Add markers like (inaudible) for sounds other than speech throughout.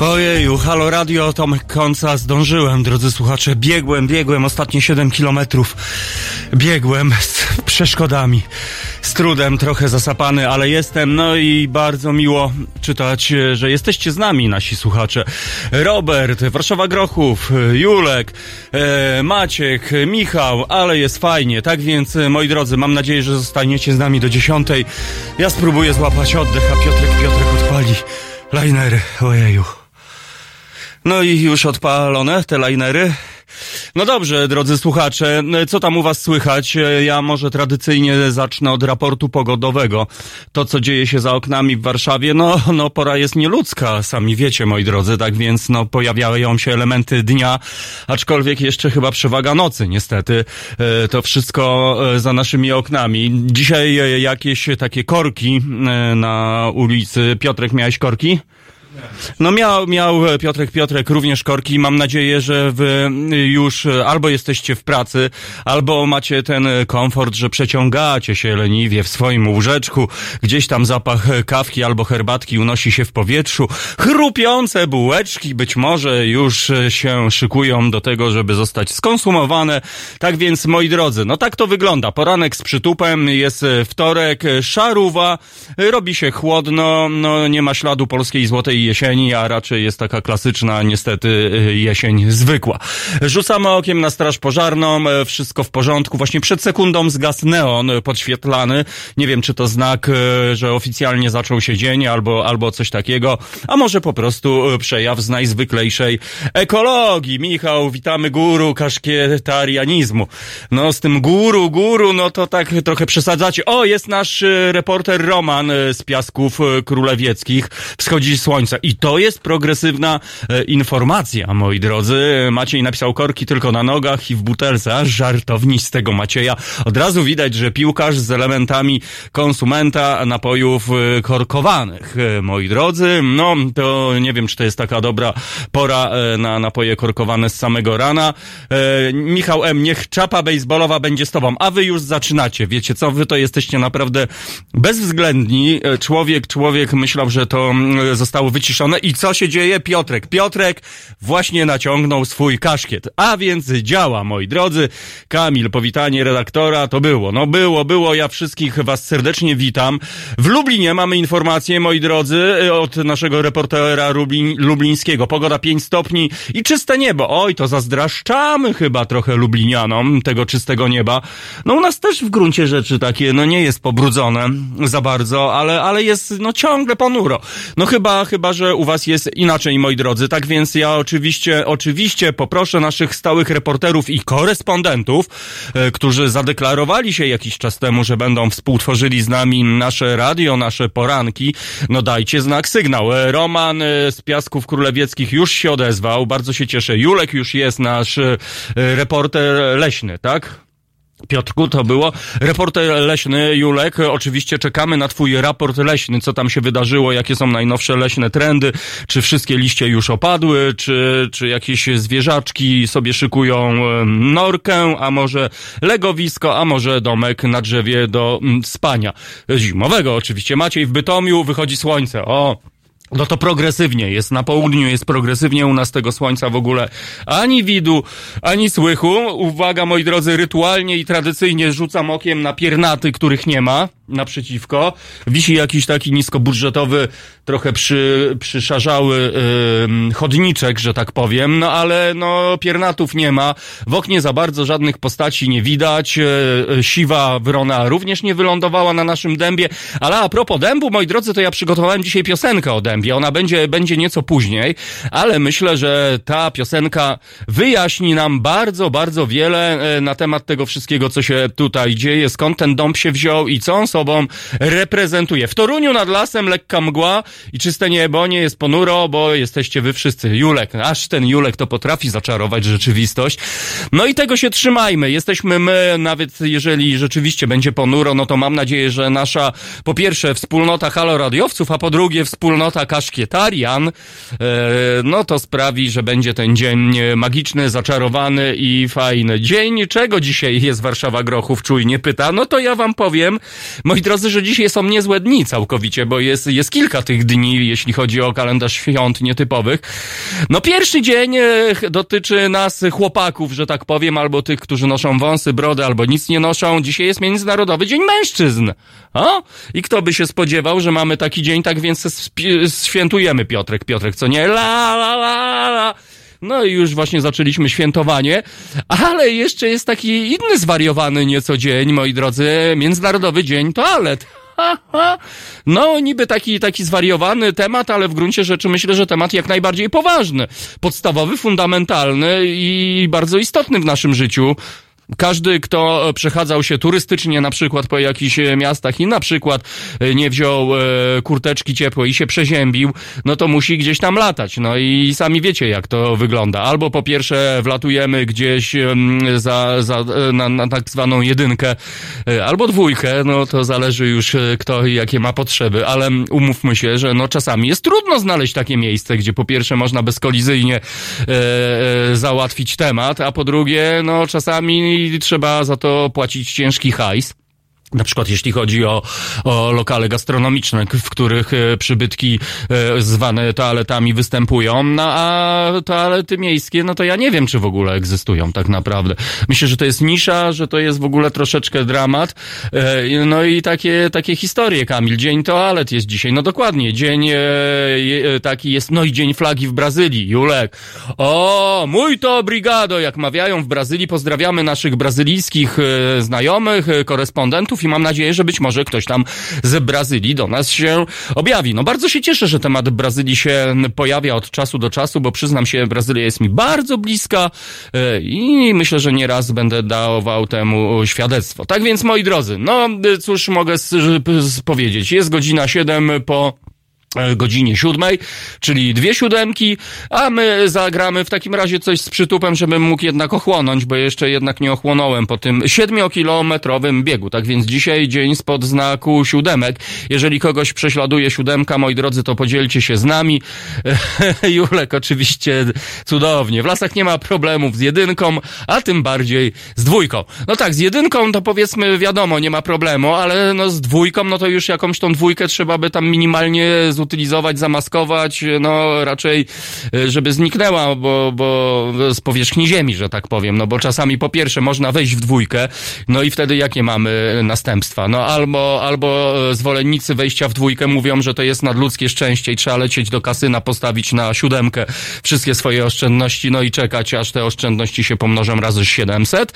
Ojeju, halo radio, Tomek Końca, zdążyłem, drodzy słuchacze, biegłem, biegłem, ostatnie 7 kilometrów, biegłem z przeszkodami, z trudem, trochę zasapany, ale jestem, no i bardzo miło czytać, że jesteście z nami, nasi słuchacze. Robert, Warszawa Grochów, Julek, e, Maciek, Michał, ale jest fajnie, tak więc, moi drodzy, mam nadzieję, że zostaniecie z nami do dziesiątej. Ja spróbuję złapać oddech, a Piotrek, Piotrek odpali linery, ojeju. No i już odpalone te linery. No dobrze, drodzy słuchacze, co tam u was słychać? Ja może tradycyjnie zacznę od raportu pogodowego. To, co dzieje się za oknami w Warszawie, no, no pora jest nieludzka, sami wiecie, moi drodzy, tak więc no pojawiają się elementy dnia, aczkolwiek jeszcze chyba przewaga nocy, niestety. E, to wszystko e, za naszymi oknami. Dzisiaj e, jakieś takie korki na ulicy. Piotrek, miałeś korki? No miał, miał Piotrek Piotrek również korki. Mam nadzieję, że wy już albo jesteście w pracy, albo macie ten komfort, że przeciągacie się leniwie w swoim łóżeczku. Gdzieś tam zapach kawki albo herbatki unosi się w powietrzu. Chrupiące bułeczki być może już się szykują do tego, żeby zostać skonsumowane. Tak więc, moi drodzy, no tak to wygląda. Poranek z przytupem, jest wtorek, szaruwa, robi się chłodno, no nie ma śladu polskiej złotej jesieni, a raczej jest taka klasyczna, niestety, y, jesień zwykła. Rzucamy okiem na straż pożarną, e, wszystko w porządku. Właśnie przed sekundą zgasł neon podświetlany. Nie wiem, czy to znak, e, że oficjalnie zaczął się dzień, albo, albo coś takiego, a może po prostu e, przejaw z najzwyklejszej ekologii. Michał, witamy guru kaszkietarianizmu. No, z tym guru, guru, no to tak trochę przesadzacie. O, jest nasz reporter Roman z Piasków Królewieckich. Wschodzi słońce. I to jest progresywna e, informacja, moi drodzy. Maciej napisał korki tylko na nogach i w butelce. Żartowni z tego Macieja. Od razu widać, że piłkarz z elementami konsumenta napojów e, korkowanych. E, moi drodzy, no to nie wiem, czy to jest taka dobra pora na napoje korkowane z samego rana. Michał M., niech czapa baseballowa będzie z tobą. A wy już zaczynacie. Wiecie co? Wy to jesteście naprawdę bezwzględni. Człowiek, człowiek myślał, że to mm, zostało wyciszone wyciszone. I co się dzieje? Piotrek. Piotrek właśnie naciągnął swój kaszkiet. A więc działa, moi drodzy. Kamil, powitanie redaktora. To było. No było, było. Ja wszystkich was serdecznie witam. W Lublinie mamy informację, moi drodzy, od naszego reportera Lublin, lublińskiego. Pogoda 5 stopni i czyste niebo. Oj, to zazdraszczamy chyba trochę lublinianom tego czystego nieba. No u nas też w gruncie rzeczy takie, no nie jest pobrudzone za bardzo, ale, ale jest no ciągle ponuro. No chyba, chyba, że u was jest inaczej, moi drodzy. Tak więc ja oczywiście, oczywiście poproszę naszych stałych reporterów i korespondentów, e, którzy zadeklarowali się jakiś czas temu, że będą współtworzyli z nami nasze radio, nasze poranki. No dajcie znak, sygnał. E, Roman e, z Piasków Królewieckich już się odezwał. Bardzo się cieszę. Julek już jest nasz reporter leśny, tak? Piotrku, to było. Reporter leśny, Julek, oczywiście czekamy na twój raport leśny, co tam się wydarzyło, jakie są najnowsze leśne trendy, czy wszystkie liście już opadły, czy, czy jakieś zwierzaczki sobie szykują norkę, a może legowisko, a może domek na drzewie do mm, spania. Zimowego oczywiście. Maciej w Bytomiu, wychodzi słońce. O, no to progresywnie jest, na południu jest progresywnie, u nas tego słońca w ogóle ani widu, ani słychu. Uwaga, moi drodzy, rytualnie i tradycyjnie rzucam okiem na piernaty, których nie ma naprzeciwko. Wisi jakiś taki niskobudżetowy, trochę przy, przyszarzały yy, chodniczek, że tak powiem, no ale no piernatów nie ma. W oknie za bardzo żadnych postaci nie widać. Yy, siwa wrona również nie wylądowała na naszym dębie. Ale a propos dębu, moi drodzy, to ja przygotowałem dzisiaj piosenkę o dębie. Ona będzie, będzie nieco później, ale myślę, że ta piosenka wyjaśni nam bardzo, bardzo wiele yy, na temat tego wszystkiego, co się tutaj dzieje, skąd ten dąb się wziął i co on sobie sobą reprezentuje. W Toruniu nad lasem lekka mgła i czyste niebo, nie jest ponuro, bo jesteście wy wszyscy. Julek, aż ten Julek to potrafi zaczarować rzeczywistość. No i tego się trzymajmy. Jesteśmy my, nawet jeżeli rzeczywiście będzie ponuro, no to mam nadzieję, że nasza po pierwsze wspólnota haloradiowców, a po drugie wspólnota kaszkietarian, e, no to sprawi, że będzie ten dzień magiczny, zaczarowany i fajny. Dzień czego dzisiaj jest Warszawa Grochów czujnie pyta? No to ja wam powiem, moi drodzy, że dzisiaj są niezłe dni całkowicie, bo jest, jest kilka tych dni, jeśli chodzi o kalendarz świąt nietypowych. No pierwszy dzień e, dotyczy nas chłopaków, że tak powiem, albo tych, którzy noszą wąsy, brody, albo nic nie noszą. Dzisiaj jest Międzynarodowy Dzień Mężczyzn. O? I kto by się spodziewał, że mamy taki dzień, tak więc świętujemy Piotrek, Piotrek, co nie? La, la, la, la. No i już właśnie zaczęliśmy świętowanie, ale jeszcze jest taki inny zwariowany nieco dzień, moi drodzy, Międzynarodowy Dzień Toalet. (laughs) No, niby taki, taki zwariowany temat, ale w gruncie rzeczy myślę, że temat jak najbardziej poważny. Podstawowy, fundamentalny i bardzo istotny w naszym życiu. Każdy, kto przechadzał się turystycznie na przykład po jakichś e, miastach i na przykład e, nie wziął e, kurteczki ciepłej i się przeziębił, no to musi gdzieś tam latać. No i sami wiecie, jak to wygląda. Albo po pierwsze wlatujemy gdzieś za, za, na, na tak zwaną jedynkę, albo dwójkę, no to zależy już kto i jakie ma potrzeby, ale umówmy się, że no czasami jest trudno znaleźć takie miejsce, gdzie po pierwsze można bezkolizyjnie e, e, załatwić temat, a po drugie, no czasami i trzeba za to płacić ciężki hajs. Na przykład jeśli chodzi o, o lokale gastronomiczne, w których e, przybytki e, zwane toaletami występują, no a toalety miejskie, no to ja nie wiem, czy w ogóle egzystują tak naprawdę. Myślę, że to jest nisza, że to jest w ogóle troszeczkę dramat. E, no i takie, takie historie, Kamil. Dzień toalet jest dzisiaj. No dokładnie, dzień taki jest, no i dzień flagi w Brazylii. Julek. O, mój to obrigado, jak mawiają w Brazylii. Pozdrawiamy naszych brazylijskich znajomych, korespondentów i mam nadzieję, że być może ktoś tam z Brazylii do nas się objawi. No bardzo się cieszę, że temat Brazylii się pojawia od czasu do czasu, bo przyznam się, Brazylia jest mi bardzo bliska e, i myślę, że nieraz będę dawał temu świadectwo. Tak więc, moi drodzy, no cóż mogę powiedzieć. Jest godzina 7 po godzinie siódmej, czyli dwie siódemki, a my zagramy w takim razie coś z przytupem, żebym mógł jednak ochłonąć, bo jeszcze jednak nie ochłonąłem po tym siedmiokilometrowym biegu. Tak więc dzisiaj dzień spod znaku siódemek. Jeżeli kogoś prześladuje siódemka, moi drodzy, to podzielcie się z nami. (laughs) Julek oczywiście cudownie. W lasach nie ma problemów z jedynką, a tym bardziej z dwójką. No tak, z jedynką to powiedzmy wiadomo, nie ma problemu, ale no z dwójką, no to już jakąś tą dwójkę trzeba by tam minimalnie zutylizować, zamaskować, no raczej, e, żeby zniknęła, bo, bo z powierzchni ziemi, że tak powiem, no bo czasami po pierwsze można wejść w dwójkę, no i wtedy jakie mamy następstwa? No albo, albo zwolennicy wejścia w dwójkę mówią, że to jest nadludzkie szczęście i trzeba lecieć do kasyna, postawić na siódemkę wszystkie swoje oszczędności, no i czekać, aż te oszczędności się pomnożą razy 700.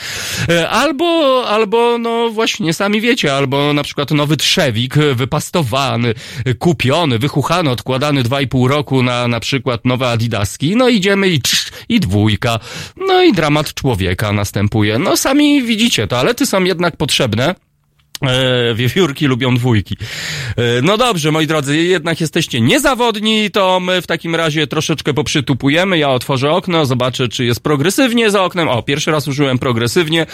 E, albo, albo, no właśnie, sami wiecie, albo na przykład nowy trzewik wypastowany, kupiony, wychowany, wychuchany, odkładany dwa i pół roku na na przykład nowe adidaski, no idziemy i cz, i dwójka, no i dramat człowieka następuje. No sami widzicie, toalety są jednak potrzebne. E, wiewiórki lubią dwójki. E, no dobrze, moi drodzy, jednak jesteście niezawodni, to my w takim razie troszeczkę poprzytupujemy. Ja otworzę okno, zobaczę, czy jest progresywnie za oknem. O, pierwszy raz użyłem progresywnie.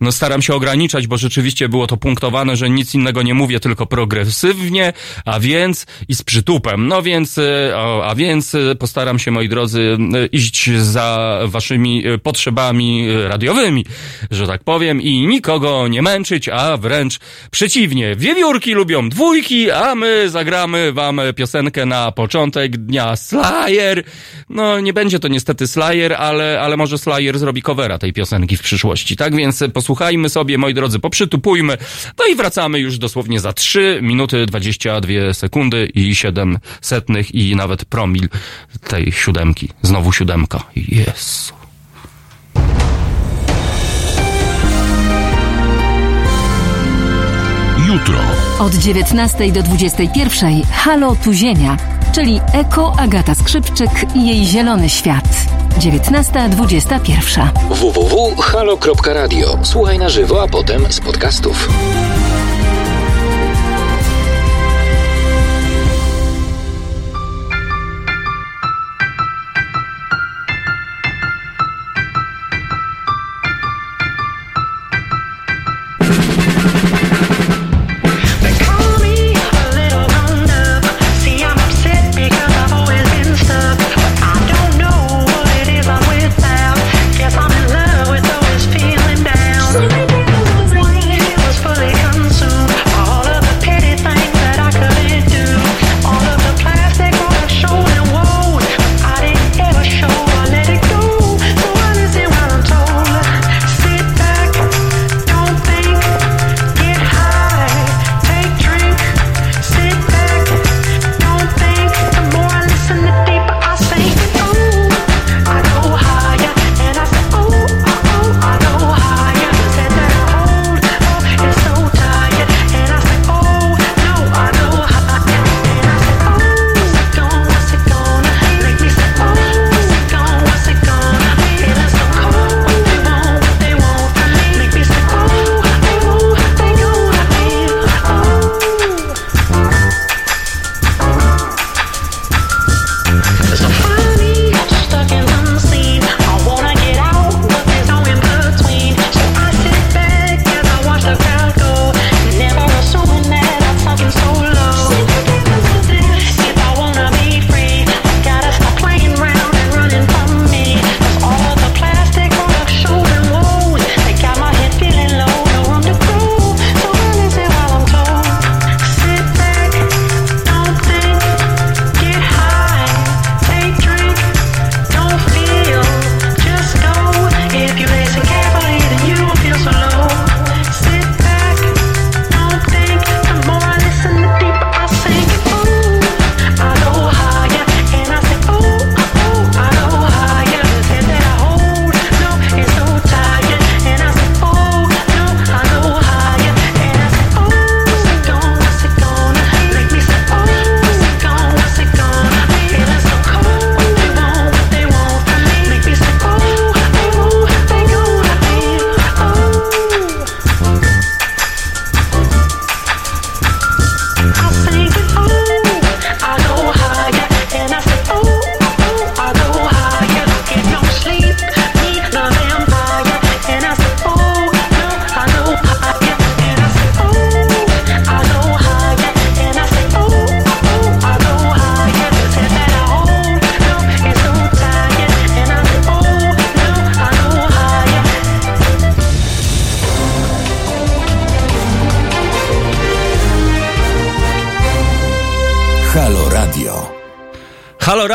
No staram się ograniczać, bo rzeczywiście było to punktowane, że nic innego nie mówię, tylko progresywnie, a więc i z przytupem. No więc, e, a więc postaram się, moi drodzy, iść za waszymi potrzebami radiowymi, że tak powiem, i nikogo nie męczyć, a wręcz Przeciwnie, wiewiórki lubią dwójki, a my zagramy wam piosenkę na początek dnia Slayer. No, nie będzie to niestety Slayer, ale, ale może Slayer zrobi covera tej piosenki w przyszłości. Tak więc posłuchajmy sobie, moi drodzy, poprzytupujmy. No i wracamy już dosłownie za 3 minuty 22 sekundy i 7 setnych i nawet promil tej siódemki. Znowu siódemka. Jezu. Jutro. Od 19 do 21 Halo Tuzienia, czyli Eko Agata Skrzypczyk i jej zielony świat. 19.21 www.halo.radio. Słuchaj na żywo, a potem z podcastów.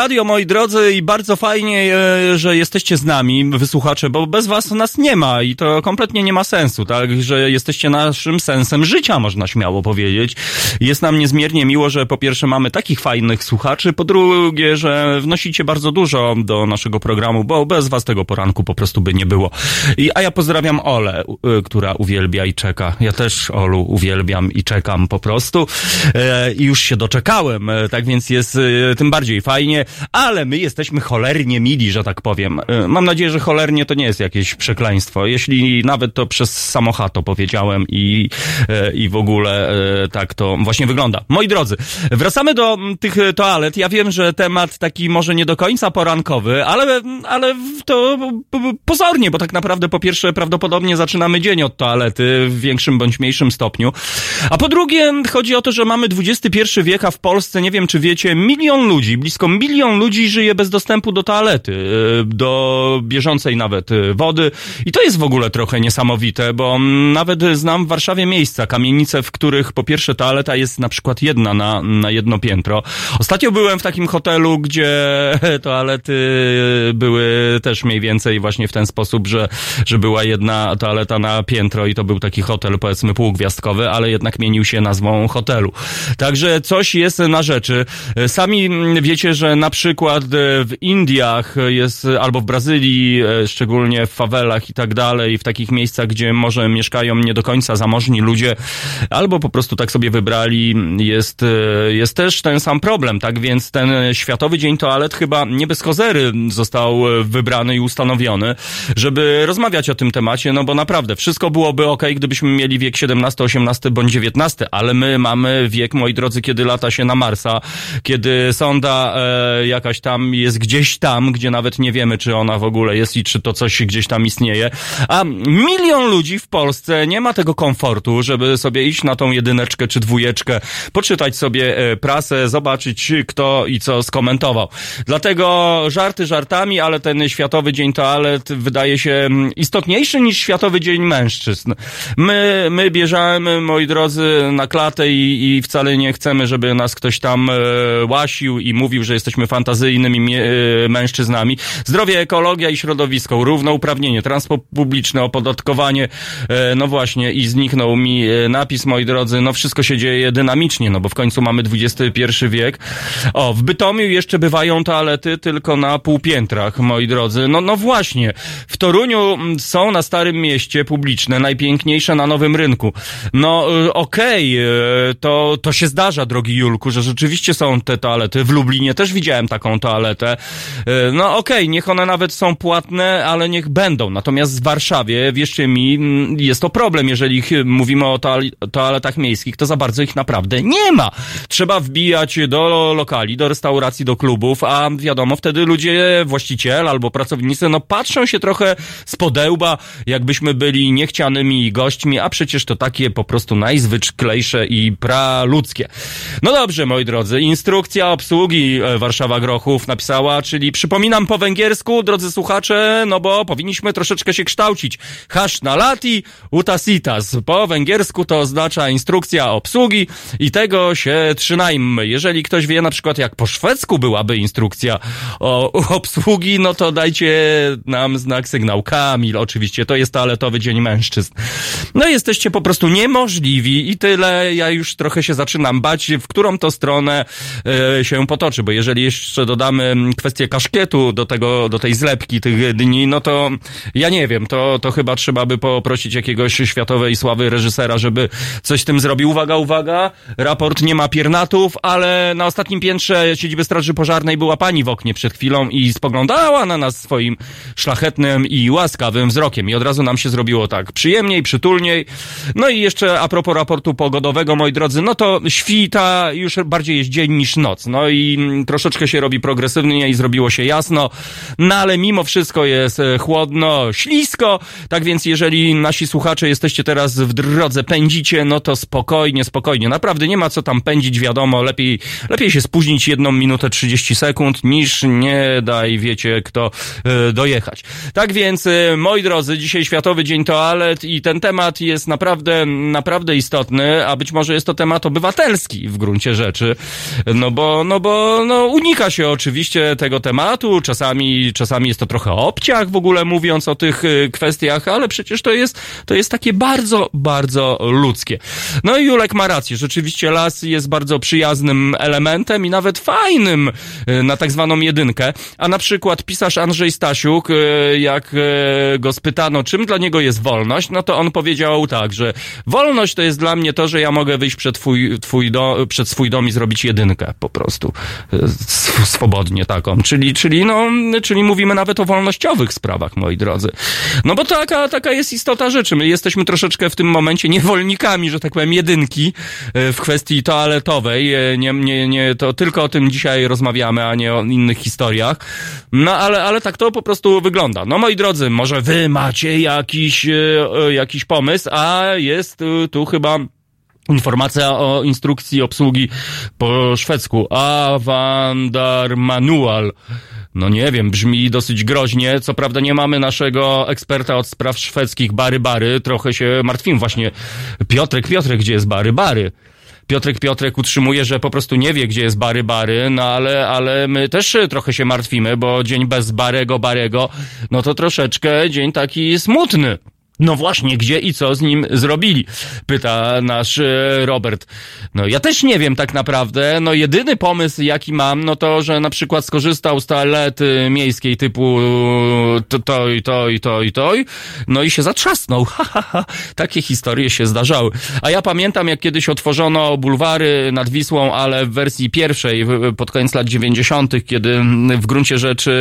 Radio, moi drodzy, i bardzo fajnie, e, że jesteście z nami, wysłuchacze, bo bez was nas nie ma i to kompletnie nie ma sensu, tak? Że jesteście naszym sensem życia, można śmiało powiedzieć. Jest nam niezmiernie miło, że po pierwsze mamy takich fajnych słuchaczy, po drugie, że wnosicie bardzo dużo do naszego programu, bo bez was tego poranku po prostu by nie było. I, a ja pozdrawiam Olę, e, która uwielbia i czeka. Ja też Olu uwielbiam i czekam po prostu. E, I już się doczekałem, tak więc jest tym bardziej fajnie, ale my jesteśmy cholernie mili, że tak powiem. E, Mam nadzieję, że cholernie to nie jest jakieś przekleństwo. Jeśli nawet to przez samochato powiedziałem i, e, i w ogóle e, tak to właśnie wygląda. Moi drodzy, wracamy do mm, tych toalet. Ja wiem, że temat taki może nie do końca porankowy, ale, ale to pozornie, bo tak naprawdę po pierwsze prawdopodobnie zaczynamy dzień od toalety w większym bądź mniejszym stopniu. A po drugie chodzi o to, że mamy XXI wiek, a w Polsce, nie wiem czy wiecie, milion ludzi, blisko milion ludzi żyje bez dostępu do toalety, e, do bieżącej nawet e, wody. I to jest w ogóle trochę niesamowite, bo mm, nawet znam w Warszawie miejsca, kamienice, w których po pierwsze toaleta jest na przykład jedna na, na jedno piętro. Ostatnio byłem w takim hotelu, gdzie (laughs) toalety były też mniej więcej właśnie w ten sposób, że, że była jedna toaleta na piętro i to był taki hotel powiedzmy półgwiazdkowy, ale jednak mienił się nazwą hotelu. Także coś jest na rzeczy. Sami mm, wiecie, że na przykład e, w Indiach jest, albo w Brazylii, e, szczególnie w fawelach i tak dalej, w takich miejscach, gdzie może mieszkają nie do końca zamożni ludzie, albo po prostu tak sobie wybrali, jest, e, jest też ten sam problem, tak więc ten Światowy Dzień Toalet chyba nie bez kozery został e, wybrany i ustanowiony, żeby rozmawiać o tym temacie, no bo naprawdę wszystko byłoby ok, gdybyśmy mieli wiek 17, 18 bądź 19, ale my mamy wiek, moi drodzy, kiedy lata się na Marsa, kiedy sonda e, jakaś tam jest gdzieś tam, gdzie nawet nie wiemy, czy ona w ogóle jest i czy to coś gdzieś tam istnieje, a milion ludzi w Polsce nie ma tego komfortu, żeby sobie iść na tą jedyneczkę czy dwójeczkę, poczytać sobie e, prasę, zobaczyć kto i co skomentował. Dlatego żarty żartami, ale ten Światowy Dzień Toalet wydaje się mm, istotniejszy niż Światowy Dzień Mężczyzn. My, my bierzemy, moi drodzy, na klatę i, i wcale nie chcemy, żeby nas ktoś tam e, łasił i mówił, że jesteśmy fantazyjnymi e, mężczyznami. Zdrowie, ekologia i środowisko, równouprawnienie, transport publiczny, opodatkowanie, e, no właśnie i zniknął mi e, napis, moi drodzy, no wszystko się dzieje dynamicznie, no bo w końcu mamy XXI wiek. O, w Bytomiu jeszcze bywają toalety tylko na półpiętrach, moi drodzy. No, no właśnie, w Toruniu mm, są na Starym Mieście publiczne, najpiękniejsze na Nowym Rynku. No y, okej, y, to, to się zdarza, drogi Julku, że rzeczywiście są te toalety. W Lublinie też widziałem taką toaletę. Y, No okej, niech one nawet są płatne, ale niech będą. Natomiast w Warszawie, wierzcie mi, mm, jest to problem, jeżeli ch- mówimy o toal- toaletach miejskich, to za bardzo ich naprawdę nie ma. Trzeba wbijać do lokali, do restauracji, do klubów, a wiadomo, wtedy ludzie, właściciel albo pracownicy, no patrzą się trochę z podełba, jakbyśmy byli niechcianymi gośćmi, a przecież to takie po prostu najzwyklejsze i praludzkie. No dobrze, moi drodzy, instrukcja obsługi e, Grochów napisała, czyli przypominam po węgiersku, drodzy słuchacze, no bo powinniśmy troszeczkę się kształcić. Hash na lati, utasitas. Po węgiersku to oznacza instrukcja obsługi i tego się trzymajmy. Jeżeli ktoś wie na przykład jak po szwedzku byłaby instrukcja o (laughs) obsługi, no to dajcie nam znak sygnał. Kamil, oczywiście, to jest toaletowy dzień mężczyzn. No jesteście po prostu niemożliwi i tyle. Ja już trochę się zaczynam bać, w którą to stronę e, się potoczy, bo jeżeli jeszcze dodamy kwestię kaszkietu do tego, do tej zlepki tych dni, no to ja nie wiem, to, to chyba trzeba by poprosić jakiegoś światowej sławy reżysera, żeby coś z tym zrobił. Uwaga, uwaga, raport nie ma piernatów, ale na ostatnim piętrze siedziby Straży Pożarnej była pani w oknie przed chwilą i spoglądała na nas swoim szlachetnym i łaskawym wzrokiem. I od razu nam się zrobiło tak przyjemniej, przytulniej. No i jeszcze a propos raportu pogodowego, moi drodzy, no to świta już bardziej jest dzień niż noc. No i troszeczkę się robi progresywnie i zrobiło się jasno. No ale mimo wszystko jest e, chłodno, ślisko. Tak więc jeżeli nasi słuchacze jesteście teraz w drodze, pędzicie, no to spokojnie, spokojnie. Naprawdę nie ma co tam pędzić, wiadomo. Lepiej, lepiej się spóźnić jedną minutę 30 sekund niż nie daj, wiecie, kto e, dojechać. Tak więc, e, moi drodzy, dzisiaj Światowy Dzień Toalet i ten temat jest naprawdę, naprawdę istotny, a być może jest to temat obywatelski w gruncie rzeczy. No bo, no bo, no no unika się oczywiście tego tematu, czasami, czasami jest to trochę obciach w ogóle mówiąc o tych y, kwestiach, ale przecież to jest, to jest takie bardzo, bardzo ludzkie. No i Julek ma rację, rzeczywiście las jest bardzo przyjaznym elementem i nawet fajnym y, na tak zwaną jedynkę, a na przykład pisarz Andrzej Stasiuk, y, jak go spytano, czym dla niego jest wolność, no to on powiedział tak, że wolność to jest dla mnie to, że ja mogę wyjść przed, twój, twój do, przed swój dom i zrobić jedynkę po prostu. Swobodnie taką. Czyli, czyli, no, czyli mówimy nawet o wolnościowych sprawach, moi drodzy. No bo taka, taka jest istota rzeczy. My jesteśmy troszeczkę w tym momencie niewolnikami, że tak powiem, jedynki e, w kwestii toaletowej. E, nie, nie, nie, to tylko o tym dzisiaj rozmawiamy, a nie o innych historiach. No ale, ale tak to po prostu wygląda. No moi drodzy, może wy macie jakiś, e, jakiś pomysł, a jest tu chyba Informacja o instrukcji obsługi po szwedzku. Awandar Manual. No nie wiem, brzmi dosyć groźnie. Co prawda nie mamy naszego eksperta od spraw szwedzkich, Bary Bary. Trochę się martwimy właśnie. Piotrek, Piotrek, gdzie jest Bary Bary? Piotrek Piotrek utrzymuje, że po prostu nie wie, gdzie jest Bary Bary, no ale, ale my też trochę się martwimy, bo dzień bez Barego Barego, no to troszeczkę dzień taki smutny. No właśnie, gdzie i co z nim zrobili? Pyta nasz e, Robert. No ja też nie wiem tak naprawdę. No jedyny pomysł jaki mam, no to, że na przykład skorzystał z toalety miejskiej typu to, to i to i to i to no i się zatrzasnął. (laughs) Ha, ha, ha. Takie historie się zdarzały. A ja pamiętam jak kiedyś otworzono bulwary nad Wisłą, ale w wersji pierwszej pod koniec lat 90., kiedy w gruncie rzeczy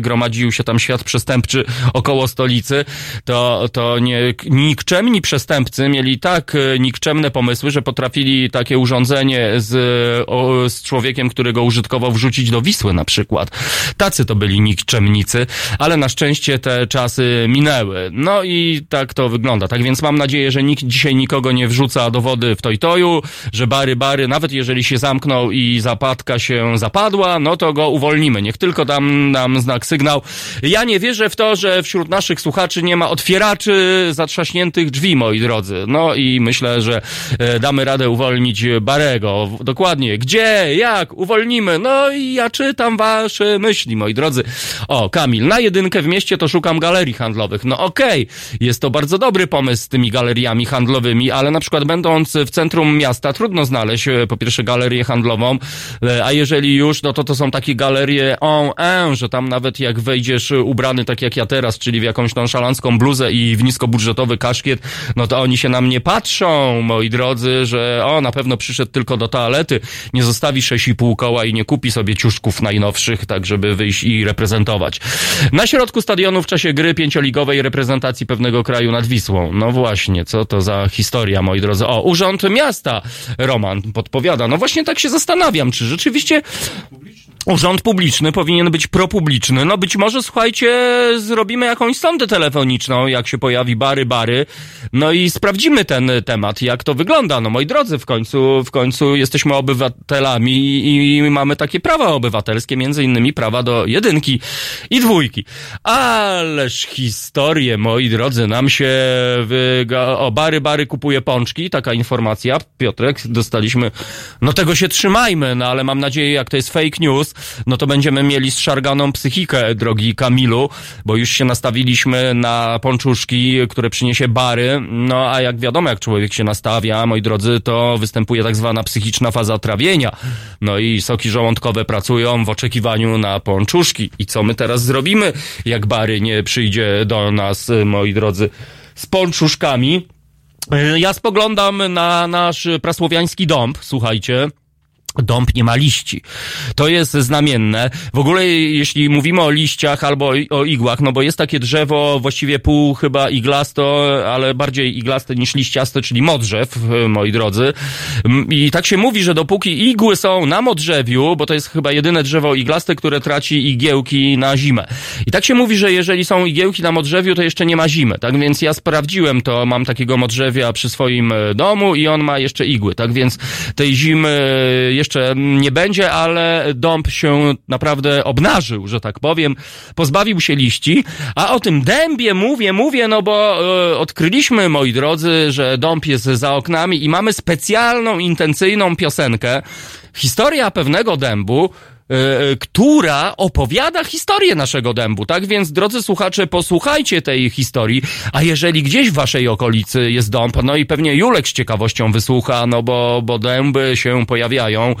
gromadził się tam świat przestępczy około stolicy, to, to nie, nikczemni przestępcy mieli tak e, nikczemne pomysły, że potrafili takie urządzenie z, o, z człowiekiem, który go użytkował, wrzucić do Wisły na przykład. Tacy to byli nikczemnicy, ale na szczęście te czasy minęły. No i tak to wygląda. Tak więc mam nadzieję, że nikt dzisiaj nikogo nie wrzuca do wody w tojtoju, że bary, bary, nawet jeżeli się zamknął i zapadka się zapadła, no to go uwolnimy. Niech tylko dam nam znak sygnał. Ja nie wierzę w to, że wśród naszych słuchaczy nie ma otwieraczy zatrzaśniętych drzwi, moi drodzy. No i myślę, że e, damy radę uwolnić Barego. Dokładnie. Gdzie? Jak? Uwolnimy. No i ja czytam wasze myśli, moi drodzy. O, Kamil, na jedynkę w mieście to szukam galerii handlowych. No okej, okay. jest to bardzo dobry pomysł z tymi galeriami handlowymi, ale na przykład będąc w centrum miasta trudno znaleźć e, po pierwsze galerię handlową, e, a jeżeli już, no to to są takie galerie en en, że tam nawet jak wejdziesz ubrany tak jak ja teraz, czyli w jakąś nonszalancką bluzę i w nisko niskobudżetowy kaszkiet, no to oni się na mnie patrzą, moi drodzy, że o, na pewno przyszedł tylko do toalety, nie zostawi 6,5 koła i nie kupi sobie ciuszków najnowszych, tak żeby wyjść i reprezentować. Na środku stadionu w czasie gry pięcioligowej reprezentacji pewnego kraju nad Wisłą. No właśnie, co to za historia, moi drodzy. O, Urząd Miasta, Roman podpowiada. No właśnie tak się zastanawiam, czy rzeczywiście Urząd publiczny powinien być propubliczny. No być może, słuchajcie, zrobimy jakąś sondę telefoniczną, jak się pojawi bary, bary. No i sprawdzimy ten temat, jak to wygląda. No moi drodzy, w końcu, w końcu jesteśmy obywatelami i, mamy takie prawa obywatelskie, między innymi prawa do jedynki i dwójki. Ależ historię, moi drodzy, nam się wyga... o bary, bary kupuje pączki, taka informacja. Piotrek, dostaliśmy, no tego się trzymajmy, no ale mam nadzieję, jak to jest fake news, no to będziemy mieli zszarganą psychikę, drogi Kamilu, bo już się nastawiliśmy na pączuszki, które przyniesie bary, no a jak wiadomo, jak człowiek się nastawia, moi drodzy, to występuje tak zwana psychiczna faza trawienia. No i soki żołądkowe pracują w oczekiwaniu na pączuszki. I co my teraz zrobimy, jak bary nie przyjdzie do nas, moi drodzy, z pączuszkami? Ja spoglądam na nasz prasłowiański dąb, słuchajcie. Dąb nie ma liści. To jest znamienne. W ogóle jeśli mówimy o liściach albo o igłach, no bo jest takie drzewo właściwie pół chyba iglasto, ale bardziej iglaste niż liściaste, czyli modrzew, moi drodzy. I tak się mówi, że dopóki igły są na modrzewiu, bo to jest chyba jedyne drzewo iglaste, które traci igiełki na zimę. I tak się mówi, że jeżeli są igiełki na modrzewiu, to jeszcze nie ma zimy. Tak więc ja sprawdziłem to, mam takiego modrzewia przy swoim e, domu i on ma jeszcze igły. Tak więc tej zimy jeszcze nie będzie, ale dąb się naprawdę obnażył, że tak powiem. Pozbawił się liści. A o tym dębie mówię, mówię, no bo e, odkryliśmy, moi drodzy, że dąb jest za oknami i mamy specjalną, intencyjną piosenkę. Historia pewnego dębu, która opowiada historię naszego dębu, tak? Więc drodzy słuchacze, posłuchajcie tej historii, a jeżeli gdzieś w waszej okolicy jest dąb, no i pewnie Julek z ciekawością wysłucha, no bo, bo dęby się pojawiają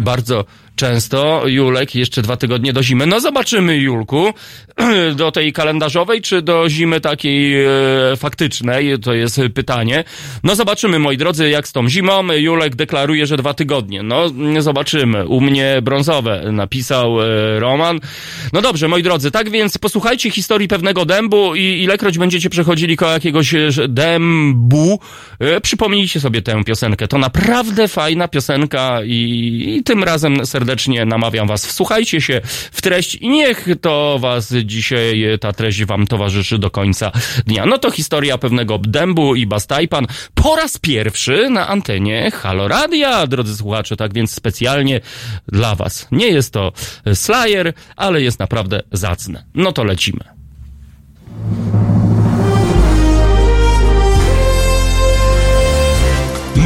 bardzo często. Julek, jeszcze dwa tygodnie do zimy. No zobaczymy, Julku, (clears throat) do tej kalendarzowej, czy do zimy takiej e, faktycznej, to jest pytanie. No zobaczymy, moi drodzy, jak z tą zimą. Julek deklaruje, że dwa tygodnie. No zobaczymy. U mnie brązowe napisał e, Roman. No dobrze, moi drodzy, tak więc posłuchajcie historii pewnego dębu i ilekroć będziecie przechodzili koło jakiegoś e, dębu, e, przypomnijcie sobie tę piosenkę. To naprawdę fajna piosenka i, i tym razem serdecznie namawiam was. Wsłuchajcie się w treść i niech to was dzisiaj, ta treść wam towarzyszy do końca dnia. No to historia pewnego dębu i Bastajpan po raz pierwszy na antenie Halo Radia, drodzy słuchacze, tak więc specjalnie dla was. Nie jest to Slayer, ale jest naprawdę zacne. No to lecimy.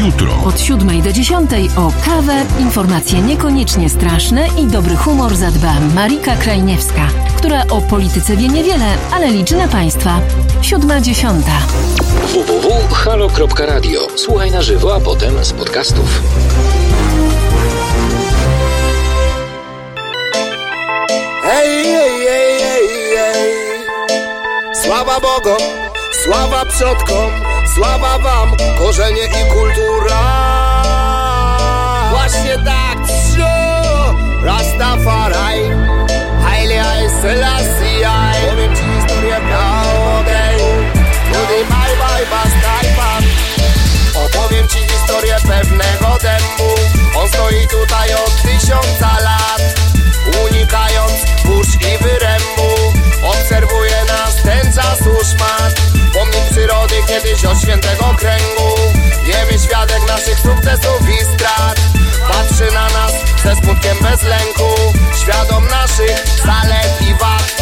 Jutro. Od 7 do 10 o kawę, informacje niekoniecznie straszne i dobry humor zadba Marika Krajniewska, która o polityce wie niewiele, ale liczy na Państwa. 7.10. www.halo.radio. Słuchaj na żywo, a potem z podcastów. Ej, ej, ej, ej, ej. Sława Bogom, sława przodkom, sława wam, korzenie i kultura. Właśnie tak, trzy, Rastafari, Haile Selassie, powiem ci historię prawdę. Ludy bye bye, bastaj pan. Opowiem ci historię pewnego demu On stoi tutaj od tysiąca lat Unikając burz i wyrębu Obserwuje nas ten czas uszmat Pomnik przyrody kiedyś od świętego kręgu. Niemy świadek naszych sukcesów i strat. Patrzy na nas ze smutkiem bez lęku. Świadom naszych zalet i wad.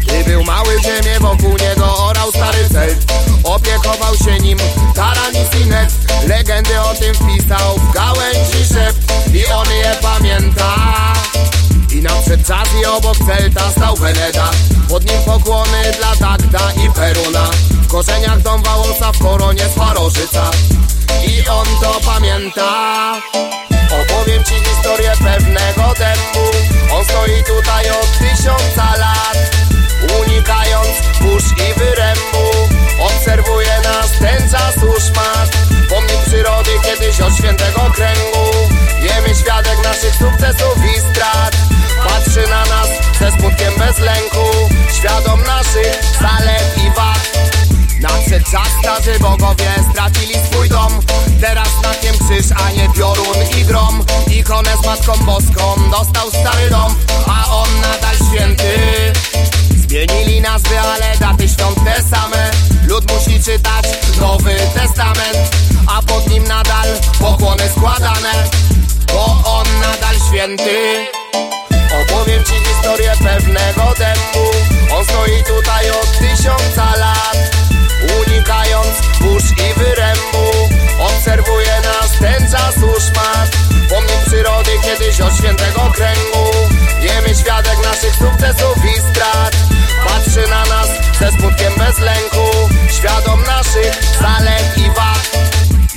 Gdy był mały ziemię wokół niego orał stary cel. Opiekował się nim Taranis i Net Legendy o tym wpisał w gałęzi szept I on je pamięta i nadszedł czas i obok Celta stał Veneda Pod nim pokłony dla Dagda i Peruna. W korzeniach dom Wałosa, w koronie Swarożyca I on to pamięta. Opowiem ci historię pewnego dębu. On stoi tutaj od tysiąca lat Unikając burz i wyrębu. Obserwuje nas ten czas uszmat Pomnik przyrody kiedyś od świętego kręgu. Wiemy świadek naszych sukcesów i strat Patrzy na nas ze smutkiem bez lęku. Świadom naszych zalet i wad. Nadszedł czas, starzy bogowie stracili swój dom. Teraz znakiem krzyż, a nie piorun i grom. Ikonę z Matką Boską dostał stary dom A on nadal święty. Zmienili nazwy, ale daty świąt te same. Lud musi czytać Nowy Testament A pod nim nadal pokłony składane Bo on nadal święty Opowiem ci historię pewnego dębu. On stoi tutaj od tysiąca lat Unikając burz i wyrębu. Obserwuje nas ten czas uszmat Pomnik przyrody kiedyś od świętego kręgu. Wiemy świadek naszych sukcesów i strat. Patrzy na nas ze smutkiem bez lęku. Świadom naszych zalet i wad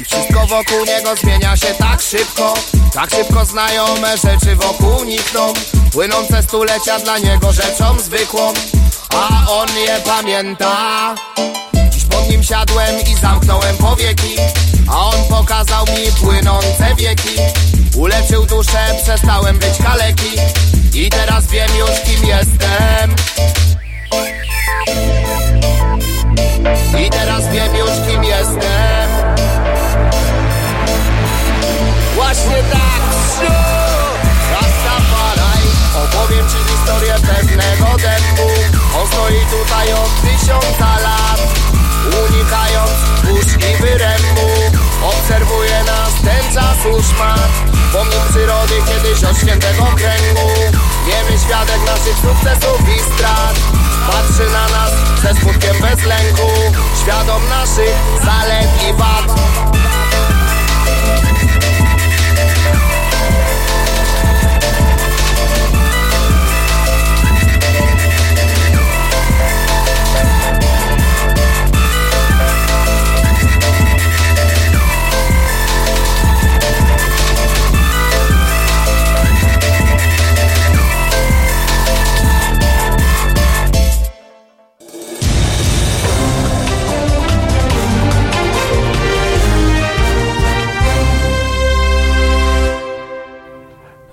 wszystko wokół niego zmienia się tak szybko. Tak szybko znajome rzeczy wokół nikną. Płynące stulecia dla niego rzeczą zwykłą. A on je pamięta. Dziś pod nim siadłem i zamknąłem powieki. A on pokazał mi płynące wieki. Uleczył duszę, przestałem być kaleki. I teraz wiem już kim jestem. I teraz wiem już kim jestem Właśnie tak. Rastafari Opowiem ci historię pewnego depku. On stoi tutaj od tysiąca lat Unikając burz i wyrębu. Obserwuje nas ten czas już szmat Pomnik przyrody kiedyś od świętego kręgu Niemy świadek naszych sukcesów i strat. Patrzy na nas ze smutkiem bez lęku. Świadom naszych zalet i wad.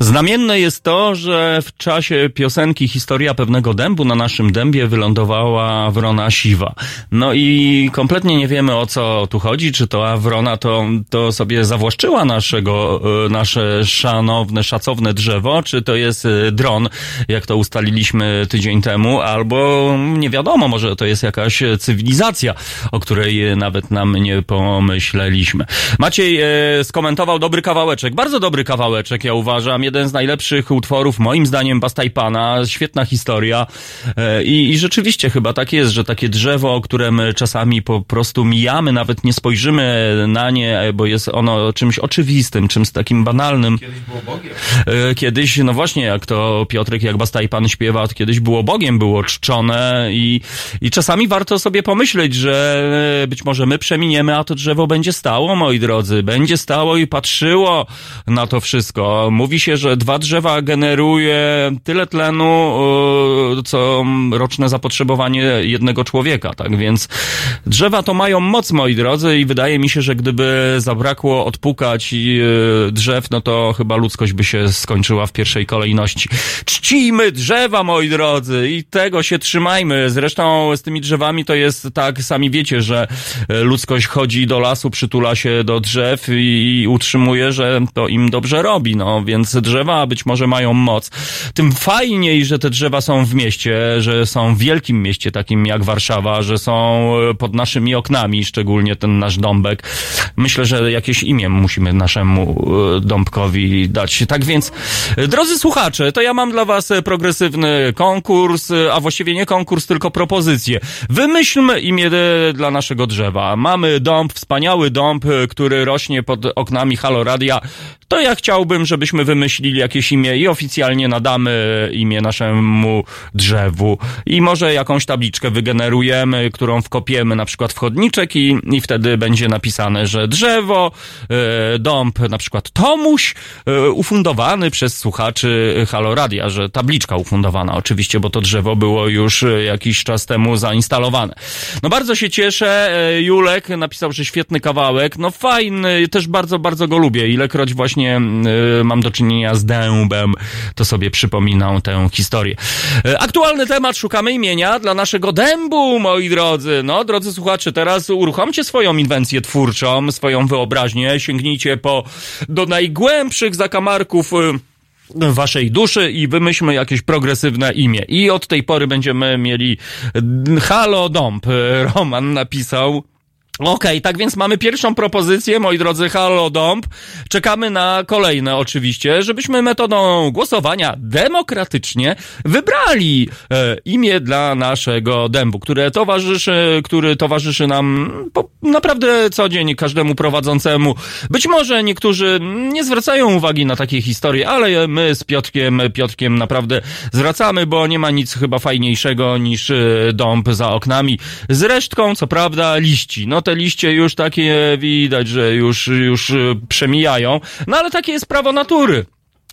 Znamienne jest to, że w czasie piosenki Historia pewnego dębu na naszym dębie wylądowała wrona siwa. No i kompletnie nie wiemy o co tu chodzi, czy to wrona to, to sobie zawłaszczyła naszego, e, nasze szanowne, szacowne drzewo, czy to jest e, dron, jak to ustaliliśmy tydzień temu, albo nie wiadomo, może to jest jakaś cywilizacja, o której nawet nam nie pomyśleliśmy. Maciej e, skomentował dobry kawałeczek, bardzo dobry kawałeczek, ja uważam, jeden z najlepszych utworów, moim zdaniem, Bastajpana, świetna historia e, i, i rzeczywiście chyba tak jest, że takie drzewo, które my czasami po prostu mijamy, nawet nie spojrzymy na nie, bo jest ono czymś oczywistym, czymś takim banalnym. Kiedyś było Bogiem. E, Kiedyś, no właśnie, jak to Piotrek, jak Bastajpan śpiewa, to kiedyś było Bogiem, było czczone i, i czasami warto sobie pomyśleć, że e, być może my przeminiemy, a to drzewo będzie stało, moi drodzy, będzie stało i patrzyło na to wszystko. Mówi się, że dwa drzewa generuje tyle tlenu, e, co roczne zapotrzebowanie jednego człowieka, tak więc drzewa to mają moc, moi drodzy i wydaje mi się, że gdyby zabrakło odpukać e, drzew, no to chyba ludzkość by się skończyła w pierwszej kolejności. Czcimy drzewa, moi drodzy, i tego się trzymajmy. Zresztą z tymi drzewami to jest tak, sami wiecie, że e, ludzkość chodzi do lasu, przytula się do drzew i utrzymuje, że to im dobrze robi, no więc drzewa być może mają moc. Tym fajniej, że te drzewa są w mieście, że są w wielkim mieście, takim jak Warszawa, że są e, pod naszymi oknami, szczególnie ten nasz dąbek. Myślę, że jakieś imię musimy naszemu e, dąbkowi dać. Tak więc, e, drodzy słuchacze, to ja mam dla was progresywny konkurs, a właściwie nie konkurs, tylko propozycję. Wymyślmy imię dla naszego drzewa. Mamy dąb, wspaniały dąb, który rośnie pod oknami Haloradia. To ja chciałbym, żebyśmy wymyślili jakieś imię i oficjalnie nadamy imię naszemu drzewu. I może jakąś tabliczkę wygenerujemy, którą wkopiemy na przykład w chodniczek i, i wtedy będzie napisane, że drzewo, e, dąb, na przykład Tomuś, e, ufundowany przez słuchaczy Haloradia, że tabliczka ufundowana oczywiście, bo to drzewo było już e, jakiś czas temu zainstalowane. No bardzo się cieszę, Julek napisał, że świetny kawałek, no fajny, też bardzo, bardzo go lubię. Ilekroć właśnie e, mam do czynienia z dębem, to sobie przypominam tę historię. E, Aktualny temat, szukamy imienia dla naszego dębu, moi drodzy. No, drodzy słuchacze, teraz uruchomcie swoją inwencję twórczą, swoją wyobraźnię, sięgnijcie po, do najgłębszych zakamarków y, waszej duszy i wymyślmy jakieś progresywne imię. I od tej pory będziemy mieli Halo Dąb. Y, Roman napisał. Okej, tak więc mamy pierwszą propozycję, moi drodzy, Halo Dąb. Czekamy na kolejne oczywiście, żebyśmy metodą głosowania demokratycznie wybrali e, imię dla naszego dębu, które towarzyszy, który towarzyszy nam po, naprawdę co dzień każdemu prowadzącemu. Być może niektórzy nie zwracają uwagi na takie historie, ale my z Piotrkiem, Piotrkiem naprawdę zwracamy, bo nie ma nic chyba fajniejszego niż e, dąb za oknami. Z resztką, co prawda, liści. No te liście już takie widać, że już, już e, przemijają. No ale takie jest prawo natury.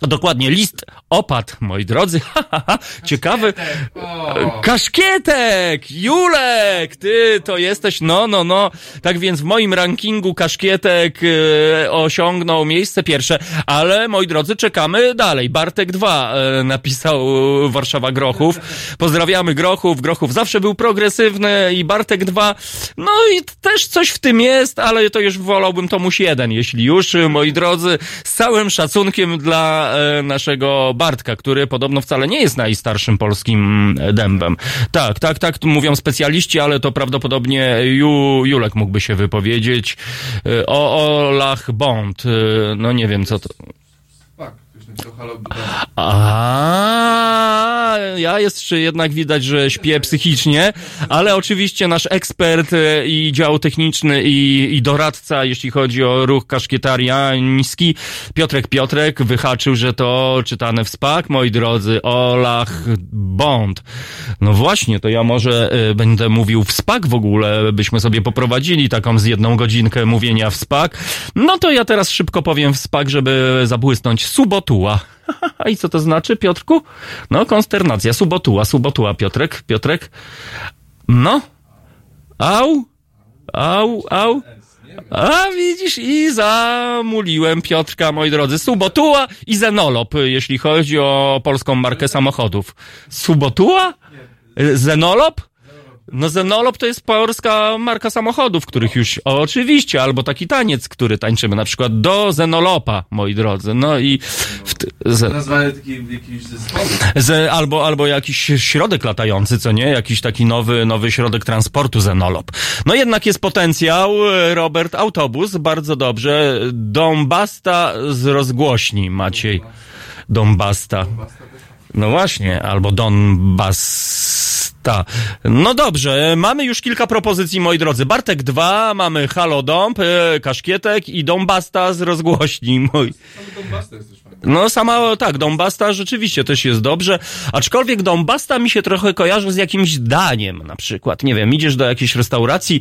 Dokładnie, list opad, moi drodzy. (laughs) Ha, ha, ha. Ciekawy. O. Kaszkietek! Julek! Ty to jesteś, no, no, no. Tak więc w moim rankingu Kaszkietek e, osiągnął miejsce pierwsze, ale moi drodzy, czekamy dalej. Bartek 2 e, napisał Warszawa Grochów. Pozdrawiamy Grochów. Grochów zawsze był progresywny i Bartek 2. No i też coś w tym jest, ale to już wolałbym Tomuś 1, jeśli już, moi drodzy, z całym szacunkiem dla naszego Bartka, który podobno wcale nie jest najstarszym polskim e, dębem. Tak, tak, tak, mówią specjaliści, ale to prawdopodobnie Ju, Julek mógłby się wypowiedzieć. E, O Olach Bond, e, no nie wiem co to... Fuck, już napisał Halo Dąb. A, ja jeszcze jednak widać, że śpię psychicznie, ale oczywiście nasz ekspert e, i dział techniczny i, i doradca, jeśli chodzi o ruch kaszkietariański, Piotrek Piotrek wyhaczył, że to czytane w spak, moi drodzy, Olach Bond. No właśnie, to ja może e, będę mówił w spak w ogóle, byśmy sobie poprowadzili taką z jedną godzinkę mówienia w spak. No to ja teraz szybko powiem w spak, żeby zabłysnąć subotuła. (laughs) I co to znaczy, Piotrku? No, konsternacja. Subotuła, subotuła, Piotrek, Piotrek. No. Au, au, au. A widzisz, i zamuliłem Piotrka, moi drodzy. Subotuła i Zenolop, jeśli chodzi o polską markę samochodów. Subotuła? Zenolop? No Zenolop to jest polska marka samochodów, których już oczywiście, albo taki taniec, który tańczymy, na przykład do Zenolopa, moi drodzy. No i w, t- Nazwany taki jakiś ze, albo, albo jakiś środek latający, co nie? Jakiś taki nowy, nowy środek transportu Zenolop. No jednak jest potencjał, Robert, autobus, bardzo dobrze. Dąbasta z rozgłośni, Maciej. Dąbasta. No właśnie, albo Donbasta. No dobrze, mamy już kilka propozycji, moi drodzy. Bartek 2, mamy Halo Dąb, e, Kaszkietek i Dąbasta z rozgłośni. Fajny. No sama, tak, Dąbasta rzeczywiście też jest dobrze, aczkolwiek Dąbasta mi się trochę kojarzy z jakimś daniem na przykład. Nie wiem, idziesz do jakiejś restauracji,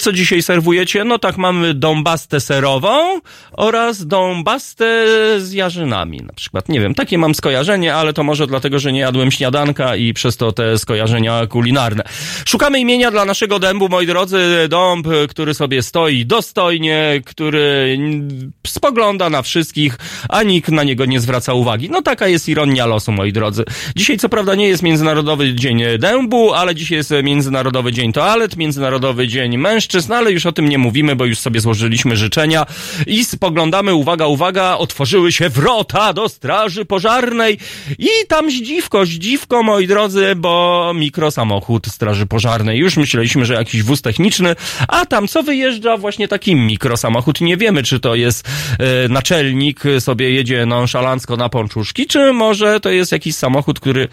co dzisiaj serwujecie? No tak, mamy Dąbastę serową oraz Dąbastę z jarzynami na przykład. Nie wiem, takie mam skojarzenie, ale to może dlatego, że nie jadłem śniadanka i przez to te skojarzenia kulinarne. Szukamy imienia dla naszego dębu, moi drodzy, dąb, który sobie stoi dostojnie, który spogląda na wszystkich, a nikt na niego nie zwraca uwagi. No taka jest ironia losu, moi drodzy. Dzisiaj co prawda nie jest Międzynarodowy Dzień Dębu, ale dzisiaj jest Międzynarodowy Dzień Toalet, Międzynarodowy Dzień Mężczyzn, ale już o tym nie mówimy, bo już sobie złożyliśmy życzenia i spoglądamy, uwaga, uwaga, otworzyły się wrota do Straży Pożarnej i tam zdziwko, zdziwko, moi drodzy, bo mikrosamochód Straży Pożarnej. Już myśleliśmy, że jakiś wóz techniczny, a tam co wyjeżdża właśnie taki mikrosamochód. Nie wiemy, czy to jest e, naczelnik, sobie jedzie nonszalancko na pączuszki, czy może to jest jakiś samochód, który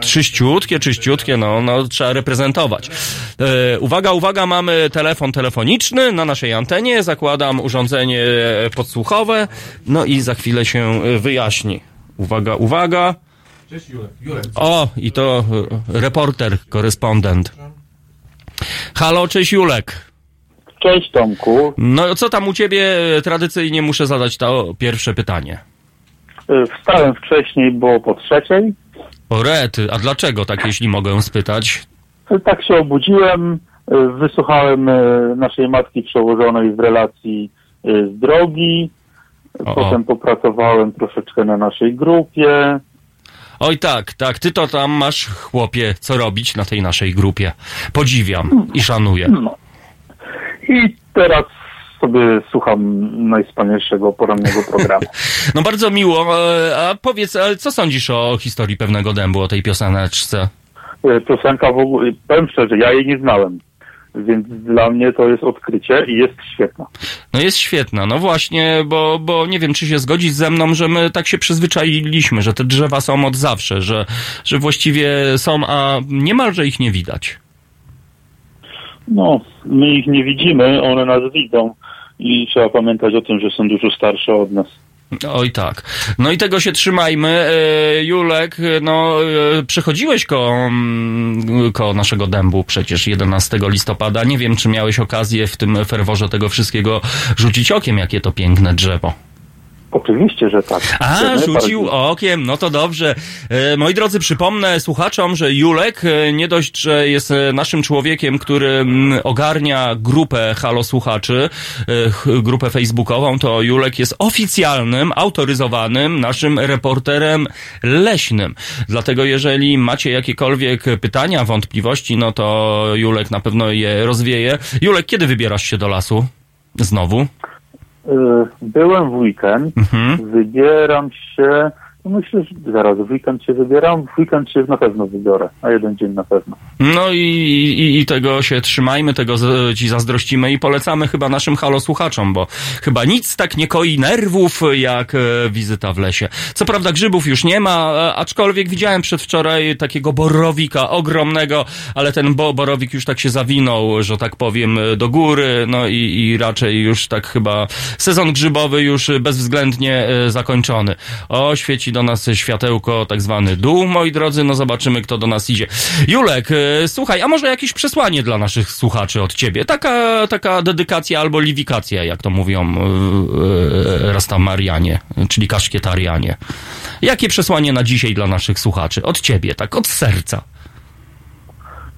czyściutkie, czyściutkie, no, no trzeba reprezentować. E, uwaga, uwaga, mamy telefon telefoniczny na naszej antenie, zakładam urządzenie podsłuchowe, no i za chwilę się e, wyjaśni. Uwaga, uwaga. Cześć Jurek. Jurek. O, i to e, reporter, korespondent. Halo, cześć Julek. Cześć Tomku. No co tam u ciebie? Tradycyjnie muszę zadać to pierwsze pytanie. Y, Wstałem wcześniej, bo po trzeciej. O rety, a dlaczego tak, jeśli mogę spytać? Y, Tak się obudziłem, wysłuchałem naszej matki przełożonej w relacji z drogi. O. Potem popracowałem troszeczkę na naszej grupie. Oj tak, tak, ty to tam masz, chłopie, co robić na tej naszej grupie. Podziwiam i szanuję. No. I teraz sobie słucham najwspanialszego porannego programu. (laughs) No bardzo miło, e, a powiedz, ale co sądzisz o historii pewnego dębu, o tej pioseneczce? Y, Piosenka w ogóle, powiem szczerze, ja jej nie znałem. Więc dla mnie to jest odkrycie i jest świetna. No jest świetna, no właśnie, bo, bo nie wiem, czy się zgodzić ze mną, że my tak się przyzwyczailiśmy, że te drzewa są od zawsze, że, że właściwie są, a niemalże ich nie widać. No, my ich nie widzimy, one nas widzą i trzeba pamiętać o tym, że są dużo starsze od nas. Oj tak. No i tego się trzymajmy. E, Julek, e, no e, przechodziłeś mm, ko naszego dębu przecież 11 listopada. Nie wiem, czy miałeś okazję w tym ferworze tego wszystkiego rzucić okiem, jakie to piękne drzewo. Oczywiście, że tak. A, rzucił okiem, no to dobrze. E, moi drodzy, przypomnę słuchaczom, że Julek e, nie dość, że jest e, naszym człowiekiem, który mm, ogarnia grupę Halo Słuchaczy, ch- grupę facebookową, to Julek jest oficjalnym, autoryzowanym naszym reporterem leśnym. Dlatego jeżeli macie jakiekolwiek pytania, wątpliwości, no to Julek na pewno je rozwieje. Julek, kiedy wybierasz się do lasu? Znowu? Y, Byłem w weekend, Mhm. wybieram się, myślę, że zaraz w weekend się wybieram, w weekend się na pewno wybiorę, na jeden dzień na pewno. No i, i, i tego się trzymajmy, tego z, ci zazdrościmy i polecamy chyba naszym halosłuchaczom, bo chyba nic tak nie koi nerwów jak e, wizyta w lesie. Co prawda grzybów już nie ma, e, aczkolwiek widziałem przedwczoraj takiego borowika ogromnego, ale ten bo, borowik już tak się zawinął, że tak powiem, e, do góry, no i, i raczej już tak chyba sezon grzybowy już bezwzględnie e, zakończony. O, świeci do nas światełko, tak zwany dół, moi drodzy, no zobaczymy, kto do nas idzie. Julek, e, słuchaj, a może jakieś przesłanie dla naszych słuchaczy od ciebie? Taka, taka dedykacja albo liwikacja, jak to mówią e, e, Rastamarianie, czyli kaszkietarianie. Jakie przesłanie na dzisiaj dla naszych słuchaczy? Od ciebie, tak, od serca.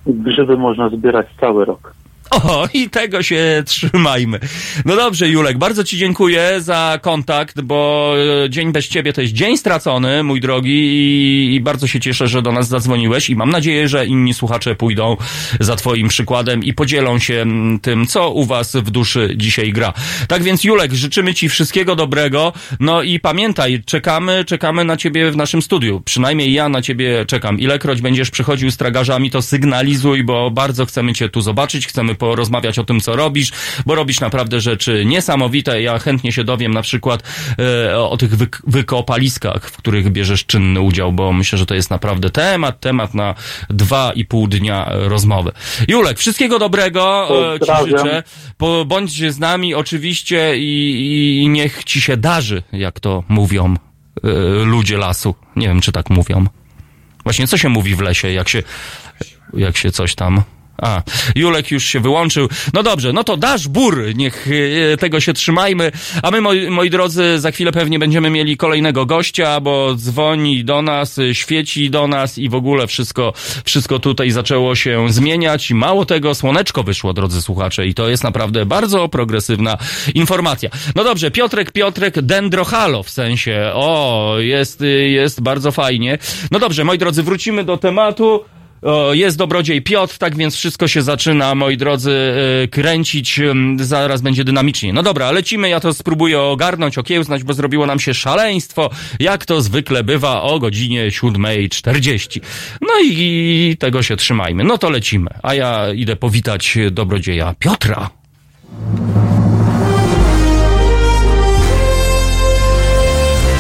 Grzyby można zbierać cały rok. O, i tego się trzymajmy. No dobrze, Julek, bardzo Ci dziękuję za kontakt, bo e, dzień bez Ciebie to jest dzień stracony, mój drogi, i, i bardzo się cieszę, że do nas zadzwoniłeś i mam nadzieję, że inni słuchacze pójdą za Twoim przykładem i podzielą się tym, co u Was w duszy dzisiaj gra. Tak więc, Julek, życzymy Ci wszystkiego dobrego, no i pamiętaj, czekamy, czekamy na Ciebie w naszym studiu. Przynajmniej ja na Ciebie czekam. Ilekroć będziesz przychodził z tragarzami, to sygnalizuj, bo bardzo chcemy Cię tu zobaczyć, chcemy porozmawiać o tym, co robisz, bo robisz naprawdę rzeczy niesamowite. Ja chętnie się dowiem na przykład e, o tych wyk wykopaliskach, w których bierzesz czynny udział, bo myślę, że to jest naprawdę temat, temat na dwa i pół dnia e, rozmowy. Julek, wszystkiego dobrego e, Ci Pozdrawiam. życzę. Po, bądź z nami oczywiście i, i niech Ci się darzy, jak to mówią e, ludzie lasu. Nie wiem, czy tak mówią. Właśnie co się mówi w lesie, jak się, jak się coś tam... A, Julek już się wyłączył. No dobrze, no to dasz bur, niech e, tego się trzymajmy. A my, moi, moi drodzy, za chwilę pewnie będziemy mieli kolejnego gościa, bo dzwoni do nas, e, świeci do nas i w ogóle wszystko, wszystko tutaj zaczęło się zmieniać. I mało tego, słoneczko wyszło, drodzy słuchacze, i to jest naprawdę bardzo progresywna informacja. No dobrze, Piotrek, Piotrek, dendrohalo w sensie. O, jest, jest bardzo fajnie. No dobrze, moi drodzy, wrócimy do tematu. Jest dobrodziej Piotr, tak więc wszystko się zaczyna, moi drodzy, e, kręcić. Zaraz będzie dynamicznie. No dobra, lecimy, ja to spróbuję ogarnąć, okiełznać, bo zrobiło nam się szaleństwo, jak to zwykle bywa o godzinie 7.40. No i, i tego się trzymajmy. No to lecimy. A ja idę powitać dobrodzieja Piotra.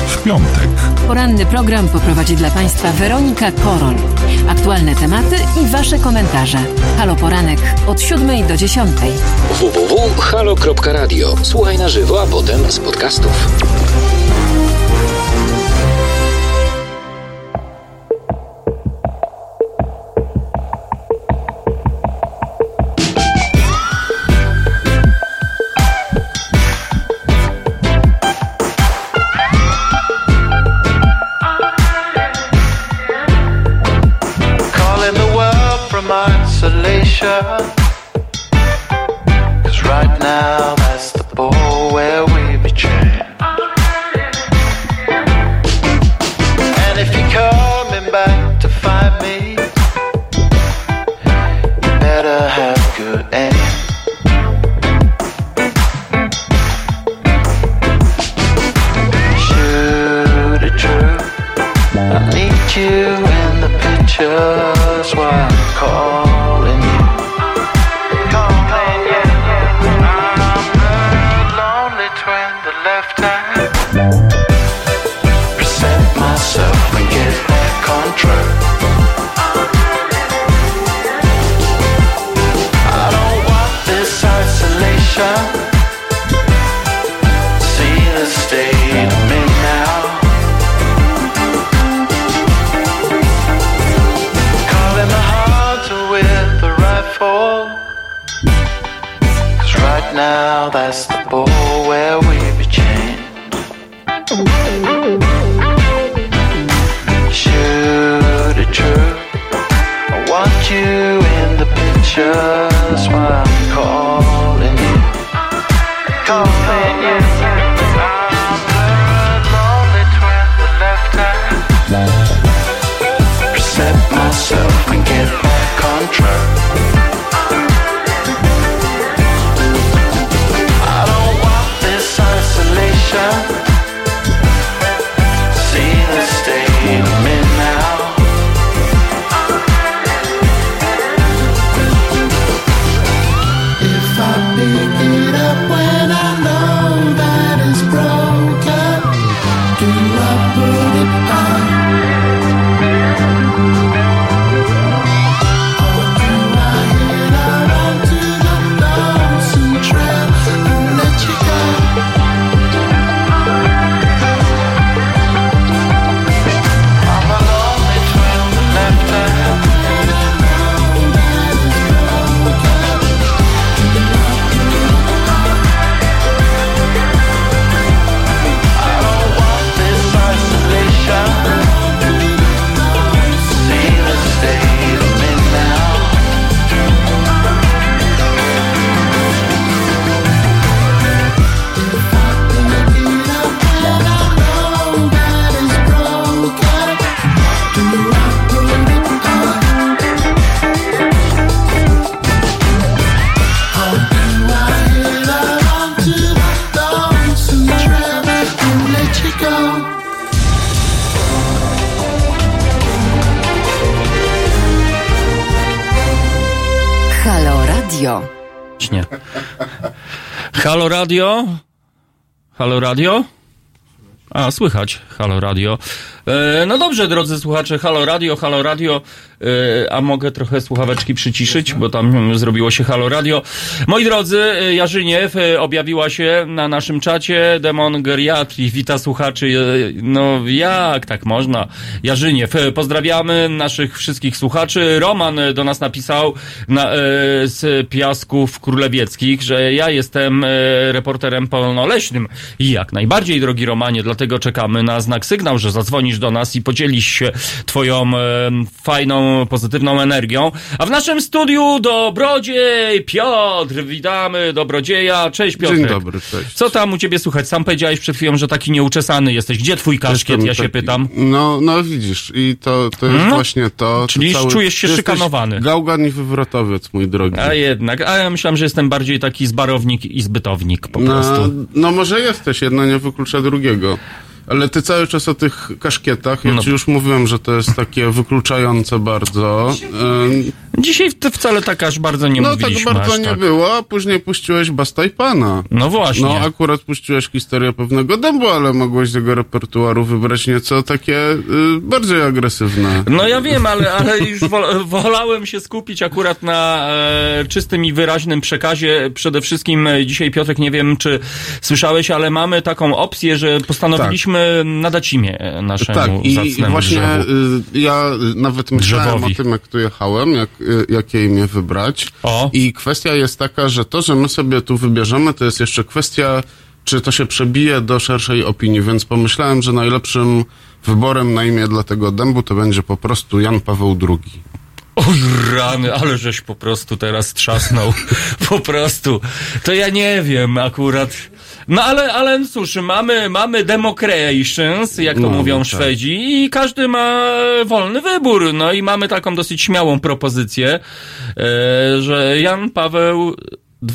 W piątek Poranny program poprowadzi dla Państwa Weronika Korol. Aktualne tematy i Wasze komentarze. Halo Poranek od 7 do 10. www.halo.radio. Słuchaj na żywo, a potem z podcastów. love. Radio? Halo Radio? A, słychać. Halo Radio. E, no dobrze, drodzy słuchacze, Halo Radio, Halo Radio. E, a mogę trochę słuchaweczki przyciszyć, bo tam mm, zrobiło się Halo Radio. Moi drodzy, e, Jarzyniew e, objawiła się na naszym czacie. Demon Geriatrii wita słuchaczy. No jak tak można? Jarzyniew. Pozdrawiamy naszych wszystkich słuchaczy. Roman do nas napisał na, z Piasków Królewieckich, że ja jestem reporterem polnoleśnym. I jak najbardziej, drogi Romanie, dlatego czekamy na znak sygnał, że zadzwonisz do nas i podzielisz się twoją e, pozytywną energią. A w naszym studiu Dobrodziej Piotr. Witamy Dobrodzieja. Cześć Piotr. Dzień dobry, cześć. Co tam u ciebie słychać? Sam powiedziałeś przed chwilą, że taki nieuczesany jesteś. Gdzie twój kaszkiet? Ja się taki- pytam. No, no widzisz, i to, to jest No. właśnie to. Czyli to czujesz się szykanowany. Gałgan i wywrotowiec, mój drogi. A jednak, a ja myślałem, że jestem bardziej taki zbarownik i zbytownik po prostu. No, no może jesteś, jedno nie wyklucza drugiego. Ale ty cały czas o tych kaszkietach, ja No. ci już mówiłem, że to jest takie wykluczające bardzo. Dzisiaj wcale tak aż bardzo nie no tak mówiliśmy bardzo aż nie tak. było, a później puściłeś Basta i Pana. No właśnie. No akurat puściłeś historię pewnego dębu, ale mogłeś z jego repertuaru wybrać nieco takie y, bardziej agresywne. No ja wiem, ale, ale już wol, wolałem się skupić akurat na e, czystym i wyraźnym przekazie. Przede wszystkim e, dzisiaj, Piotrek, nie wiem, czy słyszałeś, ale mamy taką opcję, że postanowiliśmy nadać imię e, naszemu Tak, i właśnie drzewu. y, ja nawet myślałem Drzewowi. o tym, jak tu jechałem, jak, y, jakie imię wybrać. O. I kwestia jest taka, że to, że my sobie tu wybierzemy, to jest jeszcze kwestia, czy to się przebije do szerszej opinii, więc pomyślałem, że najlepszym wyborem na imię dla tego dębu to będzie po prostu Jan Paweł II. Oj, rany, ale żeś po prostu teraz trzasnął. (laughs) po prostu. To ja nie wiem akurat. No ale, ale cóż, mamy, mamy democrations, jak to No, mówią tak. Szwedzi, i każdy ma wolny wybór. No i mamy taką dosyć śmiałą propozycję, e, że Jan Paweł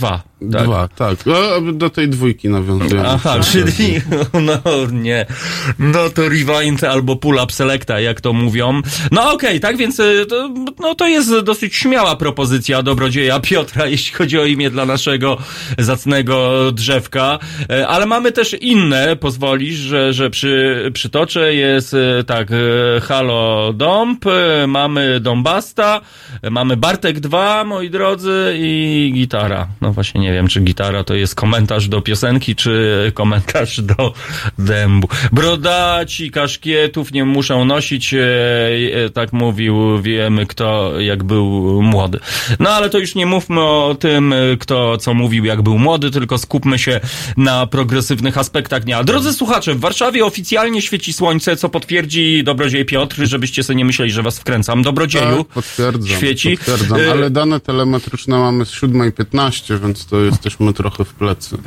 II. Tak. Dwa, tak. A do tej dwójki nawiązuję. Aha, czyli, (laughs) no nie, no to rewind albo pull-up selecta, jak to mówią. No okej, tak więc y, to, no to jest dosyć śmiała propozycja dobrodzieja Piotra, (laughs) jeśli chodzi o imię dla naszego zacnego drzewka, E, ale mamy też inne, pozwolisz, że, że przy, przytoczę, jest e, tak, e, Halo Dąb, mamy Dąbasta, e, mamy Bartek 2, moi drodzy, i gitara. No właśnie nie wiem, czy gitara to jest komentarz do piosenki, czy komentarz do dębu. Brodaci kaszkietów nie muszą nosić, e, e, tak mówił, wiemy kto, jak był młody. No ale to już nie mówmy o tym, e, kto co mówił, jak był młody, tylko skupmy się na progresywnych aspektach dnia. Drodzy słuchacze, w Warszawie oficjalnie świeci słońce, co potwierdzi dobrodziej Piotr, żebyście sobie nie myśleli, że was wkręcam. Dobrodzieju. Tak, potwierdzam. Świeci. Potwierdzam, ale dane telemetryczne mamy z 7.15, więc to jesteśmy trochę w plecy.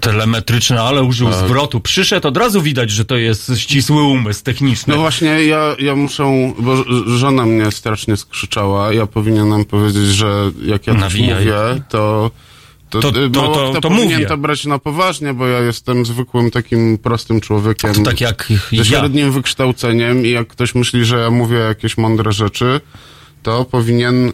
Telemetryczne, ale użył Tak. zwrotu. Przyszedł, od razu widać, że to jest ścisły umysł techniczny. No właśnie, ja, ja muszę, bo żona mnie strasznie skrzyczała, ja powinienem powiedzieć, że jak ja coś Nawijaj. mówię, to... To, To- to- to- kto to powinien to brać na poważnie, bo ja jestem zwykłym takim prostym człowiekiem. To tak jak ze ja. średnim wykształceniem i jak ktoś myśli, że ja mówię jakieś mądre rzeczy, to powinien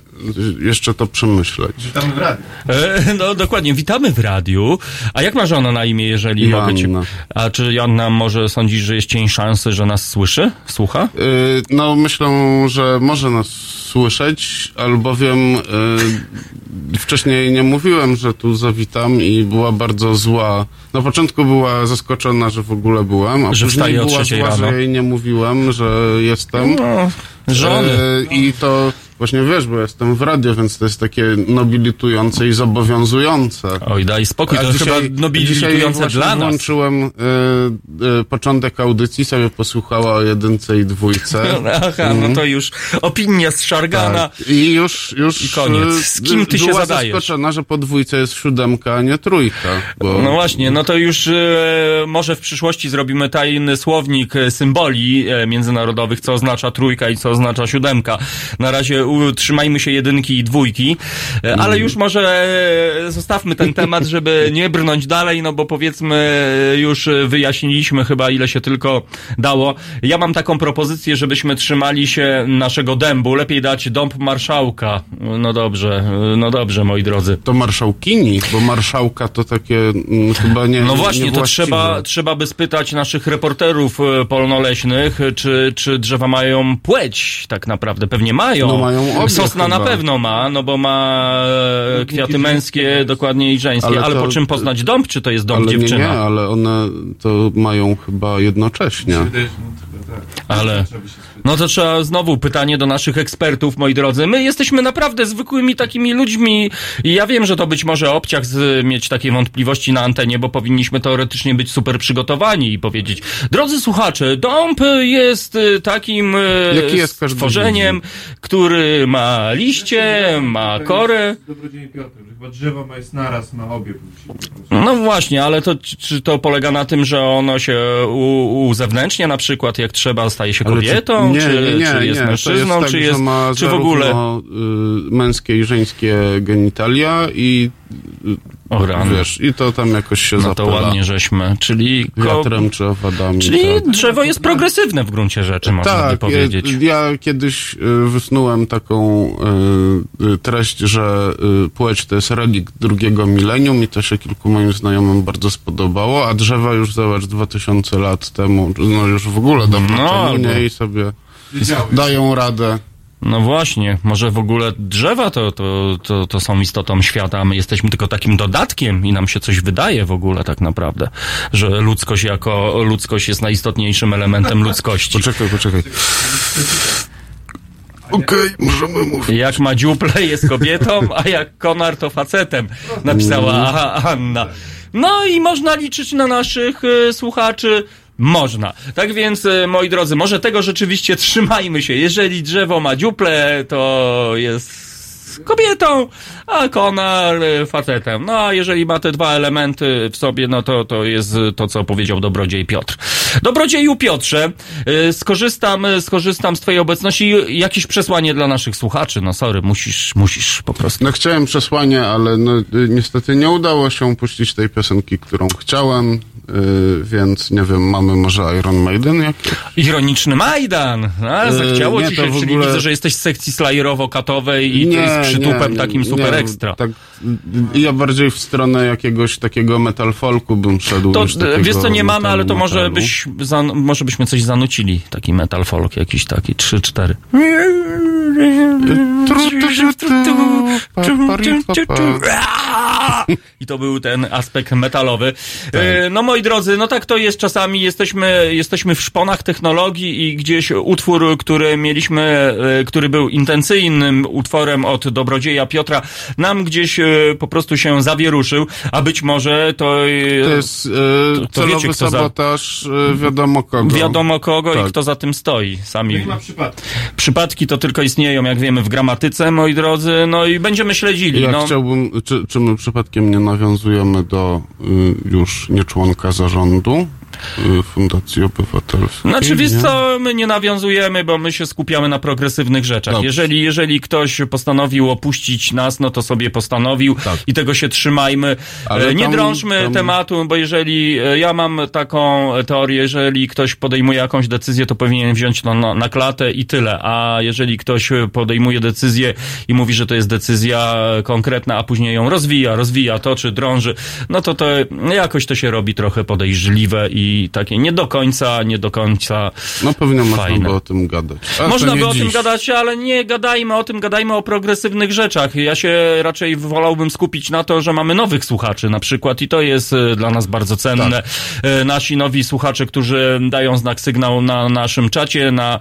jeszcze to przemyśleć. Witamy w radiu. E, no dokładnie, witamy w radiu. A jak ma żona na imię, jeżeli Joanna. mogę cię... A czy Joanna może sądzisz, że jest cień szansy, że nas słyszy? Słucha? Y, No, myślę, że może nas słyszeć, albowiem y, wcześniej nie mówiłem, że tu zawitam i była bardzo zła. Na początku była zaskoczona, że w ogóle byłem, a Że później była zła, rano. że jej nie mówiłem, że jestem. No, żony. Y, I to właśnie wiesz, bo jestem w radio, więc to jest takie nobilitujące i zobowiązujące. Oj, daj spokój, A to dzisiaj- chyba nobilitujące dla nas. włączyłem y, y, początek audycji, sobie posłuchała o jedynce i dwójce. (laughs) Aha, no to już opinia z Szargana. Tak. I już, już I koniec. y, Z kim ty się zadajesz? zaskoczona, że po dwójce jest siódemka, a nie trójka. Bo... No właśnie, no to już e, może w przyszłości zrobimy tajny słownik e, symboli e, międzynarodowych, co oznacza trójka i co oznacza siódemka. Na razie trzymajmy się jedynki i dwójki, e, ale już może e, zostawmy ten temat, żeby (laughs) nie brnąć dalej, no bo powiedzmy e, już wyjaśniliśmy chyba ile się tylko dało. Ja mam taką propozycję, żebyśmy trzymali się naszego dębu. Lepiej dać dąb marszałka. No dobrze, no dobrze, moi drodzy. To marszałkini, bo marszałka to takie mm, chyba nie No właśnie, to trzeba, trzeba by spytać naszych reporterów polnoleśnych, czy, czy drzewa mają płeć tak naprawdę. Pewnie mają. No mają obie Sosna na chyba. pewno ma, no bo ma e, kwiaty męskie, dokładnie i żeńskie. Ale, Ale to- po czym poznać dąb? Czy to jest dąb Ale nie, dziewczyna? nie, ale one to mają chyba jednocześnie. Tak. Ale-. No to trzeba znowu pytanie do naszych ekspertów, moi drodzy. My jesteśmy naprawdę zwykłymi takimi ludźmi i ja wiem, że to być może obciach z, mieć takie wątpliwości na antenie, bo powinniśmy teoretycznie być super przygotowani i powiedzieć, drodzy słuchacze, dąb jest y, takim y, Jaki jest stworzeniem, który ma liście, ma korę. Dobrodziej Piotr, chyba drzewo ma jest naraz, ma obie płci. No właśnie, ale to czy- to polega na tym, że ono się u, uzewnętrznia na przykład, jak trzeba, staje się kobietą, nie, czy, nie, czy jest nie. mężczyzną, jest tak, czy jest, ma czy w ogóle... y, męskie i żeńskie genitalia i O rany. wiesz, i to tam jakoś się No to zapala ładnie żeśmy, czyli... Wiatrem czy owadami. Czyli tak. drzewo jest progresywne w gruncie rzeczy, można by Tak, powiedzieć. ja, ja kiedyś y, wysnułem taką y, y, treść, że y, płeć to jest relikt drugiego milenium i to się kilku moim znajomym bardzo spodobało, a drzewa już zobacz 2000 lat temu, no już w ogóle dawno No, temu, nie, i sobie dają radę. No właśnie, może w ogóle drzewa to, to, to, to są istotą świata, a my jesteśmy tylko takim dodatkiem i nam się coś wydaje w ogóle tak naprawdę, że ludzkość jako ludzkość jest najistotniejszym elementem (laughs) ludzkości. Poczekaj, poczekaj. Okej, możemy mówić. Jak ma dziuple jest kobietą, a jak konar to facetem, napisała aha, Anna. No i można liczyć na naszych e, słuchaczy. Można. Tak więc, e, moi drodzy, może tego rzeczywiście trzymajmy się. Jeżeli drzewo ma dziuple, to jest kobietą, a konar e, facetem. No a jeżeli ma te dwa elementy w sobie, no to to jest to, co powiedział dobrodziej Piotr. Dobrodzieju Piotrze, e, skorzystam, skorzystam z twojej obecności. Jakieś przesłanie dla naszych słuchaczy. No sorry, musisz, musisz po prostu. No chciałem przesłanie, ale no, niestety nie udało się puścić tej piosenki, którą chciałem, y, więc nie wiem, mamy może Iron Maiden? Ironiczny Majdan! A, E, zachciało nie, ci się, czyli ogóle- widzę, że jesteś z sekcji slayerowo-katowej i ty z przytupem takim super ekstra. Tak, y, ja bardziej w stronę jakiegoś takiego metal folku bym szedł To e, wiesz co, nie mamy, ale to może, byś, zan, może byśmy coś zanucili. Taki metal folk jakiś taki, 3-4. I to był ten aspekt metalowy. E, No moi drodzy, no tak to jest czasami, jesteśmy, jesteśmy w szponach technologii i gdzieś utwór, który mieliśmy, e, który był intencyjnym utworem od dobrodzieja Piotra, nam gdzieś e, po prostu się zawieruszył, a być może to... e, To jest y, to celowy wiecie, kto za- sabotaż y, wiadomo kogo. Wiadomo kogo i Tak. kto za tym stoi. Sami Nie ma przypadku. przypadki to tylko istnieją, jak wiemy, w gramatyce, moi drodzy, no i będziemy śledzili. Ja no. chciałbym, czy, czy my przypadkiem nie nawiązujemy do y, już nie Kazaronu Fundacji Obywatelskiej? Znaczy, wiesz co, my nie nawiązujemy, bo my się skupiamy na progresywnych rzeczach. Dobrze. Jeżeli, jeżeli ktoś postanowił opuścić nas, no to sobie postanowił Tak. i tego się trzymajmy. Ale nie tam- drążmy tam- tematu, bo jeżeli, e, ja mam taką teorię, jeżeli ktoś podejmuje jakąś decyzję, to powinien wziąć to na, na klatę i tyle. A jeżeli ktoś podejmuje decyzję i mówi, że to jest decyzja konkretna, a później ją rozwija, rozwija, toczy, drąży, no to to jakoś to się robi trochę podejrzliwe i takie nie do końca, nie do końca No pewnie można Fajne. by o tym gadać. A można by o tym gadać, ale nie gadajmy o tym, gadajmy o progresywnych rzeczach. Ja się raczej wolałbym skupić na to, że mamy nowych słuchaczy na przykład i to jest e, dla nas bardzo cenne. E, Nasi nowi słuchacze, którzy dają znak sygnał na naszym czacie, na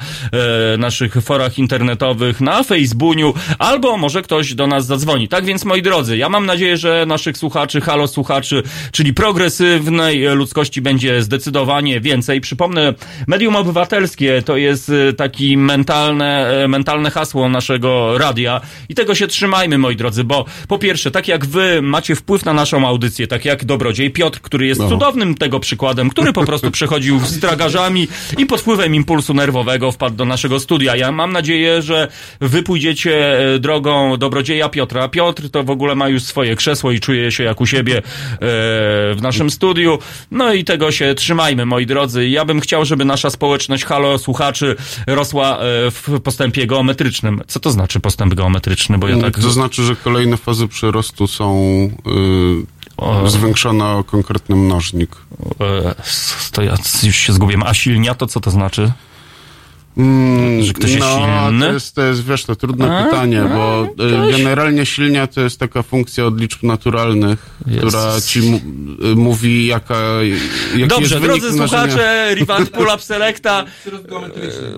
e, naszych forach internetowych, na Facebooku, albo może ktoś do nas zadzwoni. Tak więc, moi drodzy, ja mam nadzieję, że naszych słuchaczy, halo słuchaczy, czyli progresywnej ludzkości będzie zdecydowanie zdecydowanie więcej. Przypomnę, medium obywatelskie to jest y, taki mentalne, e, mentalne hasło naszego radia i tego się trzymajmy, moi drodzy, bo po pierwsze, tak jak wy macie wpływ na naszą audycję, tak jak dobrodziej Piotr, który jest No. cudownym tego przykładem, który po prostu przechodził z tragarzami i pod wpływem impulsu nerwowego wpadł do naszego studia. Ja mam nadzieję, że wy pójdziecie e, drogą dobrodzieja Piotra. Piotr to w ogóle ma już swoje krzesło i czuje się jak u siebie w naszym studiu. No i tego się trzymajmy, moi drodzy. Ja bym chciał, żeby nasza społeczność halo słuchaczy rosła e, w postępie geometrycznym. Co to znaczy postęp geometryczny? Bo ja tak... To znaczy, że kolejne fazy przyrostu są O. y, zwiększone o konkretny mnożnik. E, to ja już się zgubiłem. A silnia to co to znaczy? Mm, Że ktoś jest no, silny? To jest, to jest, wiesz, to trudne A, pytanie, a, bo to y, generalnie silnia to jest taka funkcja od liczb naturalnych, Jezus. która ci y, mówi, jaka, jaki Dobrze, jest drodzy słuchacze, Rivant Pull-Up Selecta.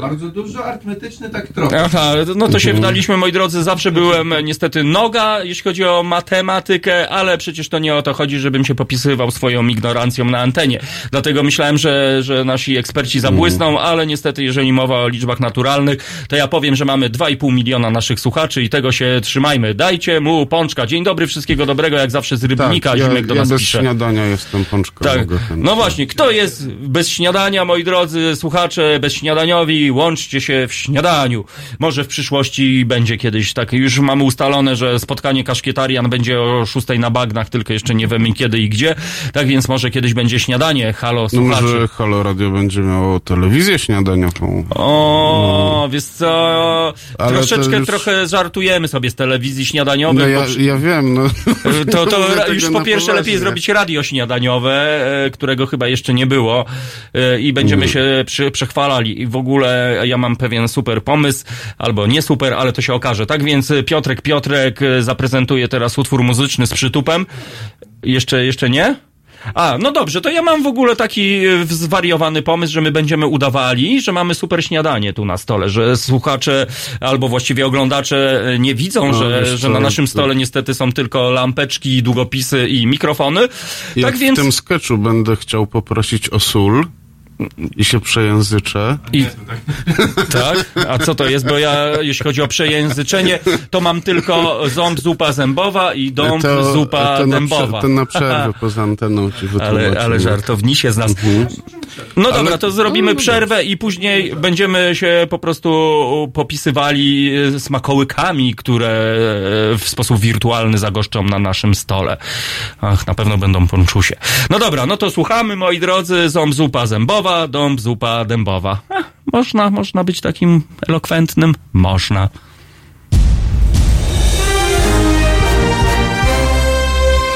Bardzo dużo, arytmetyczny tak trochę. Aha, no to się Mhm. wdaliśmy, moi drodzy. Zawsze byłem niestety noga, jeśli chodzi o matematykę, ale przecież to nie o to chodzi, żebym się popisywał swoją ignorancją na antenie. Dlatego myślałem, że, że nasi eksperci zabłysną, Mhm. ale niestety, jeżeli mowa o liczbach naturalnych, to ja powiem, że mamy 2,5 miliona naszych słuchaczy i tego się trzymajmy. Dajcie mu pączka. Dzień dobry, wszystkiego dobrego, jak zawsze z Rybnika. Tak, ja, Zimek do ja nas bez pisze. śniadania jestem pączka. Tak. No właśnie, kto jest bez śniadania, moi drodzy słuchacze, bezśniadaniowi, łączcie się w śniadaniu. Może w przyszłości będzie kiedyś tak, już mamy ustalone, że spotkanie kaszkietarian będzie o 6 na bagnach, tylko jeszcze nie wiemy kiedy i gdzie. Tak więc może kiedyś będzie śniadanie. Halo, No słuchacze. może Halo Radio będzie miało telewizję śniadaniową. O, wiesz co, Ale troszeczkę już- trochę żartujemy sobie z telewizji śniadaniowej. No bo ja, przy- ja wiem, no. (laughs) To, to (laughs) już po pierwsze poważnie. lepiej zrobić radio śniadaniowe, e, którego chyba jeszcze nie było e, i będziemy Mm. się przy, przechwalali. I w ogóle ja mam pewien super pomysł, albo nie super, ale to się okaże. Tak więc e, Piotrek Piotrek zaprezentuje teraz utwór muzyczny z przytupem. Jeszcze, jeszcze nie? A, no dobrze, to ja mam w ogóle taki e, zwariowany pomysł, że my będziemy udawali, że mamy super śniadanie tu na stole, że słuchacze albo właściwie oglądacze e, nie widzą, No, że, że na naszym to- stole niestety są tylko lampeczki, długopisy i mikrofony. Jak tak więc w tym sketchu będę chciał poprosić o sól i się przejęzyczę. I, tak? A co to jest? Bo ja, jeśli chodzi o przejęzyczenie, to mam tylko ząb zupa zębowa i dąb to, zupa to na, dębowa. prze- to na przerwę poza anteną ci. Ale, ale żartownisie z nas. No dobra, Ale- to zrobimy no, no przerwę i później będziemy się po prostu popisywali e, smakołykami, które e, w sposób wirtualny zagoszczą na naszym stole. Ach, na pewno będą ponczusie. No dobra, no to słuchamy, moi drodzy, ząb zupa zębowa, dąb zupa dębowa. Można, można być takim elokwentnym? Można.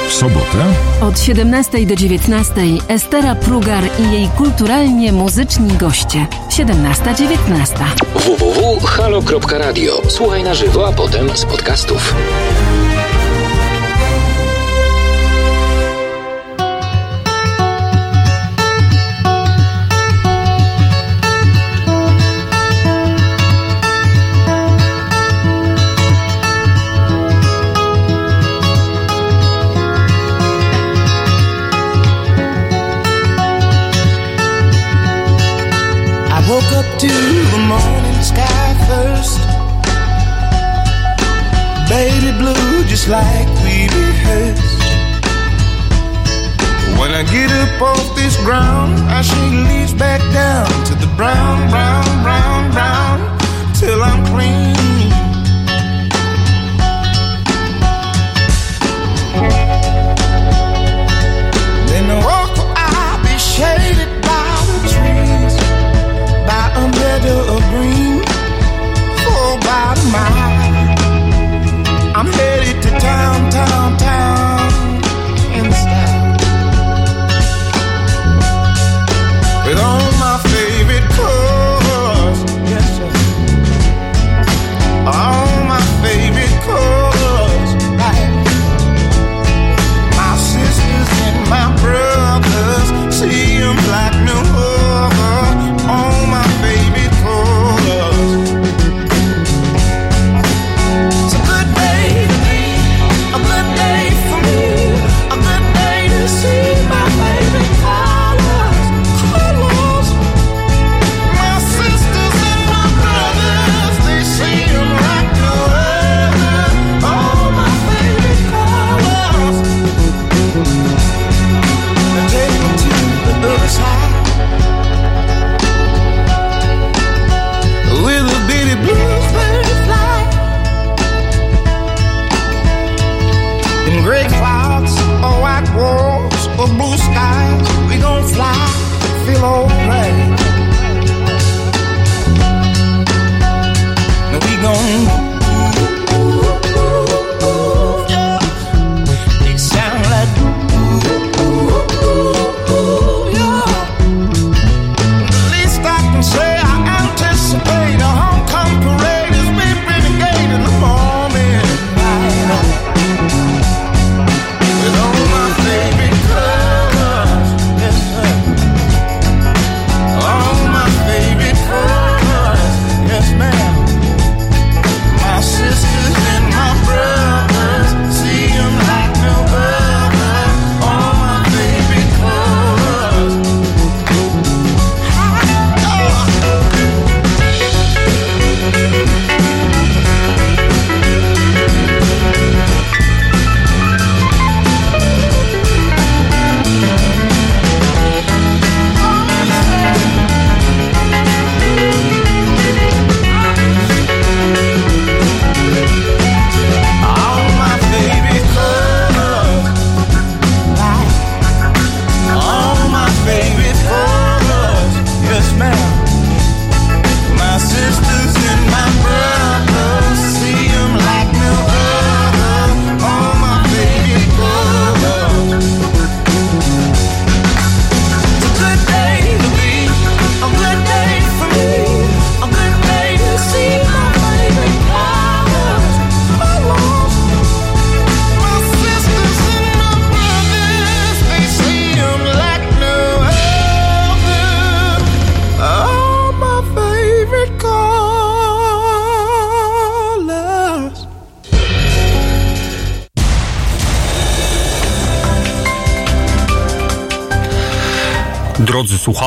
W sobotę Od 17 do 19 Estera Prugar i jej kulturalnie muzyczni goście. 17-19. www.halo.radio. Słuchaj na żywo, a potem z podcastów.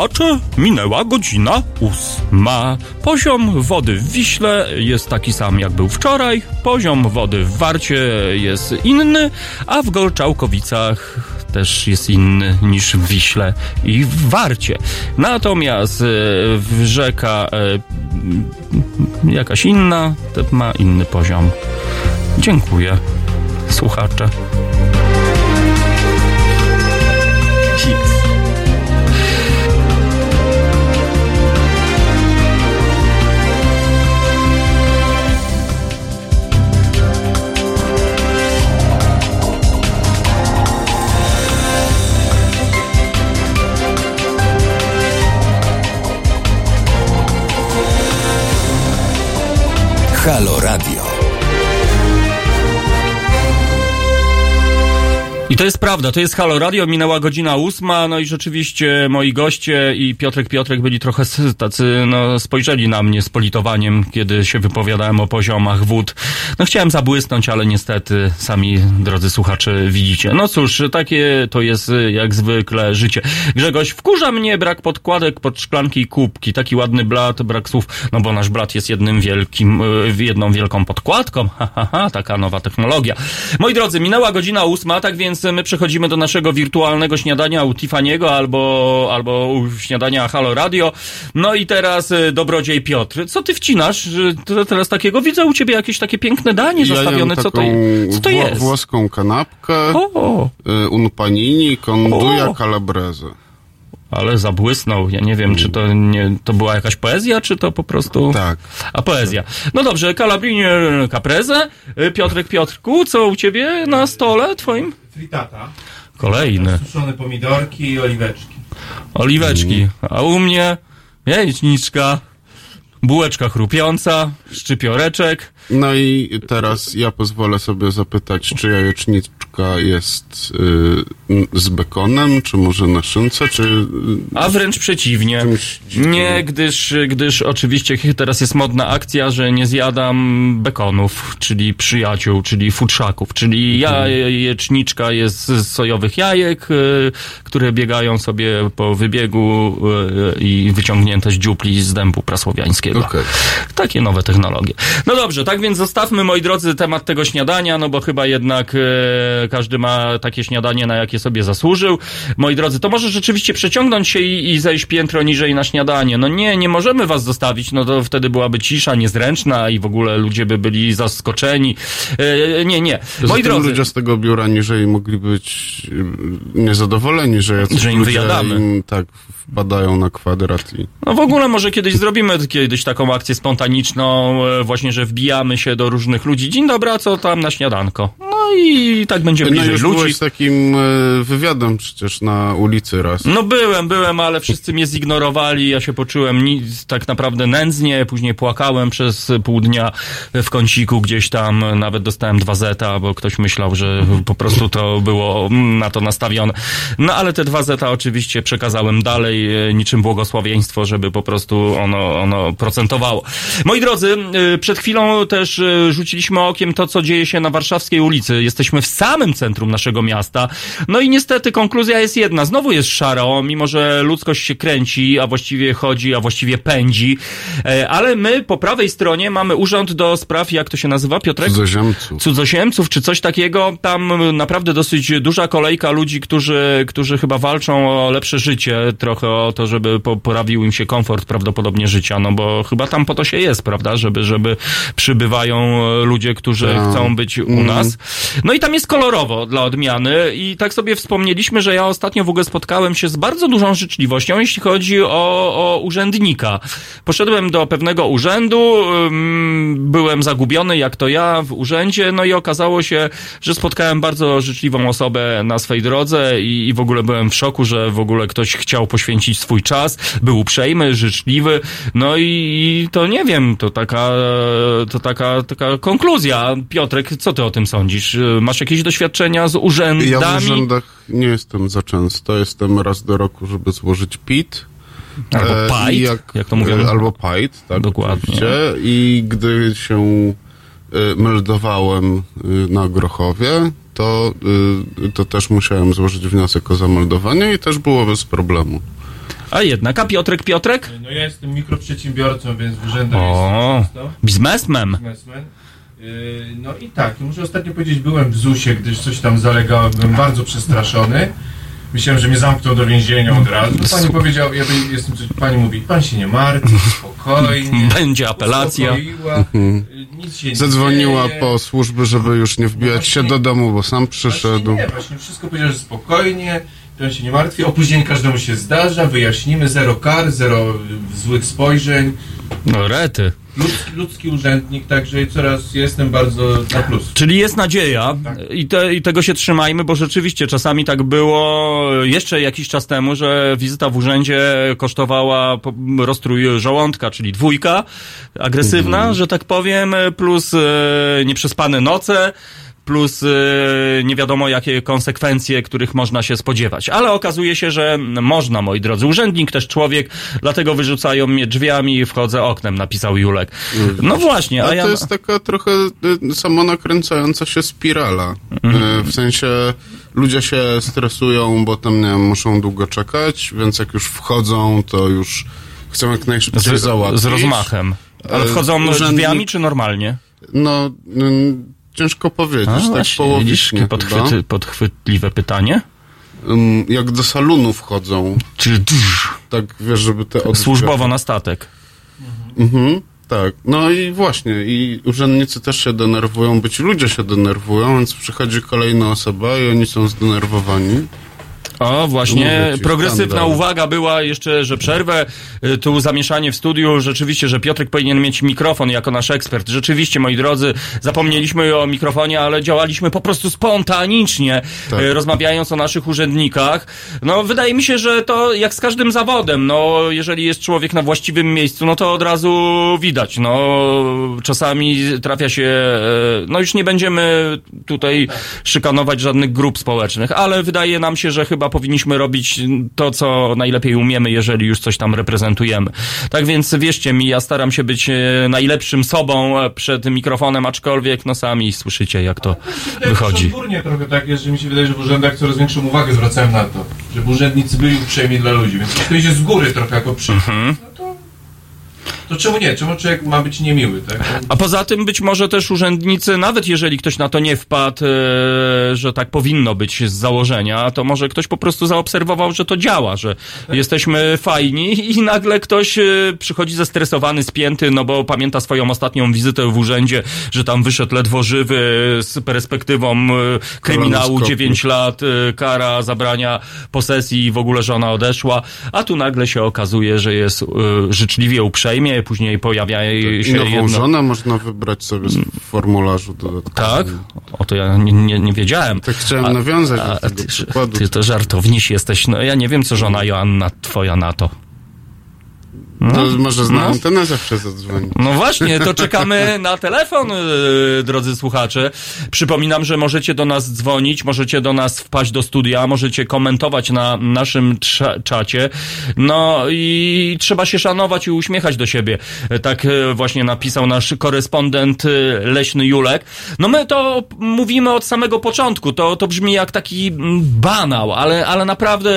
Słuchacze, minęła godzina ósma. Poziom wody w Wiśle jest taki sam jak był wczoraj, poziom wody w Warcie jest inny, a w Golczałkowicach też jest inny niż w Wiśle i w Warcie. Natomiast e, w rzeka e, jakaś inna ma inny poziom. Dziękuję, słuchacze. Halo Radio. I to jest prawda, to jest Halo Radio, minęła godzina ósma, no i rzeczywiście moi goście i Piotrek Piotrek byli trochę tacy, no spojrzeli na mnie z politowaniem, kiedy się wypowiadałem o poziomach wód. No chciałem zabłysnąć, ale niestety sami, drodzy słuchacze, widzicie. No cóż, takie to jest y, jak zwykle życie. Grzegorz, wkurza mnie brak podkładek pod szklanki i kubki. Taki ładny blat, brak słów, no bo nasz blat jest jednym wielkim, y, jedną wielką podkładką. Ha, ha, ha, taka nowa technologia. Moi drodzy, minęła godzina ósma, tak więc my przechodzimy do naszego wirtualnego śniadania u Tiffany'ego albo, albo śniadania Halo Radio. No i teraz y, dobrodziej Piotr. Co ty wcinasz? Teraz takiego widzę u ciebie jakieś takie piękne danie Ja zastawione. Co to, co to jest? włoską kanapkę, O, y, un panini, konduja calabrese. ale zabłysnął. Ja nie wiem, czy to nie, to była jakaś poezja, czy to po prostu... Tak. A poezja. No dobrze, Calabrinie Caprese. Y, Piotrek Piotrku, co u ciebie na stole twoim? Fritata. Kolejny. Suszone pomidorki i oliweczki. Oliweczki. A u mnie jajeczniczka, bułeczka chrupiąca, szczypioreczek. No i teraz ja pozwolę sobie zapytać, czy jajeczniczka jest y, z bekonem, czy może na szynce, czy... y, A wręcz przeciwnie. Nie, gdyż, gdyż oczywiście teraz jest modna akcja, że nie zjadam bekonów, czyli przyjaciół, czyli futrzaków, czyli jajeczniczka jest z sojowych jajek, y, które biegają sobie po wybiegu y, i wyciągnięte z dziupli z dębu prasłowiańskiego. Okej. Takie nowe technologie. No dobrze, tak więc zostawmy, moi drodzy, temat tego śniadania, no bo chyba jednak e, każdy ma takie śniadanie, na jakie sobie zasłużył. Moi drodzy, to może rzeczywiście przeciągnąć się i, i zejść piętro niżej na śniadanie. No nie, nie możemy was zostawić, no to wtedy byłaby cisza niezręczna i w ogóle ludzie by byli zaskoczeni. E, nie, nie. Moi drodzy, ludzie z tego biura niżej mogli być y, niezadowoleni, że jacyś Że im ludzie wyjadamy. im tak wpadają na kwadrat i... No w ogóle może kiedyś zrobimy kiedyś taką akcję spontaniczną, e, właśnie, że wbijamy się do różnych ludzi. Dzień dobry, co tam na śniadanko? No i tak będzie No bliżej już ludzi. byłeś z takim y, wywiadem przecież na ulicy raz. No byłem, byłem, ale wszyscy mnie zignorowali, ja się poczułem nic, tak naprawdę nędznie, później płakałem przez pół dnia w kąciku gdzieś tam, nawet dostałem dwa zeta, bo ktoś myślał, że po prostu to było na to nastawione. No ale te dwa zeta oczywiście przekazałem dalej, e, niczym błogosławieństwo, żeby po prostu ono, ono procentowało. Moi drodzy, e, przed chwilą też e, rzuciliśmy okiem to, co dzieje się na warszawskiej ulicy. Jesteśmy w samym centrum naszego miasta. No i niestety konkluzja jest jedna. Znowu jest szaro, mimo że ludzkość się kręci, a właściwie chodzi, a właściwie pędzi. E, Ale my po prawej stronie mamy urząd do spraw, jak to się nazywa, Piotrek? Cudzoziemców. cudzoziemców czy coś takiego. Tam naprawdę dosyć duża kolejka ludzi, którzy, którzy chyba walczą o lepsze życie, trochę o to, żeby po, poprawił im się komfort prawdopodobnie życia, no bo chyba tam po to się jest, prawda, żeby, żeby przybywają e, ludzie, którzy Tak. chcą być u nas. No i tam jest kolorowo dla odmiany i tak sobie wspomnieliśmy, że ja ostatnio w ogóle spotkałem się z bardzo dużą życzliwością, jeśli chodzi o, o urzędnika. Poszedłem do pewnego urzędu, byłem zagubiony, jak to ja, w urzędzie, no i okazało się, że spotkałem bardzo życzliwą osobę na swej drodze i, i w ogóle byłem w szoku, że w ogóle ktoś chciał poświęcić swój czas, był uprzejmy, życzliwy, no i, i to nie wiem, to taka, to taka, taka konkluzja. Piotrek, co ty o tym sądzisz? Masz jakieś doświadczenia z urzędami? Ja w urzędach nie jestem za często. Jestem raz do roku, żeby złożyć PIT. Albo E, PAIT, i jak to mówią. e, Albo PAIT, tak. Dokładnie. oczywiście. I gdy się e, meldowałem e, na Grochowie, to, to też musiałem złożyć wniosek o zameldowanie i też było bez problemu. A jednak, a Piotrek, Piotrek? No ja jestem mikroprzedsiębiorcą, więc w urzędach O, jestem często. biznesmen. Biznesmen. Yy, No i tak, muszę ostatnio powiedzieć, byłem w ZUS-ie, gdyż coś tam zalegałem, byłem bardzo przestraszony. Myślałem, że mnie zamkną do więzienia od razu. Pani powiedział, ja jestem coś, pani mówi, pan się nie martwi, spokojnie. (laughs) Będzie apelacja. uspokoiła, Mhm. Nic się nie Zadzwoniła dzieje. po służby, żeby już nie wbijać właśnie- się do domu, bo sam przyszedł. Właśnie nie, właśnie wszystko powiedział, że spokojnie, to się nie martwi. Opóźnień każdemu się zdarza, wyjaśnimy, zero kar, zero złych spojrzeń. No rety. Ludzki, ludzki urzędnik, także coraz jestem bardzo na plus. Czyli jest nadzieja i, te, i tego się trzymajmy, bo rzeczywiście czasami tak było jeszcze jakiś czas temu, że wizyta w urzędzie kosztowała rozstrój żołądka, czyli dwójka agresywna, że tak powiem, plus e, nieprzespane noce. Plus e, nie wiadomo jakie konsekwencje, których można się spodziewać. Ale okazuje się, że można, moi drodzy. Urzędnik też człowiek, dlatego wyrzucają mnie drzwiami i wchodzę oknem, napisał Julek. No właśnie, A a ja... to jest taka trochę y, samonakręcająca się spirala. Mhm. Y, W sensie ludzie się stresują, bo tam nie wiem, muszą długo czekać, więc jak już wchodzą, to już chcą jak najszybciej Z, załatwić. z rozmachem. Ale E, wchodzą urzędnik- drzwiami czy normalnie? No, y, ciężko powiedzieć, A, tak właśnie, połowicznie podchwyty, podchwytliwe pytanie. Ym, Jak do salonu wchodzą, Czy tak wiesz, żeby te odrzwy- służbowo na statek? Mhm, tak. No i właśnie, i urzędnicy też się denerwują, być ludzie się denerwują, więc przychodzi kolejna osoba i oni są zdenerwowani. O, właśnie, ci, progresywna skandal. uwaga była jeszcze, że przerwę, y, tu zamieszanie w studiu, rzeczywiście, że Piotrek powinien mieć mikrofon jako nasz ekspert. Rzeczywiście, moi drodzy, zapomnieliśmy o mikrofonie, ale działaliśmy po prostu spontanicznie, Tak. y, rozmawiając o naszych urzędnikach. No, wydaje mi się, że to jak z każdym zawodem, no, jeżeli jest człowiek na właściwym miejscu, no to od razu widać, no, czasami trafia się, e, no już nie będziemy tutaj szykanować żadnych grup społecznych, ale wydaje nam się, że chyba powinniśmy robić to, co najlepiej umiemy, jeżeli już coś tam reprezentujemy. Tak więc wierzcie mi, ja staram się być e, najlepszym sobą e, przed mikrofonem, aczkolwiek no sami słyszycie, jak to wychodzi. Trochę tak jest, że mi się wydaje, że w urzędach coraz większą uwagę zwracają na to, żeby urzędnicy byli uprzejmi dla ludzi, więc to idzie z góry trochę jako przykład, Mhm. No to, czemu nie? Czemu człowiek ma być niemiły, tak? A poza tym być może też urzędnicy, nawet jeżeli ktoś na to nie wpadł, e, że tak powinno być z założenia, to może ktoś po prostu zaobserwował, że to działa, że jesteśmy fajni i nagle ktoś e, przychodzi zestresowany, spięty, no bo pamięta swoją ostatnią wizytę w urzędzie, że tam wyszedł ledwo żywy z perspektywą e, kryminału Kolonoskopii. 9 lat, e, kara zabrania posesji i w ogóle żona odeszła, a tu nagle się okazuje, że jest e, życzliwie, uprzejmie, później pojawia I się nową jedno... żonę można wybrać sobie w formularzu dodatkowym. Tak? O to ja nie, nie, nie wiedziałem. Tak chciałem nawiązać do tego ty, przykładu. ty to żartowniś jesteś. No ja nie wiem, co żona Joanna twoja na to. To może na no. antenę zawsze zadzwoni. No właśnie, to czekamy na telefon, yy, drodzy słuchacze. Przypominam, że możecie do nas dzwonić, możecie do nas wpaść do studia, możecie komentować na naszym czacie. No i trzeba się szanować i uśmiechać do siebie. Tak yy, właśnie napisał nasz korespondent yy, Leśny Julek. No my to mówimy od samego początku. To, to brzmi jak taki mm, banał, ale, ale naprawdę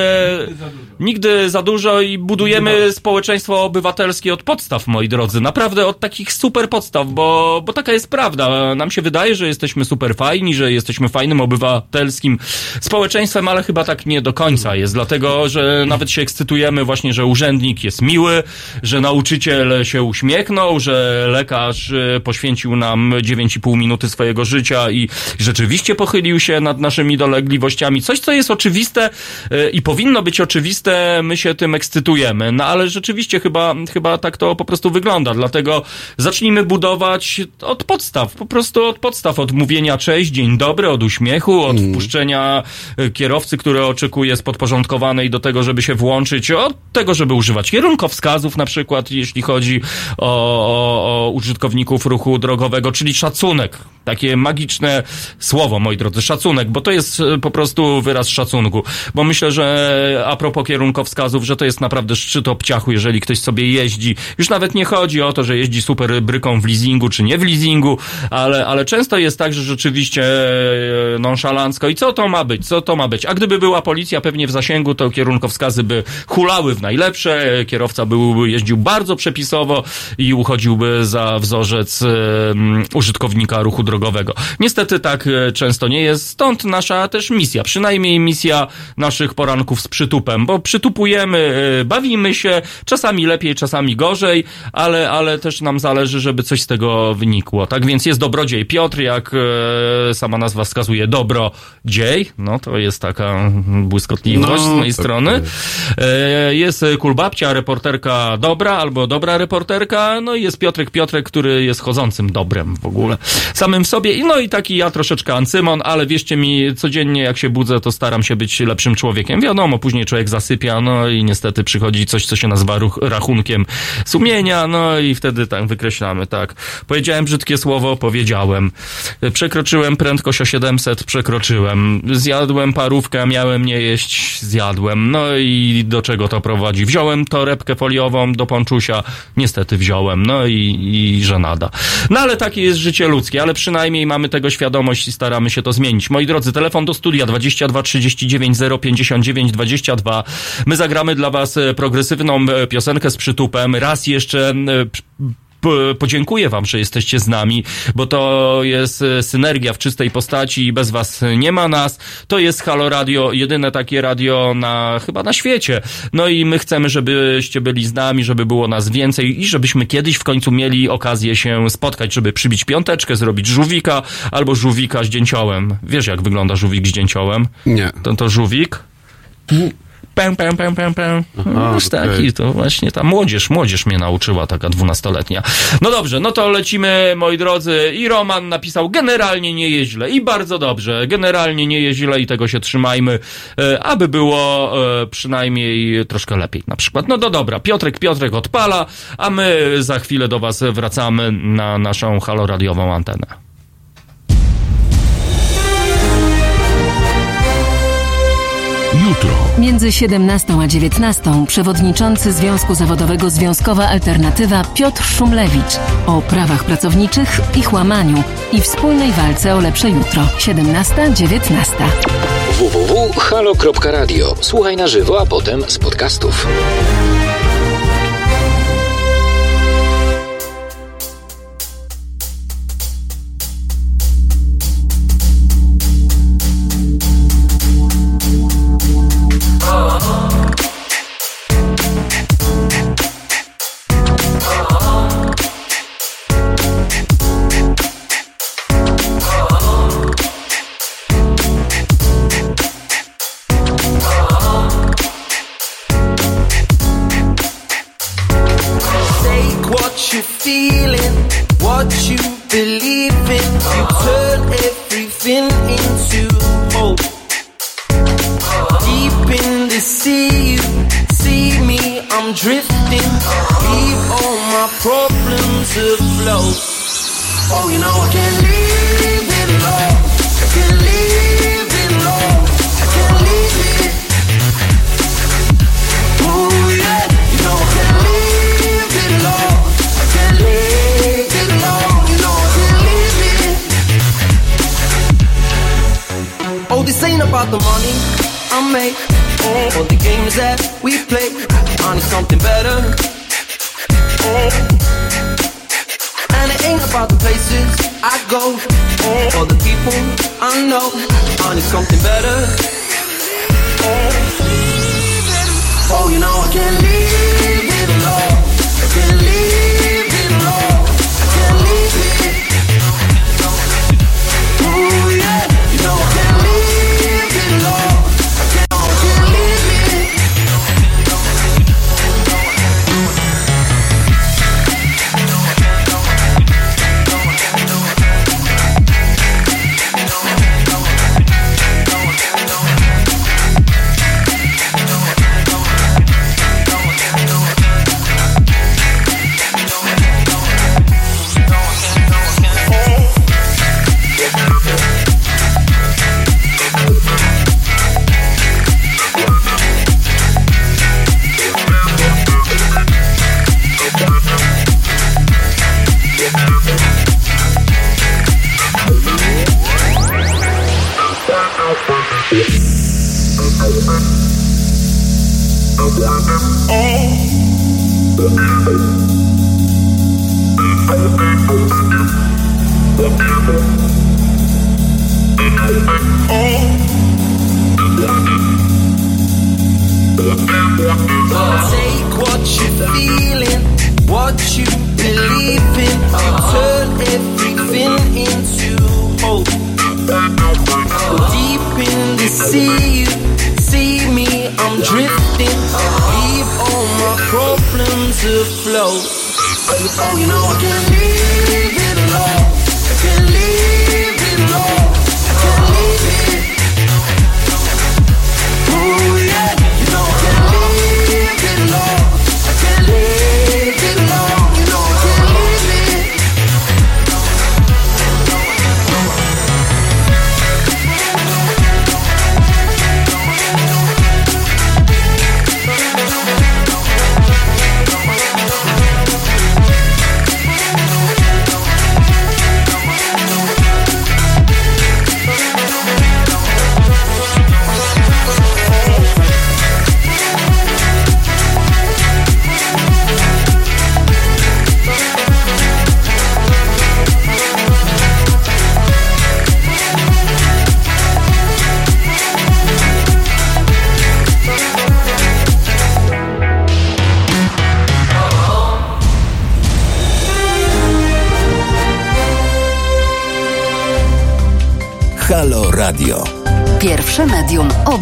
nigdy za dużo i budujemy społeczeństwo obywatelskie od podstaw, moi drodzy. Naprawdę od takich super podstaw, bo, bo taka jest prawda. Nam się wydaje, że jesteśmy super fajni, że jesteśmy fajnym obywatelskim społeczeństwem, ale chyba tak nie do końca jest, dlatego, że nawet się ekscytujemy właśnie, że urzędnik jest miły, że nauczyciel się uśmiechnął, że lekarz e, poświęcił nam 9,5 minuty swojego życia i rzeczywiście pochylił się nad naszymi dolegliwościami. Coś, co jest oczywiste e, i powinno być oczywiste, my się tym ekscytujemy. No ale rzeczywiście chyba, chyba tak to po prostu wygląda. Dlatego zacznijmy budować od podstaw, po prostu od podstaw, od mówienia cześć, dzień dobry, od uśmiechu, od wpuszczenia e, kierowcy, który oczekuje z podporządkowanej do tego, żeby się włączyć, od tego, żeby używać kierunkowskazów na przykład, jeśli chodzi o, o, o użytkowników ruchu drogowego, czyli szacunek. Takie magiczne słowo, moi drodzy, szacunek, bo to jest e, po prostu wyraz szacunku. Bo myślę, że a propos kierunkowskazów, że to jest naprawdę szczyt obciachu, jeżeli ktoś sobie sobie jeździ. Już nawet nie chodzi o to, że jeździ super bryką w leasingu, czy nie w leasingu, ale, ale często jest tak, że rzeczywiście e, nonszalancko i co to ma być, co to ma być. A gdyby była policja pewnie w zasięgu, to kierunkowskazy by hulały w najlepsze, kierowca byłby jeździł bardzo przepisowo i uchodziłby za wzorzec e, mm, użytkownika ruchu drogowego. Niestety tak e, często nie jest, stąd nasza też misja, przynajmniej misja naszych poranków z przytupem, bo przytupujemy, bawimy się, czasami lepiej, czasami gorzej, ale, ale też nam zależy, żeby coś z tego wynikło. Tak więc jest dobrodziej Piotr, jak e, sama nazwa wskazuje, dobrodziej, no to jest taka błyskotliwość No, z mojej tak strony. E, Jest Kulbabcia, reporterka dobra, albo dobra reporterka, no i jest Piotrek Piotrek, który jest chodzącym dobrem w ogóle. Samym w sobie, I no i taki ja troszeczkę ancymon, ale wierzcie mi, codziennie jak się budzę, to staram się być lepszym człowiekiem. Wiadomo, później człowiek zasypia, no i niestety przychodzi coś, co się nazywa ruch, rachunkiem sumienia, no i wtedy tak wykreślamy, tak. Powiedziałem brzydkie słowo, powiedziałem. Przekroczyłem prędkość o 700, przekroczyłem. Zjadłem parówkę, miałem nie jeść, zjadłem. No i do czego to prowadzi? Wziąłem torebkę foliową do ponczusia, niestety wziąłem, no i, i żenada. No ale takie jest życie ludzkie, ale przynajmniej mamy tego świadomość i staramy się to zmienić. Moi drodzy, telefon do studia 22 39 059 22. My zagramy dla was e, progresywną e, piosenkę z przytupem. Raz jeszcze e, podziękuję wam, że jesteście z nami, bo to jest e, synergia w czystej postaci i bez was nie ma nas. To jest Halo Radio, jedyne takie radio na, chyba na świecie. No i my chcemy, żebyście byli z nami, żeby było nas więcej i żebyśmy kiedyś w końcu mieli okazję się spotkać, żeby przybić piąteczkę, zrobić żółwika albo żółwika z dzięciołem. Wiesz, jak wygląda żółwik z dzięciołem? Nie. To, to żółwik? Pę, pę, pę, pę, pę. No, jest okej. taki, to właśnie ta młodzież, młodzież mnie nauczyła, taka dwunastoletnia. No dobrze, no to lecimy, moi drodzy. I Roman napisał, generalnie nie jest źle. I bardzo dobrze, generalnie nie jest źle i tego się trzymajmy, e, aby było e, przynajmniej troszkę lepiej na przykład. No to dobra, Piotrek, Piotrek odpala, a my za chwilę do was wracamy na naszą haloradiową antenę. Jutro. Między 17 a 19 przewodniczący Związku Zawodowego Związkowa Alternatywa Piotr Szumlewicz o prawach pracowniczych, ich łamaniu i wspólnej walce o lepsze jutro. 17-19. www.halo.radio. Słuchaj na żywo, a potem z podcastów. Feeling, what you believe in. You turn everything into Drifting. Leave all my problems afloat. Oh, you know I can't leave it alone. I can't leave it alone. I can't leave it. Ooh, yeah. You know I can't leave it alone. I can't leave it alone. You know I can't leave it. Oh, this ain't about the money I make oh, or the games that we play. I need something better. And it ain't about the places I go or the people I know. Need something better. Oh, you know I can't leave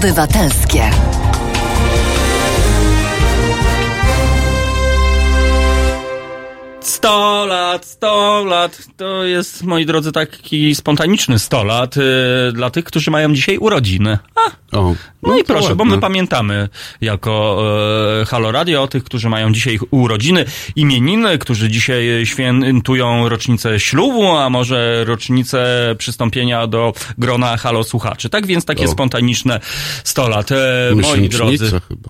medium jest, moi drodzy, taki spontaniczny sto lat y, dla tych, którzy mają dzisiaj urodziny. A, O, no, i to proszę, bo ładne. my pamiętamy jako e, Halo Radio o tych, którzy mają dzisiaj urodziny, imieniny, którzy dzisiaj świętują rocznicę ślubu, a może rocznicę przystąpienia do grona Halo Słuchaczy. Tak więc takie O. spontaniczne 100 lat. E, moi Miesięcznica drodzy. chyba.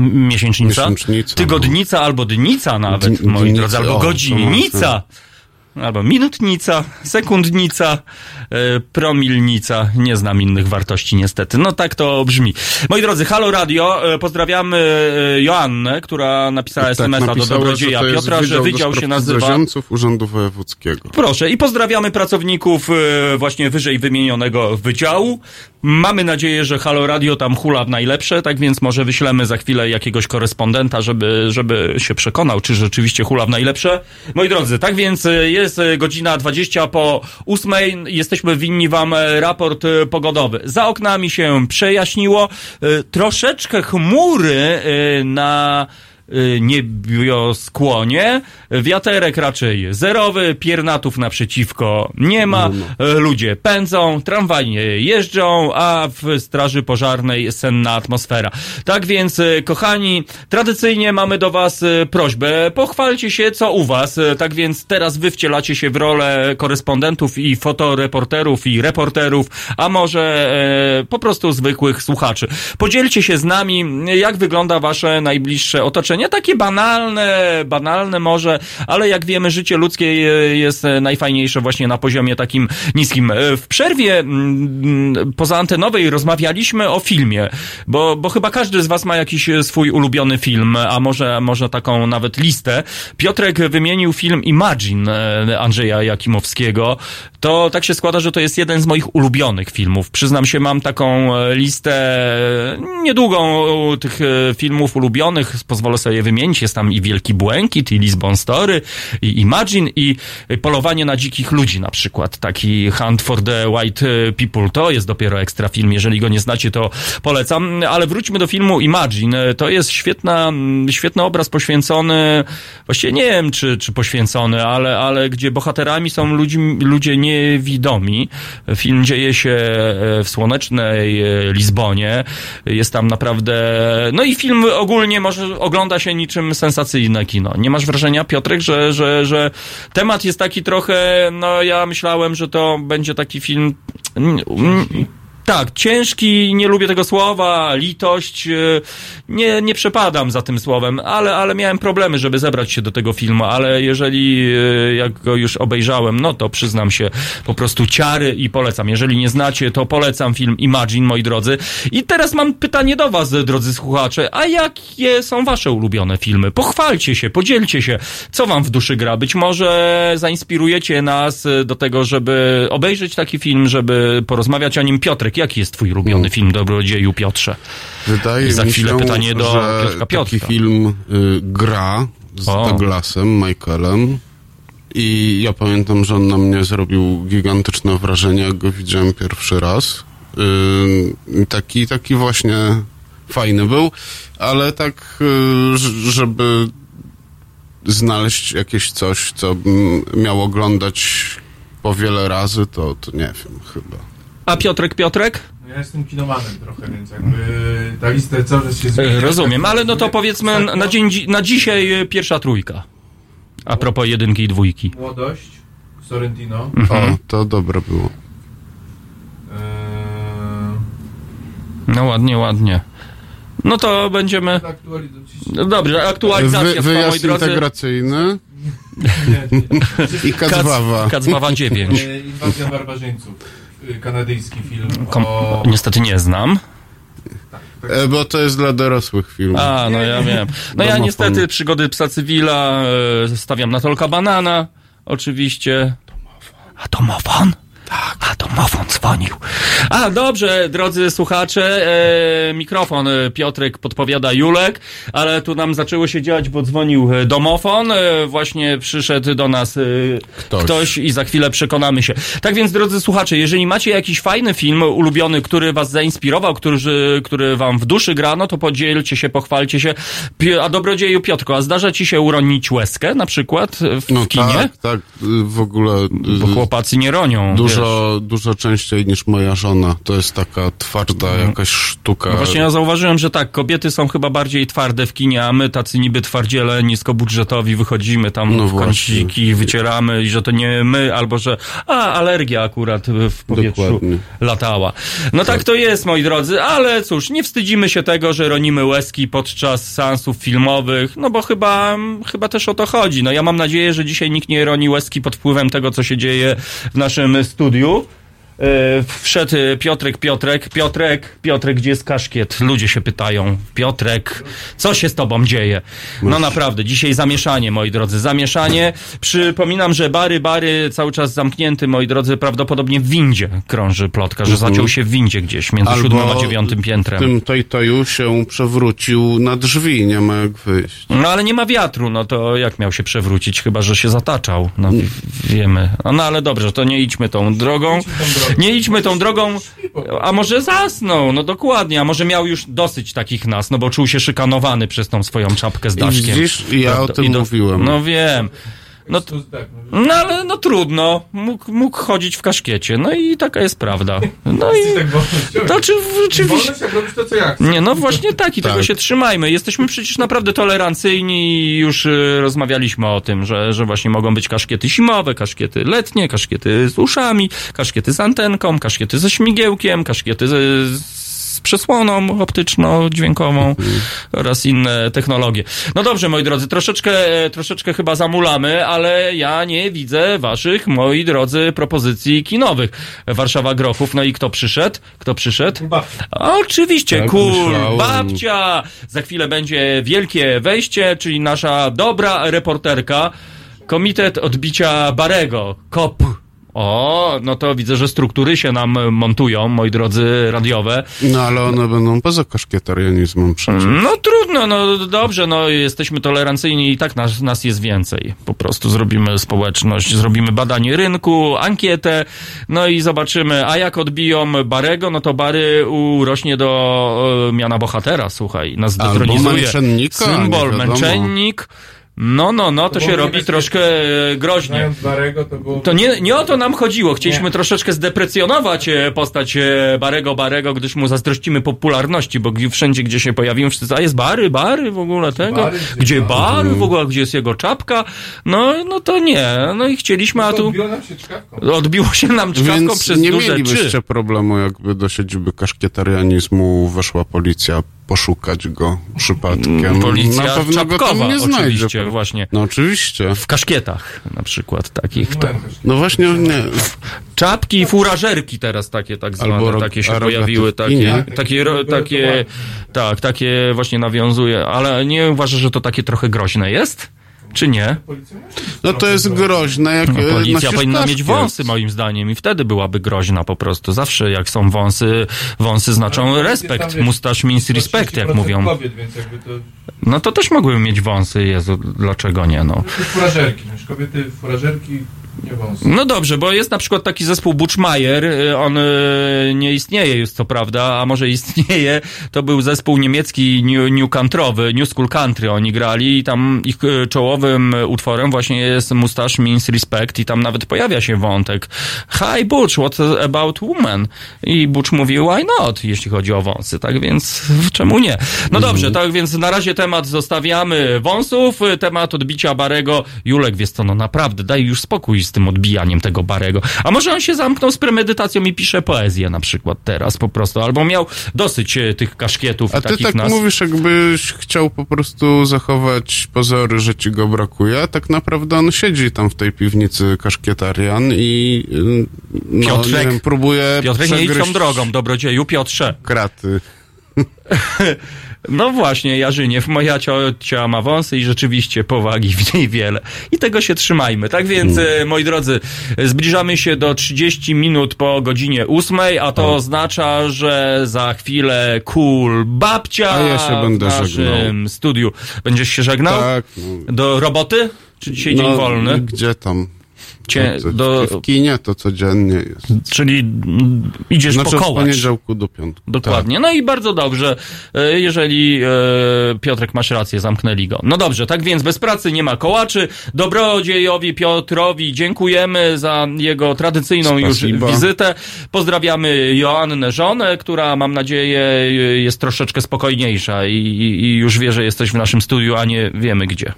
Miesięcznica? Miesięcznica, Tygodnica albo dnica nawet, moi drodzy, albo godzinnica. Albo minutnica, sekundnica, e, promilnica. Nie znam innych wartości niestety. No tak to brzmi. Moi drodzy, Halo Radio, e, pozdrawiamy e, Joannę, która napisała SMS-a do Tak, Dobrodzieja że Piotra, że wydział się nazywa... Urzędu Wojewódzkiego. Proszę i pozdrawiamy pracowników właśnie wyżej wymienionego wydziału. Mamy nadzieję, że Halo Radio tam hula w najlepsze, tak więc może wyślemy za chwilę jakiegoś korespondenta, żeby, żeby się przekonał, czy rzeczywiście hula w najlepsze. Moi drodzy, tak więc e, jest e, godzina 20 po ósmej. Jesteśmy winni wam e, raport pogodowy. Za oknami się przejaśniło. Troszeczkę chmury na niebioskłonie. Wiaterek raczej zerowy, piernatów naprzeciwko nie ma. Y, Ludzie pędzą, tramwaje jeżdżą, a w straży pożarnej senna atmosfera. Tak więc, y, kochani, tradycyjnie mamy do was y, prośbę. Pochwalcie się, co u was. Y, Tak więc teraz wy wcielacie się w rolę korespondentów i fotoreporterów i reporterów, a może e, po prostu zwykłych słuchaczy. Podzielcie się z nami, jak wygląda wasze najbliższe otoczenie. Takie banalne, banalne może, ale jak wiemy, życie ludzkie jest e, najfajniejsze właśnie na poziomie takim niskim. E, W przerwie mm, pozaantenowej rozmawialiśmy o filmie, bo, bo chyba każdy z was ma jakiś e, swój ulubiony film, a może, może taką nawet listę. Piotrek wymienił film Imagine Andrzeja Jakimowskiego. To tak się składa, że to jest jeden z moich ulubionych filmów. Przyznam się, mam taką listę niedługą tych filmów ulubionych. Pozwolę sobie je wymienić. Jest tam i Wielki Błękit, i Lisbon Story, i Imagine, i Polowanie na dzikich ludzi na przykład. Taki Hunt for the White People. To jest dopiero ekstra film. Jeżeli go nie znacie, to polecam. Ale wróćmy do filmu Imagine. To jest świetna, świetny obraz poświęcony, właściwie nie wiem, czy, czy poświęcony, ale, ale gdzie bohaterami są ludzi, ludzie niewidomi. Film dzieje się e, w słonecznej e, Lizbonie. Jest tam naprawdę, no i film ogólnie może ogląda się niczym sensacyjne kino. Nie masz wrażenia, Piotrek, że, że, że temat jest taki trochę, no ja myślałem, że to będzie taki film mm, mm, Tak, ciężki, nie lubię tego słowa, litość, e, nie, nie przepadam za tym słowem, ale, ale miałem problemy, żeby zebrać się do tego filmu, ale jeżeli e, jak go już obejrzałem, no to przyznam się po prostu ciary i polecam. Jeżeli nie znacie, to polecam film Imagine, moi drodzy. I teraz mam pytanie do was, drodzy słuchacze, a jakie są wasze ulubione filmy? Pochwalcie się, podzielcie się, co wam w duszy gra. Być może zainspirujecie nas do tego, żeby obejrzeć taki film, żeby porozmawiać o nim. Piotrek, jaki jest twój ulubiony film, Dobrodzieju Piotrze? Wydaje I za mi chwilę się, pytanie do że Piotrka Piotrka. taki film y, gra z O. Douglasem, Michaelem i ja pamiętam, że on na mnie zrobił gigantyczne wrażenie, jak go widziałem pierwszy raz. Taki, taki właśnie fajny był, ale tak, y, żeby znaleźć jakieś coś, co miał oglądać po wiele razy, to, to nie wiem, chyba. A Piotrek, Piotrek? No ja jestem kinomanem trochę, więc jakby ta lista cały czas się zmienia. Rozumiem, ale no to powiedzmy na, dzień, dzi- na dzisiaj e, pierwsza trójka. A propos jedynki i dwójki. Młodość, Sorrentino. Mhm. O, to dobre było. Eee, No ładnie, ładnie. No to będziemy... No dobrze, aktualizacja Wy, wyjazd moi integracyjny nie, nie. (laughs) i Kacwawa. Kacwawa 9. E, Inwazja barbarzyńców. Kanadyjski film Kom- o... Niestety nie znam. E, bo to jest dla dorosłych film. A, no ja wiem. No ja niestety przygody psa cywila e, stawiam na Tolka Banana, oczywiście. A domofon? Tak. A domofon dzwonił. A, dobrze, drodzy słuchacze, e, mikrofon e, Piotrek podpowiada Julek, ale tu nam zaczęło się dziać, bo dzwonił e, domofon, e, właśnie przyszedł do nas e, ktoś. Ktoś. i za chwilę przekonamy się. Tak więc, drodzy słuchacze, jeżeli macie jakiś fajny film ulubiony, który was zainspirował, który, który wam w duszy gra, no to podzielcie się, pochwalcie się. A dobrodzieju Piotrko, a zdarza ci się uronić łezkę na przykład w No kinie? tak, tak, w ogóle y, Bo chłopacy nie ronią. Dużo, dużo częściej niż moja żona. To jest taka twarda jakaś sztuka. No właśnie ja zauważyłem, że tak, kobiety są chyba bardziej twarde w kinie, a my tacy niby twardziele, niskobudżetowi wychodzimy tam No w kąciki, wycieramy i że to nie my, albo że a, alergia akurat w powietrzu Dokładnie. latała. No tak to jest, moi drodzy, ale cóż, nie wstydzimy się tego, że ronimy łezki podczas seansów filmowych, no bo chyba, chyba też o to chodzi. No ja mam nadzieję, że dzisiaj nikt nie roni łezki pod wpływem tego, co się dzieje w naszym studiu. E, Wszedł Piotrek, Piotrek, Piotrek, Piotrek, gdzie jest kaszkiet? Ludzie się pytają. Piotrek, co się z tobą dzieje? No naprawdę, dzisiaj zamieszanie, moi drodzy, zamieszanie. Przypominam, że bary, bary cały czas zamknięty, moi drodzy, prawdopodobnie w windzie krąży plotka, że Mhm. zaciął się w windzie gdzieś między Albo siódmym a dziewiątym W piętrem. tym toju się przewrócił na drzwi, nie ma jak wyjść. No ale nie ma wiatru, no to jak miał się przewrócić? Chyba, że się zataczał. No wiemy. No, no ale dobrze, to nie idźmy tą drogą. Nie idźmy tą drogą, a może zasnął, no dokładnie, a może miał już dosyć takich nas, no bo czuł się szykanowany przez tą swoją czapkę z I daszkiem. widzisz, ja o tym do- mówiłem. No wiem. No, t- no ale no trudno, mógł, mógł chodzić w kaszkiecie, no i taka jest prawda. No i tak to czy, oczywiście... Robisz to, co ja chcę. Nie, no właśnie tak i tego Tak. się trzymajmy. Jesteśmy przecież naprawdę tolerancyjni i już y, rozmawialiśmy o tym, że, że właśnie mogą być kaszkiety zimowe, kaszkiety letnie, kaszkiety z uszami, kaszkiety z antenką, kaszkiety ze śmigiełkiem, kaszkiety z, z przesłoną optyczno-dźwiękową oraz inne technologie. No dobrze, moi drodzy, troszeczkę, e, troszeczkę chyba zamulamy, ale ja nie widzę waszych, moi drodzy, propozycji kinowych. Warszawa Grochów, no i kto przyszedł? Kto przyszedł? Oczywiście, Tak, cool, myślałem. babcia! Za chwilę będzie wielkie wejście, czyli nasza dobra reporterka, Komitet Odbicia Barego, KOP. O, no to widzę, że struktury się nam montują, moi drodzy radiowe. No ale one będą poza kaszkietarianizmem przecież. No trudno, no dobrze, no jesteśmy tolerancyjni i tak nas, nas jest więcej. Po prostu zrobimy społeczność, zrobimy badanie rynku, ankietę, no i zobaczymy, a jak odbiją Barego, no to Bary urośnie do e, miana bohatera, słuchaj, nas Albo męczennika, Symbol, męczennik. No, no, no, to To się robi troszkę e, groźnie. Barego, to było... To nie, nie o to nam chodziło. Chcieliśmy Nie. troszeczkę zdeprecjonować e, postać e, Barego Barego, gdyż mu zazdrościmy popularności, bo wszędzie, gdzie się pojawił, wszyscy, a jest Bary, Bary w ogóle tego, Bary, gdzie Bary. Bary w ogóle, gdzie jest jego czapka, no, no to nie, no i chcieliśmy, a tu odbiło nam się czkawką. odbiło się nam czkawką Więc przez nie duże mielibyście czy. problemu, jakby do siedziby kaszkietarianizmu weszła policja poszukać go przypadkiem. Policja Na pewno go czapkowa tam nie znajdzie. Oczywiście, właśnie. No oczywiście. W kaszkietach na przykład takich. To. No właśnie nie. Czapki i furażerki teraz takie tak zwane, Albo takie się pojawiły, takie, takie, takie, tak, takie właśnie nawiązuje, ale nie uważasz, że to takie trochę groźne jest? Czy nie? No to jest groźne, jak No, e, policja powinna mieć wąsy moim zdaniem i wtedy byłaby groźna po prostu. Zawsze jak są wąsy, wąsy znaczą respekt. Mustache means respect, jak mówią. kobiet, więc jakby to... No to też mogłyby mieć wąsy, Jezu, dlaczego nie, no. Furażerki, już kobiety furażerki. No dobrze, bo jest na przykład taki zespół Butchmeyer, y, on y, nie istnieje już co prawda, a może (laughs) istnieje, to był zespół niemiecki new, new country'owy, New School Country oni grali i tam ich y, czołowym utworem właśnie jest Mustache Means Respect i tam nawet pojawia się wątek Hi Butch, what about women? I Butch mówi why not, jeśli chodzi o wąsy, tak więc (laughs) czemu nie? No dobrze, tak więc na razie temat zostawiamy wąsów, temat odbicia Barego. Julek, wiesz co, no naprawdę, daj już spokój z tym odbijaniem tego Barego. A może on się zamknął z premedytacją i pisze poezję na przykład teraz po prostu, albo miał dosyć e, tych kaszkietów A ty tak nas... mówisz, jakbyś chciał po prostu zachować pozory, że ci go brakuje, a tak naprawdę on siedzi tam w tej piwnicy kaszkietarian i y, no, Piotrek, nie wiem, próbuje Piotrek, nie idź tą przegryźć drogą, dobrodzieju Piotrze. kraty. (laughs) No właśnie, Jarzyniew, moja ciocia ma wąsy i rzeczywiście powagi w niej wiele. I tego się trzymajmy. Tak więc, e, moi drodzy, zbliżamy się do 30 minut po godzinie 8, a to oznacza, że za chwilę cool babcia A ja się będę w naszym żegnał. studiu. Będziesz się żegnał? Tak. Do roboty? Czy dzisiaj no, dzień wolny? Gdzie tam? Cie, No, co, do, W kinie to codziennie jest. czyli mm, idziesz Znaczy po od kołacz. poniedziałku do piątku. Dokładnie. No i bardzo dobrze, e, jeżeli e, Piotrek masz rację, zamknęli go. No dobrze, tak więc bez pracy nie ma kołaczy. Dobrodziejowi Piotrowi dziękujemy za jego tradycyjną Spasibo. już wizytę. Pozdrawiamy Joannę, żonę, która mam nadzieję jest troszeczkę spokojniejsza i, i, i już wie, że jesteś w naszym studiu, a nie wiemy gdzie.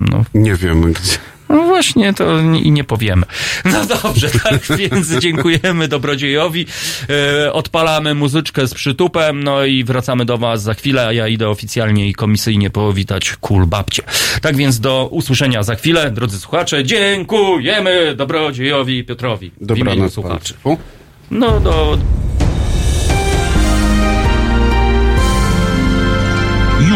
No. Nie wiemy gdzie. No właśnie, to i nie powiemy. (laughs) No dobrze, tak (laughs) więc dziękujemy dobrodziejowi. E, odpalamy muzyczkę z przytupem, no i wracamy do Was za chwilę, a ja idę oficjalnie i komisyjnie powitać kul babcie. Tak więc do usłyszenia za chwilę, drodzy słuchacze. Dziękujemy dobrodziejowi Piotrowi. Dobranoc słuchaczy. No do...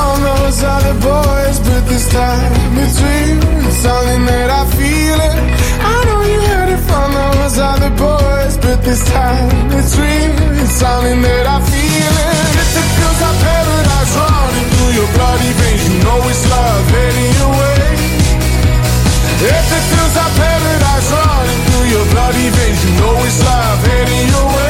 From those other boys, but this time it's real. It's something that I feel it. I know you heard it from those other boys, but this time real. It's something that I feel it. If it feels like paradise running through your bloody veins, you know it's love heading your way. If it feels like paradise running through your bloody veins, you know it's love heading your way.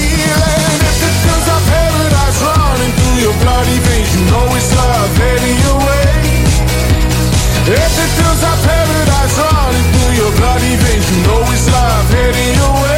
bloody veins, you know it's love heading your way. If it feels like paradise running through your bloody veins, you know it's love heading your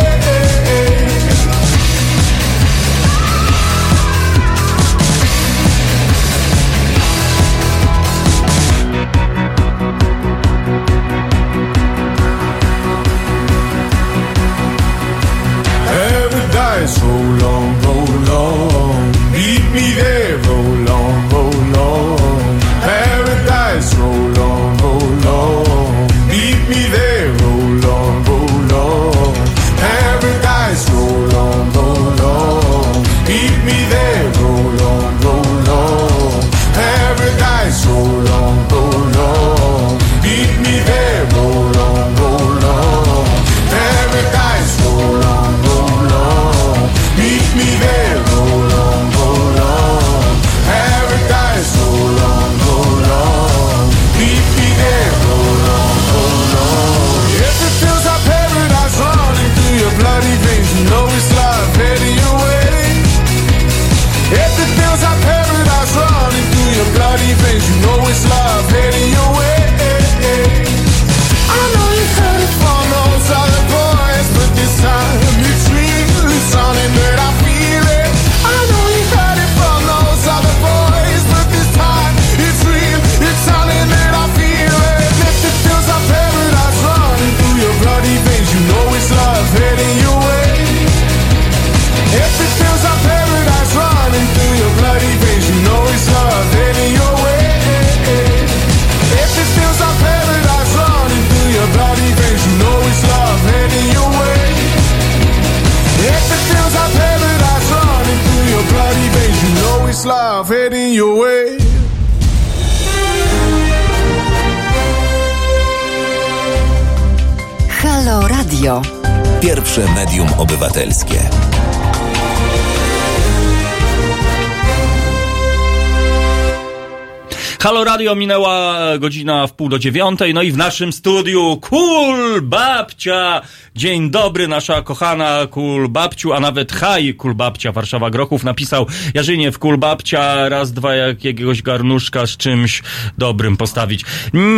Radio minęła godzina w pół do dziewiątej, no i w naszym studiu Kul Babcia. Dzień dobry, nasza kochana Kul Babciu, a nawet Haj Kul Babcia Warszawa Grochów napisał Jarzynie w Kul Babcia raz, dwa jakiegoś garnuszka z czymś dobrym postawić.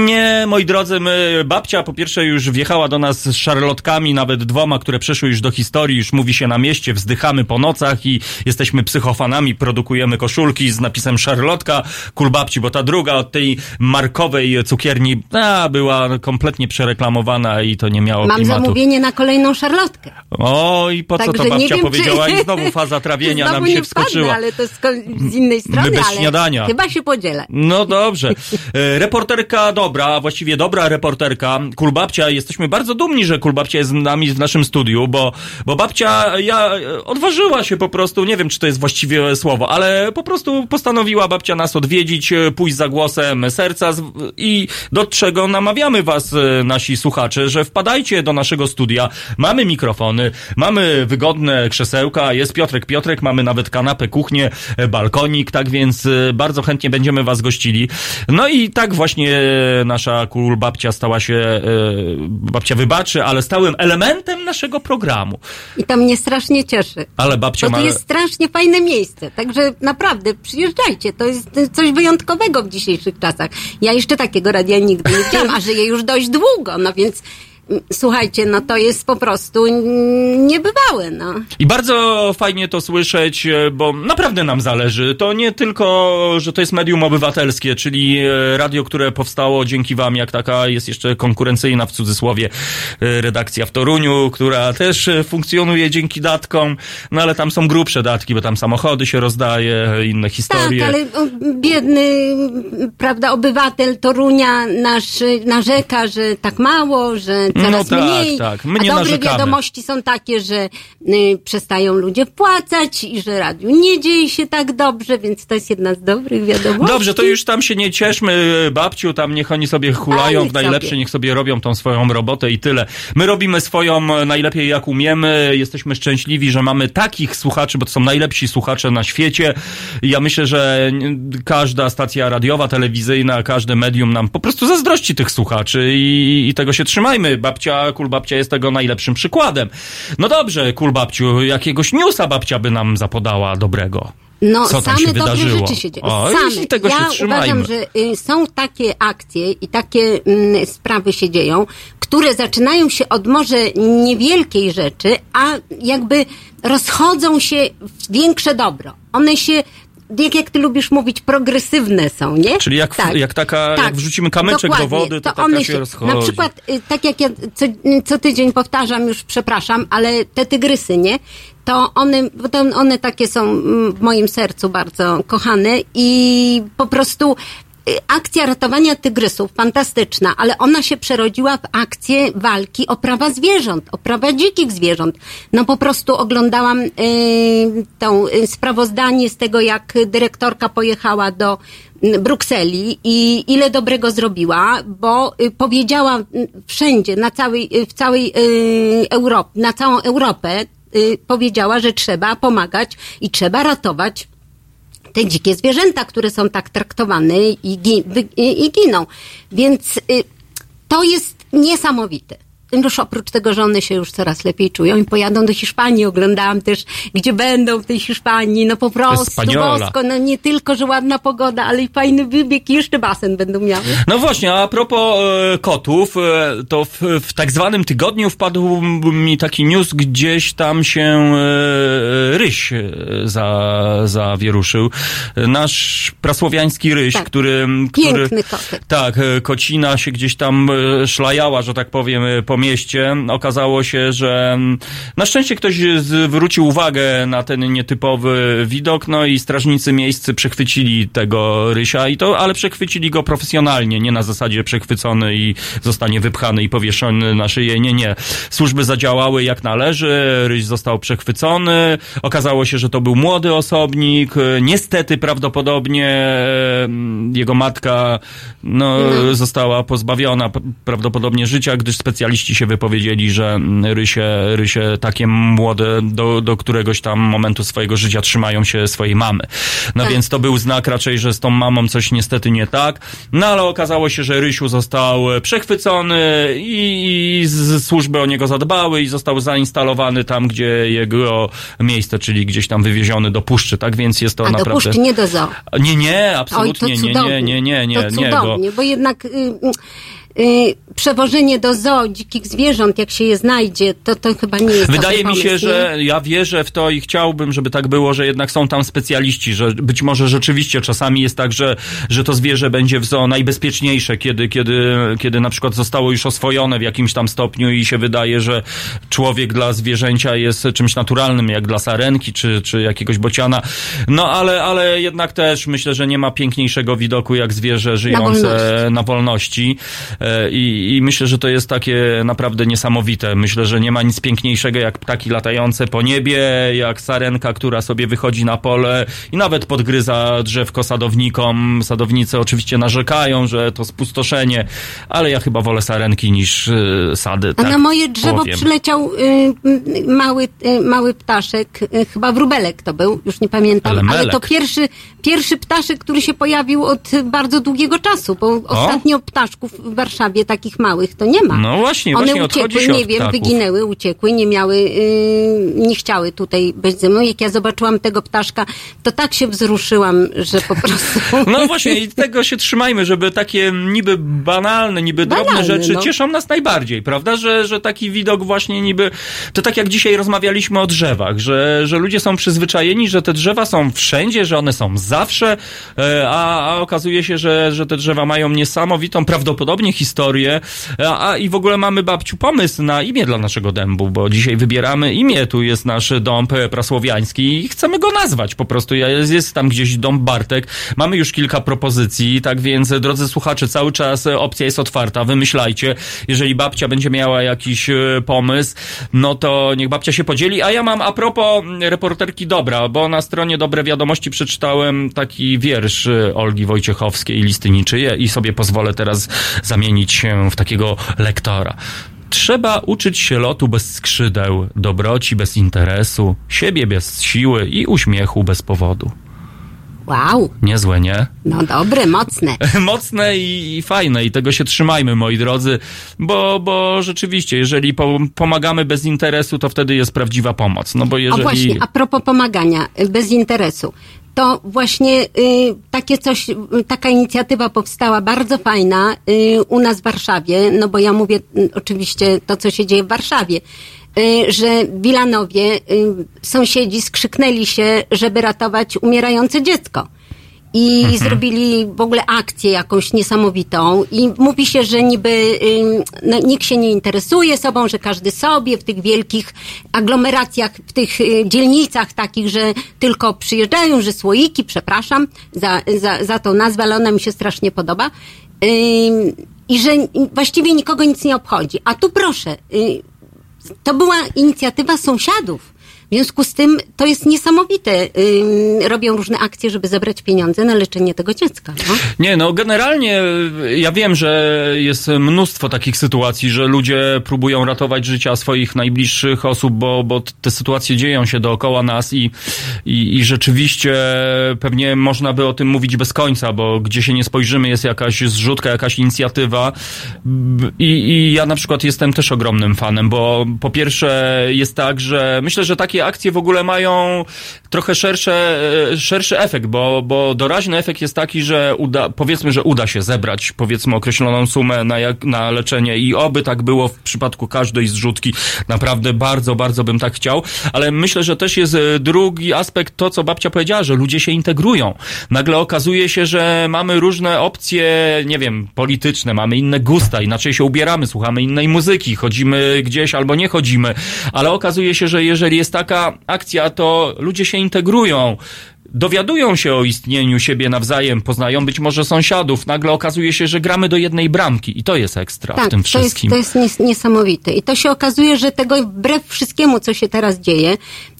Nie, moi drodzy, my, babcia po pierwsze już wjechała do nas z szarlotkami, nawet dwoma, które przeszły już do historii, już mówi się na mieście, wzdychamy po nocach i jesteśmy psychofanami, produkujemy koszulki z napisem szarlotka Kul Babci, bo ta druga od tej markowej cukierni a, była kompletnie przereklamowana i to nie miało Mam klimatu. zamówienie na kolejną szarlotkę. O, i po co Także to babcia wiem, powiedziała czy- i znowu faza (laughs) trawienia Znowu nam się nie wpadnę, wskoczyła. ale to z, z innej strony, bez ale śniadania. chyba się podzielę. No dobrze. E, Reporterka dobra, a właściwie dobra reporterka, Kulbabcia, jesteśmy bardzo dumni, że Kulbabcia jest z nami w naszym studiu, bo, bo babcia, ja e, odważyła się po prostu, nie wiem czy to jest właściwe słowo, ale po prostu postanowiła babcia nas odwiedzić, e, pójść za głosem serca z- i do czego namawiamy was, nasi słuchacze, że wpadajcie do naszego studia, mamy mikrofony, mamy wygodne krzesełka, jest Piotrek Piotrek, mamy nawet kanapę, kuchnię, e, balkonik, tak więc e, bardzo chętnie będziemy was gościli. No i tak właśnie nasza kul babcia stała się, e, babcia wybaczy, ale stałym elementem naszego programu. I to mnie strasznie cieszy. Ale babcia ma... to jest strasznie fajne miejsce, także naprawdę przyjeżdżajcie, to jest coś wyjątkowego w dzisiejszych czasach. Ja jeszcze takiego radia nigdy nie widziałam, a żyję już dość długo, no więc słuchajcie, no to jest po prostu niebywałe, no. I bardzo fajnie to słyszeć, e, bo naprawdę nam zależy. To nie tylko, że to jest medium obywatelskie, czyli e, radio, które powstało dzięki wam, jak taka jest jeszcze konkurencyjna w cudzysłowie e, redakcja w Toruniu, która też funkcjonuje dzięki datkom, no ale tam są grubsze datki, bo tam samochody się rozdaje, inne historie. Tak, ale biedny, prawda, obywatel Torunia nasz narzeka, że tak mało, że coraz No tak, mniej. tak. My A nie dobre narzekamy. wiadomości są takie, że y, przestają ludzie płacać i że radiu nie dzieje się tak dobrze, więc to jest jedna z dobrych wiadomości. Dobrze, to już tam się nie cieszmy, babciu, tam niech oni sobie hulają w najlepsze, sobie. niech sobie robią tą swoją robotę i tyle. My robimy swoją najlepiej jak umiemy, jesteśmy szczęśliwi, że mamy takich słuchaczy, bo to są najlepsi słuchacze na świecie. Ja myślę, że każda stacja radiowa, telewizyjna, każde medium nam po prostu zazdrości tych słuchaczy i, i tego się trzymajmy. Babcia, kulbabcia jest tego najlepszym przykładem. No dobrze, kulbabciu, jakiegoś newsa babcia by nam zapodała dobrego. No, Co same dobre wydarzyło? rzeczy się dzieją. O, same. tego się ja uważam, że y, są takie akcje i takie mm, sprawy się dzieją, które zaczynają się od może niewielkiej rzeczy, a jakby rozchodzą się w większe dobro. One się jak, jak ty lubisz mówić, progresywne są, nie? Czyli jak, Tak. jak taka, Tak, jak wrzucimy kamyczek do wody, to, taka one się, rozchodzi. Na przykład, y, tak jak ja co, co tydzień powtarzam, już przepraszam, ale te tygrysy, nie? To one, to one takie są mm, w moim sercu bardzo kochane i po prostu akcja ratowania tygrysów, fantastyczna, ale ona się przerodziła w akcję walki o prawa zwierząt, o prawa dzikich zwierząt. No po prostu oglądałam y, tą y, sprawozdanie z tego, jak dyrektorka pojechała do Brukseli i ile dobrego zrobiła, bo y, powiedziała wszędzie, na całej, y, w całej y, Europie, na całą Europę, y, powiedziała, że trzeba pomagać i trzeba ratować te dzikie zwierzęta, które są tak traktowane i, gi, i giną. Więc y, to jest niesamowite. Już oprócz tego, że one się już coraz lepiej czują i pojadą do Hiszpanii. Oglądałam też, gdzie będą w tej Hiszpanii. No po prostu Wspaniale. bosko. No nie tylko, że ładna pogoda, ale i fajny wybieg i jeszcze basen będą miały. No właśnie, a propos e, kotów, e, to w, w tak zwanym tygodniu wpadł mi taki news, gdzieś tam się e, ryś e, za, zawieruszył. Nasz prasłowiański ryś, Tak. który, który... Piękny kotek. Tak, e, kocina się gdzieś tam e, szlajała, że tak powiem, e, po mieście. Okazało się, że mm, na szczęście ktoś zwrócił uwagę na ten nietypowy widok, no i strażnicy miejscy przechwycili tego rysia i to, ale przechwycili go profesjonalnie, nie na zasadzie przechwycony i zostanie wypchany i powieszony na szyję. Nie, nie. Służby zadziałały jak należy, ryś został przechwycony. Okazało się, że to był młody osobnik. Niestety prawdopodobnie e, jego matka no, No. została pozbawiona prawdopodobnie życia, gdyż specjaliści się wypowiedzieli, że rysie, rysie takie młode do, do któregoś tam momentu swojego życia trzymają się swojej mamy. No Tak. więc to był znak raczej, że z tą mamą coś niestety nie tak. No ale okazało się, że Rysiu został przechwycony i, i z służby o niego zadbały i został zainstalowany tam, gdzie jego miejsce, czyli gdzieś tam wywieziony do puszczy, tak więc jest to A do naprawdę... puszczy, nie do zoo. Nie, nie, Oj, to absolutnie nie, nie, cudownie. nie, nie, nie, to nie, bo... cudownie, bo jednak y, y, przewożenie do zoo dzikich zwierząt, jak się je znajdzie, to, to chyba nie jest Wydaje mi się, pomysł, że nie? ja wierzę w to i chciałbym, żeby tak było, że jednak są tam specjaliści, że być może rzeczywiście czasami jest tak, że, że to zwierzę będzie w zoo najbezpieczniejsze, kiedy, kiedy, kiedy na przykład zostało już oswojone w jakimś tam stopniu i się wydaje, że człowiek dla zwierzęcia jest czymś naturalnym, jak dla sarenki czy, czy jakiegoś bociana. No ale, ale jednak też myślę, że nie ma piękniejszego widoku jak zwierzę żyjące wolności. na wolności. E, I, I myślę, że to jest takie naprawdę niesamowite. Myślę, że nie ma nic piękniejszego jak ptaki latające po niebie, jak sarenka, która sobie wychodzi na pole i nawet podgryza drzewko sadownikom. Sadownicy oczywiście narzekają, że to spustoszenie, ale ja chyba wolę sarenki niż y, sady. A tak na moje drzewo powiem. przyleciał y, mały, y, mały ptaszek, y, chyba wróbelek to był, już nie pamiętam, ale Elemelek. to pierwszy, pierwszy ptaszek, który się pojawił od bardzo długiego czasu, bo ostatnio ptaszków w Warszawie takich małych to nie ma. No właśnie, One właśnie uciekły, nie wiem, ptaków. wyginęły, uciekły, nie miały, y, nie chciały tutaj być ze mną. Jak ja zobaczyłam tego ptaszka, to tak się wzruszyłam, że po (laughs) prostu... No właśnie i tego się trzymajmy, żeby takie niby banalne, niby drobne Banalne, rzeczy no. cieszą nas najbardziej, prawda? Że, że taki widok właśnie niby, to tak jak dzisiaj rozmawialiśmy o drzewach, że, że ludzie są przyzwyczajeni, że te drzewa są wszędzie, że one są zawsze, e, a, a okazuje się, że, że te drzewa mają niesamowitą prawdopodobnie historię. A, a i w ogóle mamy, babciu, pomysł na imię dla naszego dębu, bo dzisiaj wybieramy imię. Tu jest nasz dąb prasłowiański i chcemy go nazwać po prostu. Jest, jest tam gdzieś dąb Bartek. Mamy już kilka propozycji, tak więc, drodzy słuchacze, cały czas opcja jest otwarta. Wymyślajcie. Jeżeli babcia będzie miała jakiś e, pomysł, no to niech babcia się podzieli. A ja mam a propos reporterki Dobra, bo na stronie Dobre Wiadomości przeczytałem taki wiersz Olgi Wojciechowskiej, Listy Niczyje i sobie pozwolę teraz zamienić się w takiego lektora. Trzeba uczyć się lotu bez skrzydeł, dobroci bez interesu, siebie bez siły i uśmiechu bez powodu. Wow, Niezłe, nie? no dobre, mocne. (laughs) Mocne i, i fajne i tego się trzymajmy, moi drodzy, bo, bo rzeczywiście, jeżeli po, pomagamy bez interesu, to wtedy jest prawdziwa pomoc. No bo O jeżeli... właśnie, a propos pomagania bez interesu. To właśnie y, takie coś, taka inicjatywa powstała bardzo fajna y, u nas w Warszawie, no bo ja mówię y, oczywiście to, co się dzieje w Warszawie, y, że Wilanowie y, sąsiedzi skrzyknęli się, żeby ratować umierające dziecko. I Mhm. zrobili w ogóle akcję jakąś niesamowitą i mówi się, że niby no, nikt się nie interesuje sobą, że każdy sobie w tych wielkich aglomeracjach, w tych y, dzielnicach takich, że tylko przyjeżdżają, że słoiki, przepraszam za, za, za tą nazwę, ale ona mi się strasznie podoba. I że właściwie nikogo nic nie obchodzi. A tu proszę, y, to była inicjatywa sąsiadów. W związku z tym to jest niesamowite. Robią różne akcje, żeby zebrać pieniądze na leczenie tego dziecka. No? Nie, no generalnie y, ja wiem, że jest mnóstwo takich sytuacji, że ludzie próbują ratować życia swoich najbliższych osób, bo, bo te sytuacje dzieją się dookoła nas i, i, i rzeczywiście pewnie można by o tym mówić bez końca, bo gdzie się nie spojrzymy jest jakaś zrzutka, jakaś inicjatywa i, i ja na przykład jestem też ogromnym fanem, bo po pierwsze jest tak, że myślę, że takie akcje w ogóle mają trochę szersze, e, szerszy efekt, bo, bo doraźny efekt jest taki, że uda, powiedzmy, że uda się zebrać powiedzmy określoną sumę na, jak, na leczenie i oby tak było w przypadku każdej zrzutki. Naprawdę bardzo, bardzo bym tak chciał, ale myślę, że też jest e, drugi aspekt, to co babcia powiedziała, że ludzie się integrują. Nagle okazuje się, że mamy różne opcje, nie wiem, polityczne, mamy inne gusta, inaczej się ubieramy, słuchamy innej muzyki, chodzimy gdzieś albo nie chodzimy, ale okazuje się, że jeżeli jest taka akcja, to ludzie się integrują. Dowiadują się o istnieniu siebie nawzajem, poznają być może sąsiadów. Nagle okazuje się, że gramy do jednej bramki i to jest ekstra w tym Tak, to jest, wszystkim. to jest nies- niesamowite. I to się okazuje, że tego wbrew wszystkiemu, co się teraz dzieje,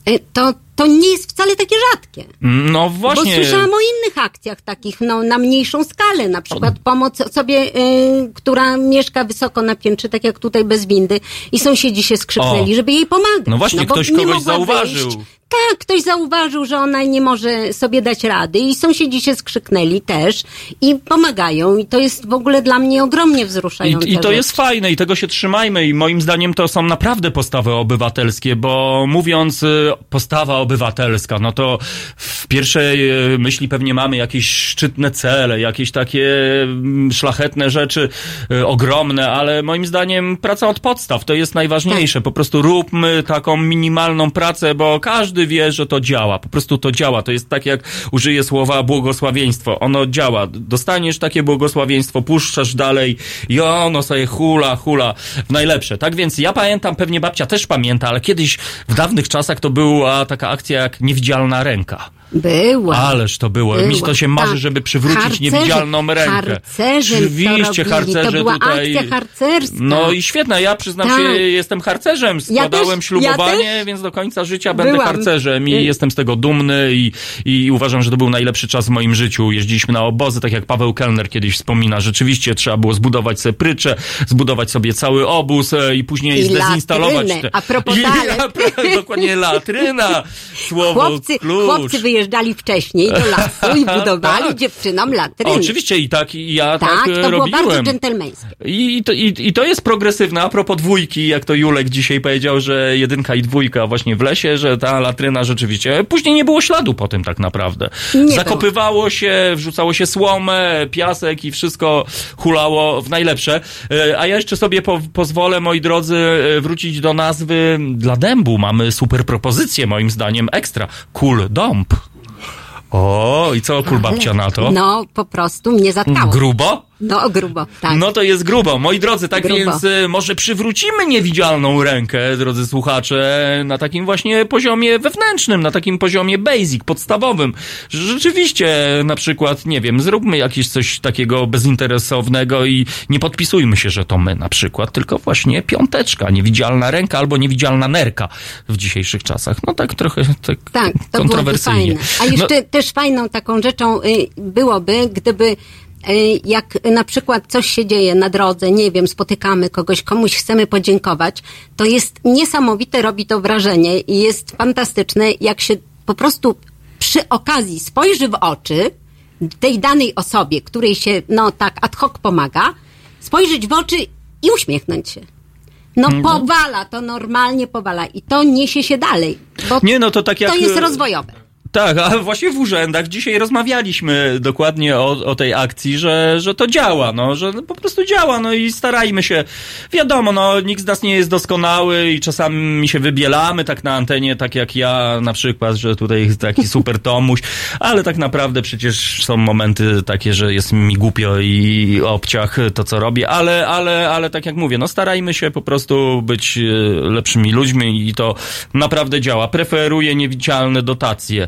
y, to, to nie jest wcale takie rzadkie. No właśnie. Bo słyszałam o innych akcjach takich, no, na mniejszą skalę, na przykład pomoc osobie, y, która mieszka wysoko na piętrze, tak jak tutaj bez windy i sąsiedzi się skrzyknęli, O. żeby jej pomagać. No właśnie, bo ktoś kogoś zauważył. Wyjść. Tak, ktoś zauważył, że ona nie może sobie dać rady i sąsiedzi się skrzyknęli też i pomagają i to jest w ogóle dla mnie ogromnie I, wzruszające. I to jest fajne i tego się trzymajmy i moim zdaniem to są naprawdę postawy obywatelskie, bo mówiąc y, postawa obywatelska, no to w pierwszej y, myśli pewnie mamy jakieś szczytne cele, jakieś takie mm, szlachetne rzeczy, y, ogromne, ale moim zdaniem praca od podstaw to jest najważniejsze. Po prostu róbmy taką minimalną pracę, bo każdy wie, że to działa. Po prostu to działa. To jest tak jak użyję słowa błogosławieństwo. Ono działa. Dostaniesz takie błogosławieństwo, puszczasz dalej i ono sobie hula, hula w najlepsze. Tak więc ja pamiętam, pewnie babcia też pamięta, ale kiedyś w dawnych czasach to była taka akcja jak niewidzialna ręka. Była. Ależ to było. Mi Była, to się marzy, tak. żeby przywrócić Harcerze- niewidzialną rękę. harcerze to Oczywiście, harcerze To była tutaj. akcja harcerska. No i świetna. Ja przyznam Tak. się, jestem harcerzem. Składałem też- ślubowanie, ja więc do końca życia będę byłam. harcerzem i Y- jestem z tego dumny i, i uważam, że to był najlepszy czas w moim życiu. Jeździliśmy na obozy, tak jak Paweł Kellner kiedyś wspomina. Rzeczywiście trzeba było zbudować sobie prycze, zbudować sobie cały obóz e, i później I zdezynstalować latrynę. te... A propos (laughs) I, dokładnie latryna. (laughs) Słowo Chłopcy, klucz. chłopcy wyjeżdżali wcześniej do lasu i (laughs) budowali Tak. dziewczynom latryny. Oczywiście i tak, i ja tak, Tak, to było robiłem. bardzo dżentelmeńskie. I, to, i, I to jest progresywne. A propos dwójki, jak to Julek dzisiaj powiedział, że jedynka i dwójka właśnie w lesie, że ta latryna rzeczywiście. Później nie było śladu po tym tak naprawdę. Nie Zakopywało się, wrzucało się słomę, piasek i wszystko hulało w najlepsze. E, A ja jeszcze sobie po, pozwolę, moi drodzy, e, wrócić do nazwy dla dębu. Mamy super propozycję, moim zdaniem, ekstra. Kul dąb. O, i co kul babcia na to? No, po prostu mnie zatkało. Grubo? No grubo, tak. No to jest grubo. Moi drodzy, tak Grubo. więc y, może przywrócimy niewidzialną rękę, drodzy słuchacze, na takim właśnie poziomie wewnętrznym, na takim poziomie basic, podstawowym. Rzeczywiście, na przykład, nie wiem, zróbmy jakieś coś takiego bezinteresownego i nie podpisujmy się, że to my na przykład, tylko właśnie piąteczka, niewidzialna ręka albo niewidzialna nerka w dzisiejszych czasach. No tak trochę tak Tak, kontrowersyjnie. fajne. A jeszcze też fajną taką rzeczą y, byłoby, gdyby jak na przykład coś się dzieje na drodze, nie wiem, spotykamy kogoś, komuś chcemy podziękować, to jest niesamowite, robi to wrażenie i jest fantastyczne, jak się po prostu przy okazji spojrzy w oczy tej danej osobie, której się, no tak, ad hoc pomaga, spojrzeć w oczy i uśmiechnąć się. No Mhm. powala, to normalnie powala i to niesie się dalej, Nie, no to tak jak... to jest rozwojowe. Tak, a właśnie w urzędach dzisiaj rozmawialiśmy dokładnie o, o tej akcji, że, że to działa, no, że po prostu działa, no i starajmy się. Wiadomo, no, nikt z nas nie jest doskonały i czasami się wybielamy tak na antenie, tak jak ja na przykład, że tutaj jest taki (laughs) super Tomuś, ale tak naprawdę przecież są momenty takie, że jest mi głupio i obciach to, co robię, ale, ale, ale tak jak mówię, no starajmy się po prostu być e, lepszymi ludźmi i to naprawdę działa. Preferuję niewidzialne dotacje.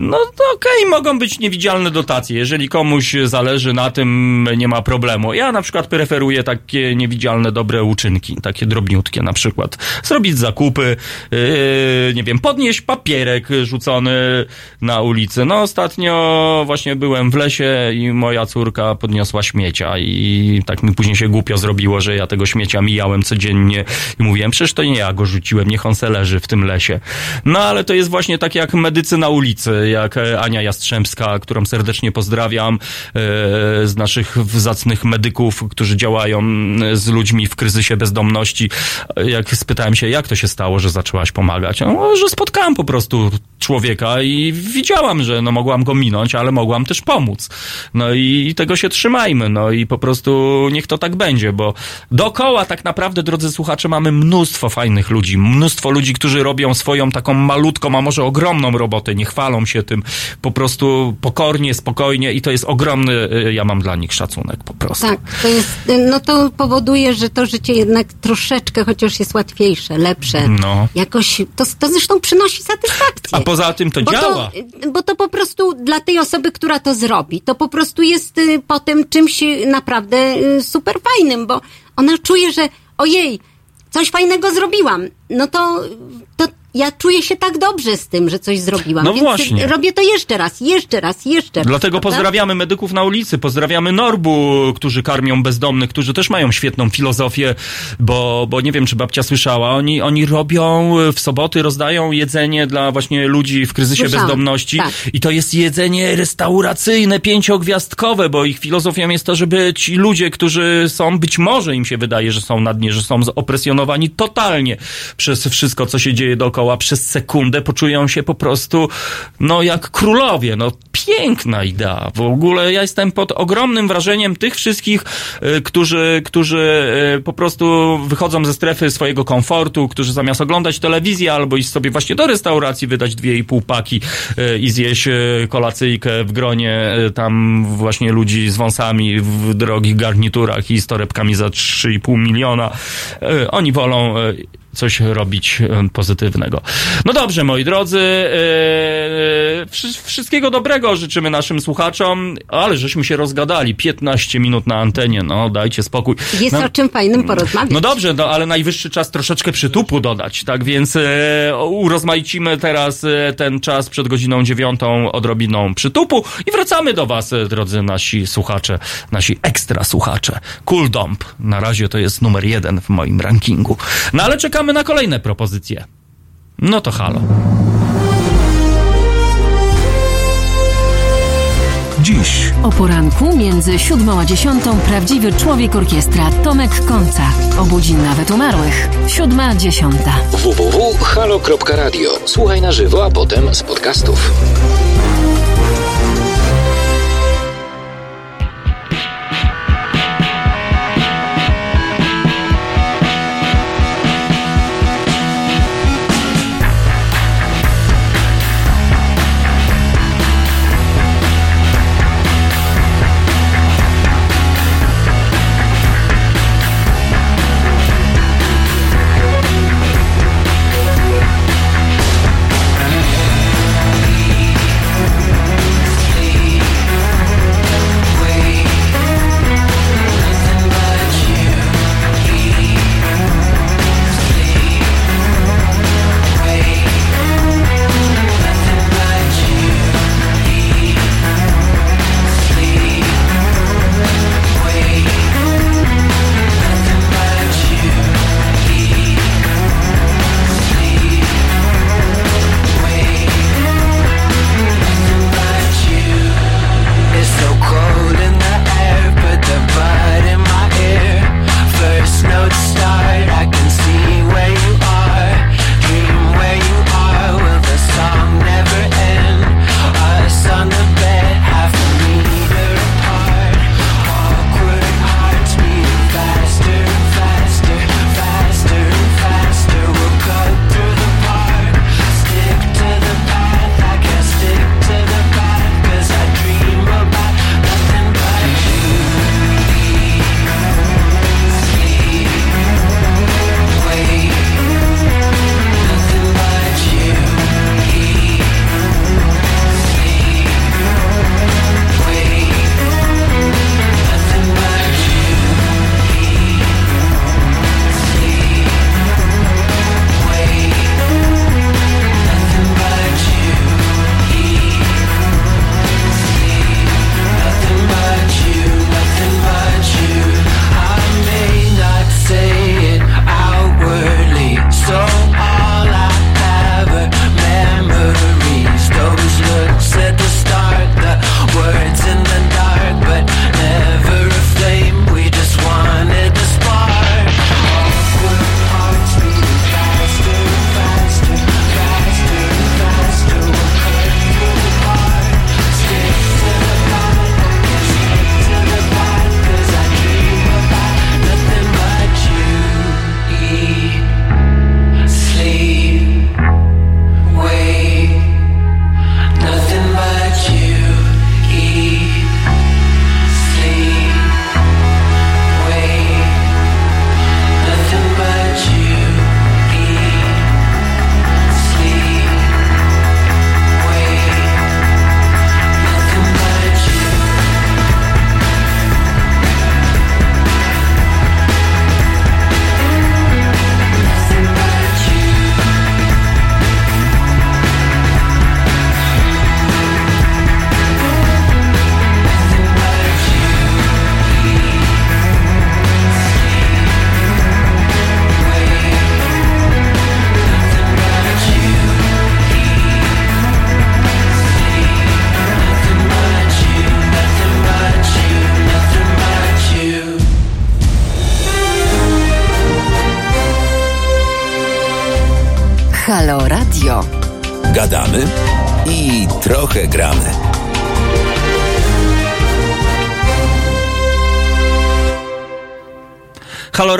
No to okej, mogą być niewidzialne dotacje. Jeżeli komuś zależy na tym, nie ma problemu. Ja na przykład preferuję takie niewidzialne dobre uczynki, takie drobniutkie na przykład. Zrobić zakupy, yy, nie wiem, podnieść papierek rzucony na ulicy. No ostatnio właśnie byłem w lesie i moja córka podniosła śmiecia i tak mi później się głupio zrobiło, że ja tego śmiecia mijałem codziennie i mówiłem, przecież to nie ja go rzuciłem, niech on se leży w tym lesie. No ale to jest właśnie tak jak medycyna ulicy, jak e, Ania Jastrzębska, którą serdecznie pozdrawiam, e, z naszych zacnych medyków, którzy działają e, z ludźmi w kryzysie bezdomności. Jak spytałem się, jak to się stało, że zaczęłaś pomagać? No, że spotkałem po prostu człowieka i widziałam, że no mogłam go minąć, ale mogłam też pomóc. No i, i tego się trzymajmy, no i po prostu niech to tak będzie, bo dookoła tak naprawdę, drodzy słuchacze, mamy mnóstwo fajnych ludzi, mnóstwo ludzi, którzy robią swoją taką malutką, a może ogromną robotę, nie chwalą się tym, po prostu pokornie, spokojnie i to jest ogromny, y, ja mam dla nich szacunek po prostu. Tak, to jest, no to powoduje, że to życie jednak troszeczkę chociaż jest łatwiejsze, lepsze. No. Jakoś, to, to zresztą przynosi satysfakcję. A poza tym to bo działa. To, bo to po prostu dla tej osoby, która to zrobi, to po prostu jest y, potem czymś y, naprawdę y, super fajnym, bo ona czuje, że ojej, coś fajnego zrobiłam. No to, to ja czuję się tak dobrze z tym, że coś zrobiłam. No właśnie. robię to jeszcze raz, jeszcze raz, jeszcze raz. Dlatego prawda? pozdrawiamy medyków na ulicy, pozdrawiamy Norbu, którzy karmią bezdomnych, którzy też mają świetną filozofię, bo, bo nie wiem, czy babcia słyszała, oni, oni robią w soboty, rozdają jedzenie dla właśnie ludzi w kryzysie Słyszałam, bezdomności tak. i to jest jedzenie restauracyjne, pięciogwiazdkowe, bo ich filozofią jest to, żeby ci ludzie, którzy są, być może im się wydaje, że są na dnie, że są opresjonowani totalnie przez wszystko, co się dzieje dookoła, przez sekundę poczują się po prostu, no jak królowie, no piękna idea. W ogóle ja jestem pod ogromnym wrażeniem tych wszystkich, y, którzy, którzy y, po prostu wychodzą ze strefy swojego komfortu, którzy zamiast oglądać telewizję albo iść sobie właśnie do restauracji, wydać dwie i pół paki y, i zjeść kolacyjkę w gronie tam właśnie ludzi z wąsami w drogich garniturach i z torebkami za 3,5 miliona. Oni wolą coś robić e, pozytywnego. No dobrze, moi drodzy, e, wszy- wszystkiego dobrego życzymy naszym słuchaczom, ale żeśmy się rozgadali. 15 minut na antenie, no dajcie spokój. Jest no, o czym fajnym porozmawiać. no dobrze, no ale najwyższy czas troszeczkę przytupu dodać, tak więc e, urozmaicimy teraz ten czas przed godziną dziewiątą odrobiną przytupu i wracamy do was, drodzy nasi słuchacze, nasi ekstra słuchacze. Cool Dump, na razie to jest numer jeden w moim rankingu. No ale czekamy na kolejne propozycje. No to halo. Dziś O poranku między siódmą a dziesiątą prawdziwy człowiek orkiestra Tomek Końca. Obudzi nawet umarłych. Siódma, dziesiąta. www.halo.radio. Słuchaj na żywo, a potem z podcastów.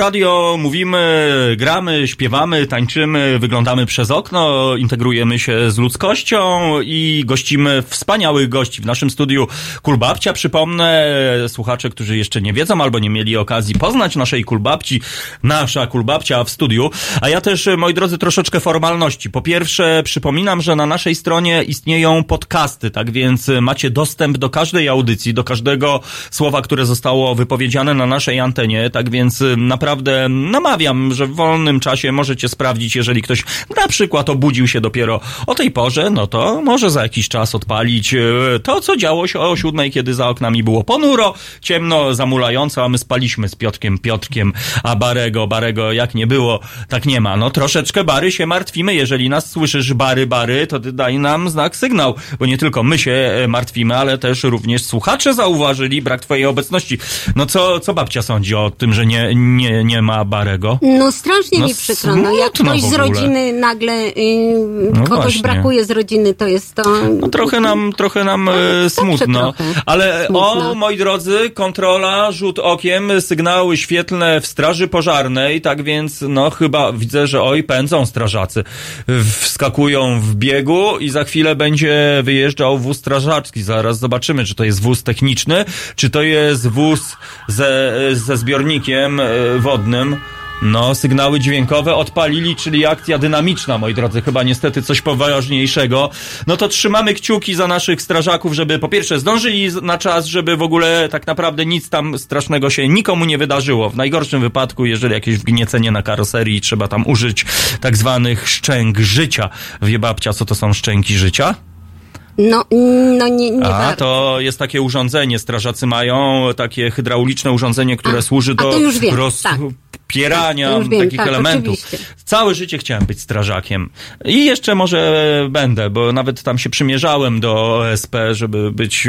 Radio, mówimy, gramy, śpiewamy, tańczymy, wyglądamy przez okno, integrujemy się z ludzkością i gościmy wspaniałych gości w naszym studiu Kulbabcia. Przypomnę, słuchacze, którzy jeszcze nie wiedzą albo nie mieli okazji poznać naszej Kulbabci, nasza Kulbabcia w studiu. A ja też, moi drodzy, troszeczkę formalności. Po pierwsze, przypominam, że na naszej stronie istnieją podcasty, tak więc macie dostęp do każdej audycji, do każdego słowa, które zostało wypowiedziane na naszej antenie, tak więc naprawdę namawiam, że w wolnym czasie możecie sprawdzić, jeżeli ktoś na przykład obudził się dopiero o tej porze, no to może za jakiś czas odpalić e, to, co działo się o siódmej, kiedy za oknami było ponuro, ciemno, zamulająco, a my spaliśmy z Piotrkiem Piotrkiem, a Barego, Barego jak nie było, tak nie ma. No troszeczkę Bary się martwimy, jeżeli nas słyszysz Bary, Bary, to ty daj nam znak, sygnał, bo nie tylko my się e, martwimy, ale też również słuchacze zauważyli brak twojej obecności. No co, co babcia sądzi o tym, że nie, nie, nie ma Barego? No strasznie No mi przykro. No, jak ktoś z rodziny nagle y, No kogoś właśnie. brakuje z rodziny, to jest to. No trochę nam, trochę nam e, smutno. trochę Ale smutno. o, moi drodzy, kontrola, rzut okiem, sygnały świetlne w straży pożarnej, tak więc no chyba widzę, że oj, pędzą strażacy. Wskakują w biegu i za chwilę będzie wyjeżdżał wóz strażacki. Zaraz zobaczymy, czy to jest wóz techniczny, czy to jest wóz ze, ze zbiornikiem e, wodnym. No, sygnały dźwiękowe odpalili, czyli akcja dynamiczna, moi drodzy, chyba niestety coś poważniejszego. No to trzymamy kciuki za naszych strażaków, żeby po pierwsze zdążyli na czas, żeby w ogóle tak naprawdę nic tam strasznego się nikomu nie wydarzyło. W najgorszym wypadku, jeżeli jakieś wgniecenie na karoserii, trzeba tam użyć tak zwanych szczęk życia. Wie babcia, co to są szczęki życia? No, no nie, nie A, warto. to jest takie urządzenie, strażacy mają takie hydrauliczne urządzenie, które służy a do już wiem, rozpierania tak. Wiem, takich tak, elementów. oczywiście. Całe życie chciałem być strażakiem. I jeszcze może będę, bo nawet tam się przymierzałem do OSP, żeby być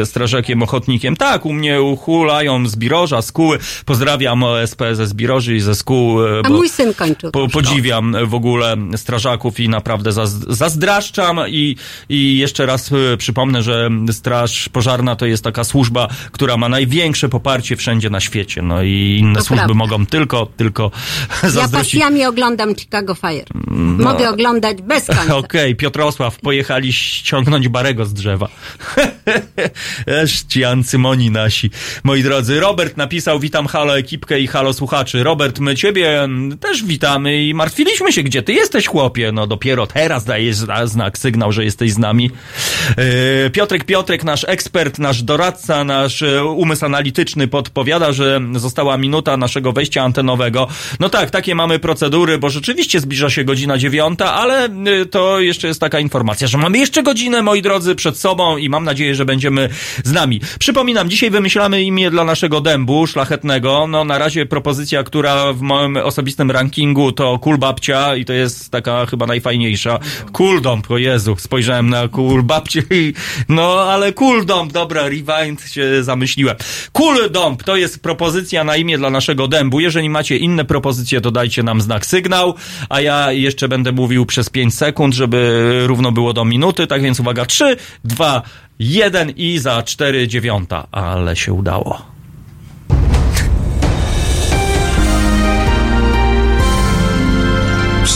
e, strażakiem, ochotnikiem. Tak, u mnie uchulają z Biroża, z Kuły. Pozdrawiam OSP ze Zbiroży i ze Skół. e, A mój syn kończył. po, podziwiam w ogóle strażaków i naprawdę zaz, zazdraszczam i, i jeszcze raz e, przypomnę, że Straż Pożarna to jest taka służba, która ma największe poparcie wszędzie na świecie. No i inne To służby prawda. mogą tylko, tylko Ja zazdrościć. pasjami oglądam Chicago Fire. No. Mogę oglądać bez (laughs) końca. Okej, Piotrosław, pojechali ściągnąć Barego z drzewa. (laughs) Esz ci ancymoni nasi. Moi drodzy, Robert napisał, witam halo ekipkę i halo słuchaczy. Robert, my ciebie mm, też witamy i martwiliśmy się, gdzie ty jesteś, chłopie. No dopiero teraz dajesz zna- znak, sygnał, że jesteś z nami. Yy, Piotrek Piotrek, nasz ekspert, nasz doradca, nasz e, umysł analityczny podpowiada, że została minuta naszego wejścia antenowego. No tak, takie mamy procedury, bo rzeczywiście zbliża się godzina dziewiąta, ale y, to jeszcze jest taka informacja, że mamy jeszcze godzinę, moi drodzy, przed sobą i mam nadzieję, że będziemy z nami. Przypominam, dzisiaj wymyślamy imię dla naszego dębu szlachetnego. No na razie propozycja, która w moim osobistym rankingu to Cool Babcia i to jest taka chyba najfajniejsza. Cool Dąb, o Jezu, spojrzałem na Cool Babcię i no ale Cool Dąb, dobra, rewind się zamyśliłem. Cool Dąb to jest propozycja na imię dla naszego dębu. Jeżeli macie inne propozycje, to dajcie nam znak sygnał, a ja jeszcze będę mówił przez 5 sekund, żeby równo było do minuty. Tak więc uwaga, 3, 2, 1 i za 4 dziewiąta. Ale się udało.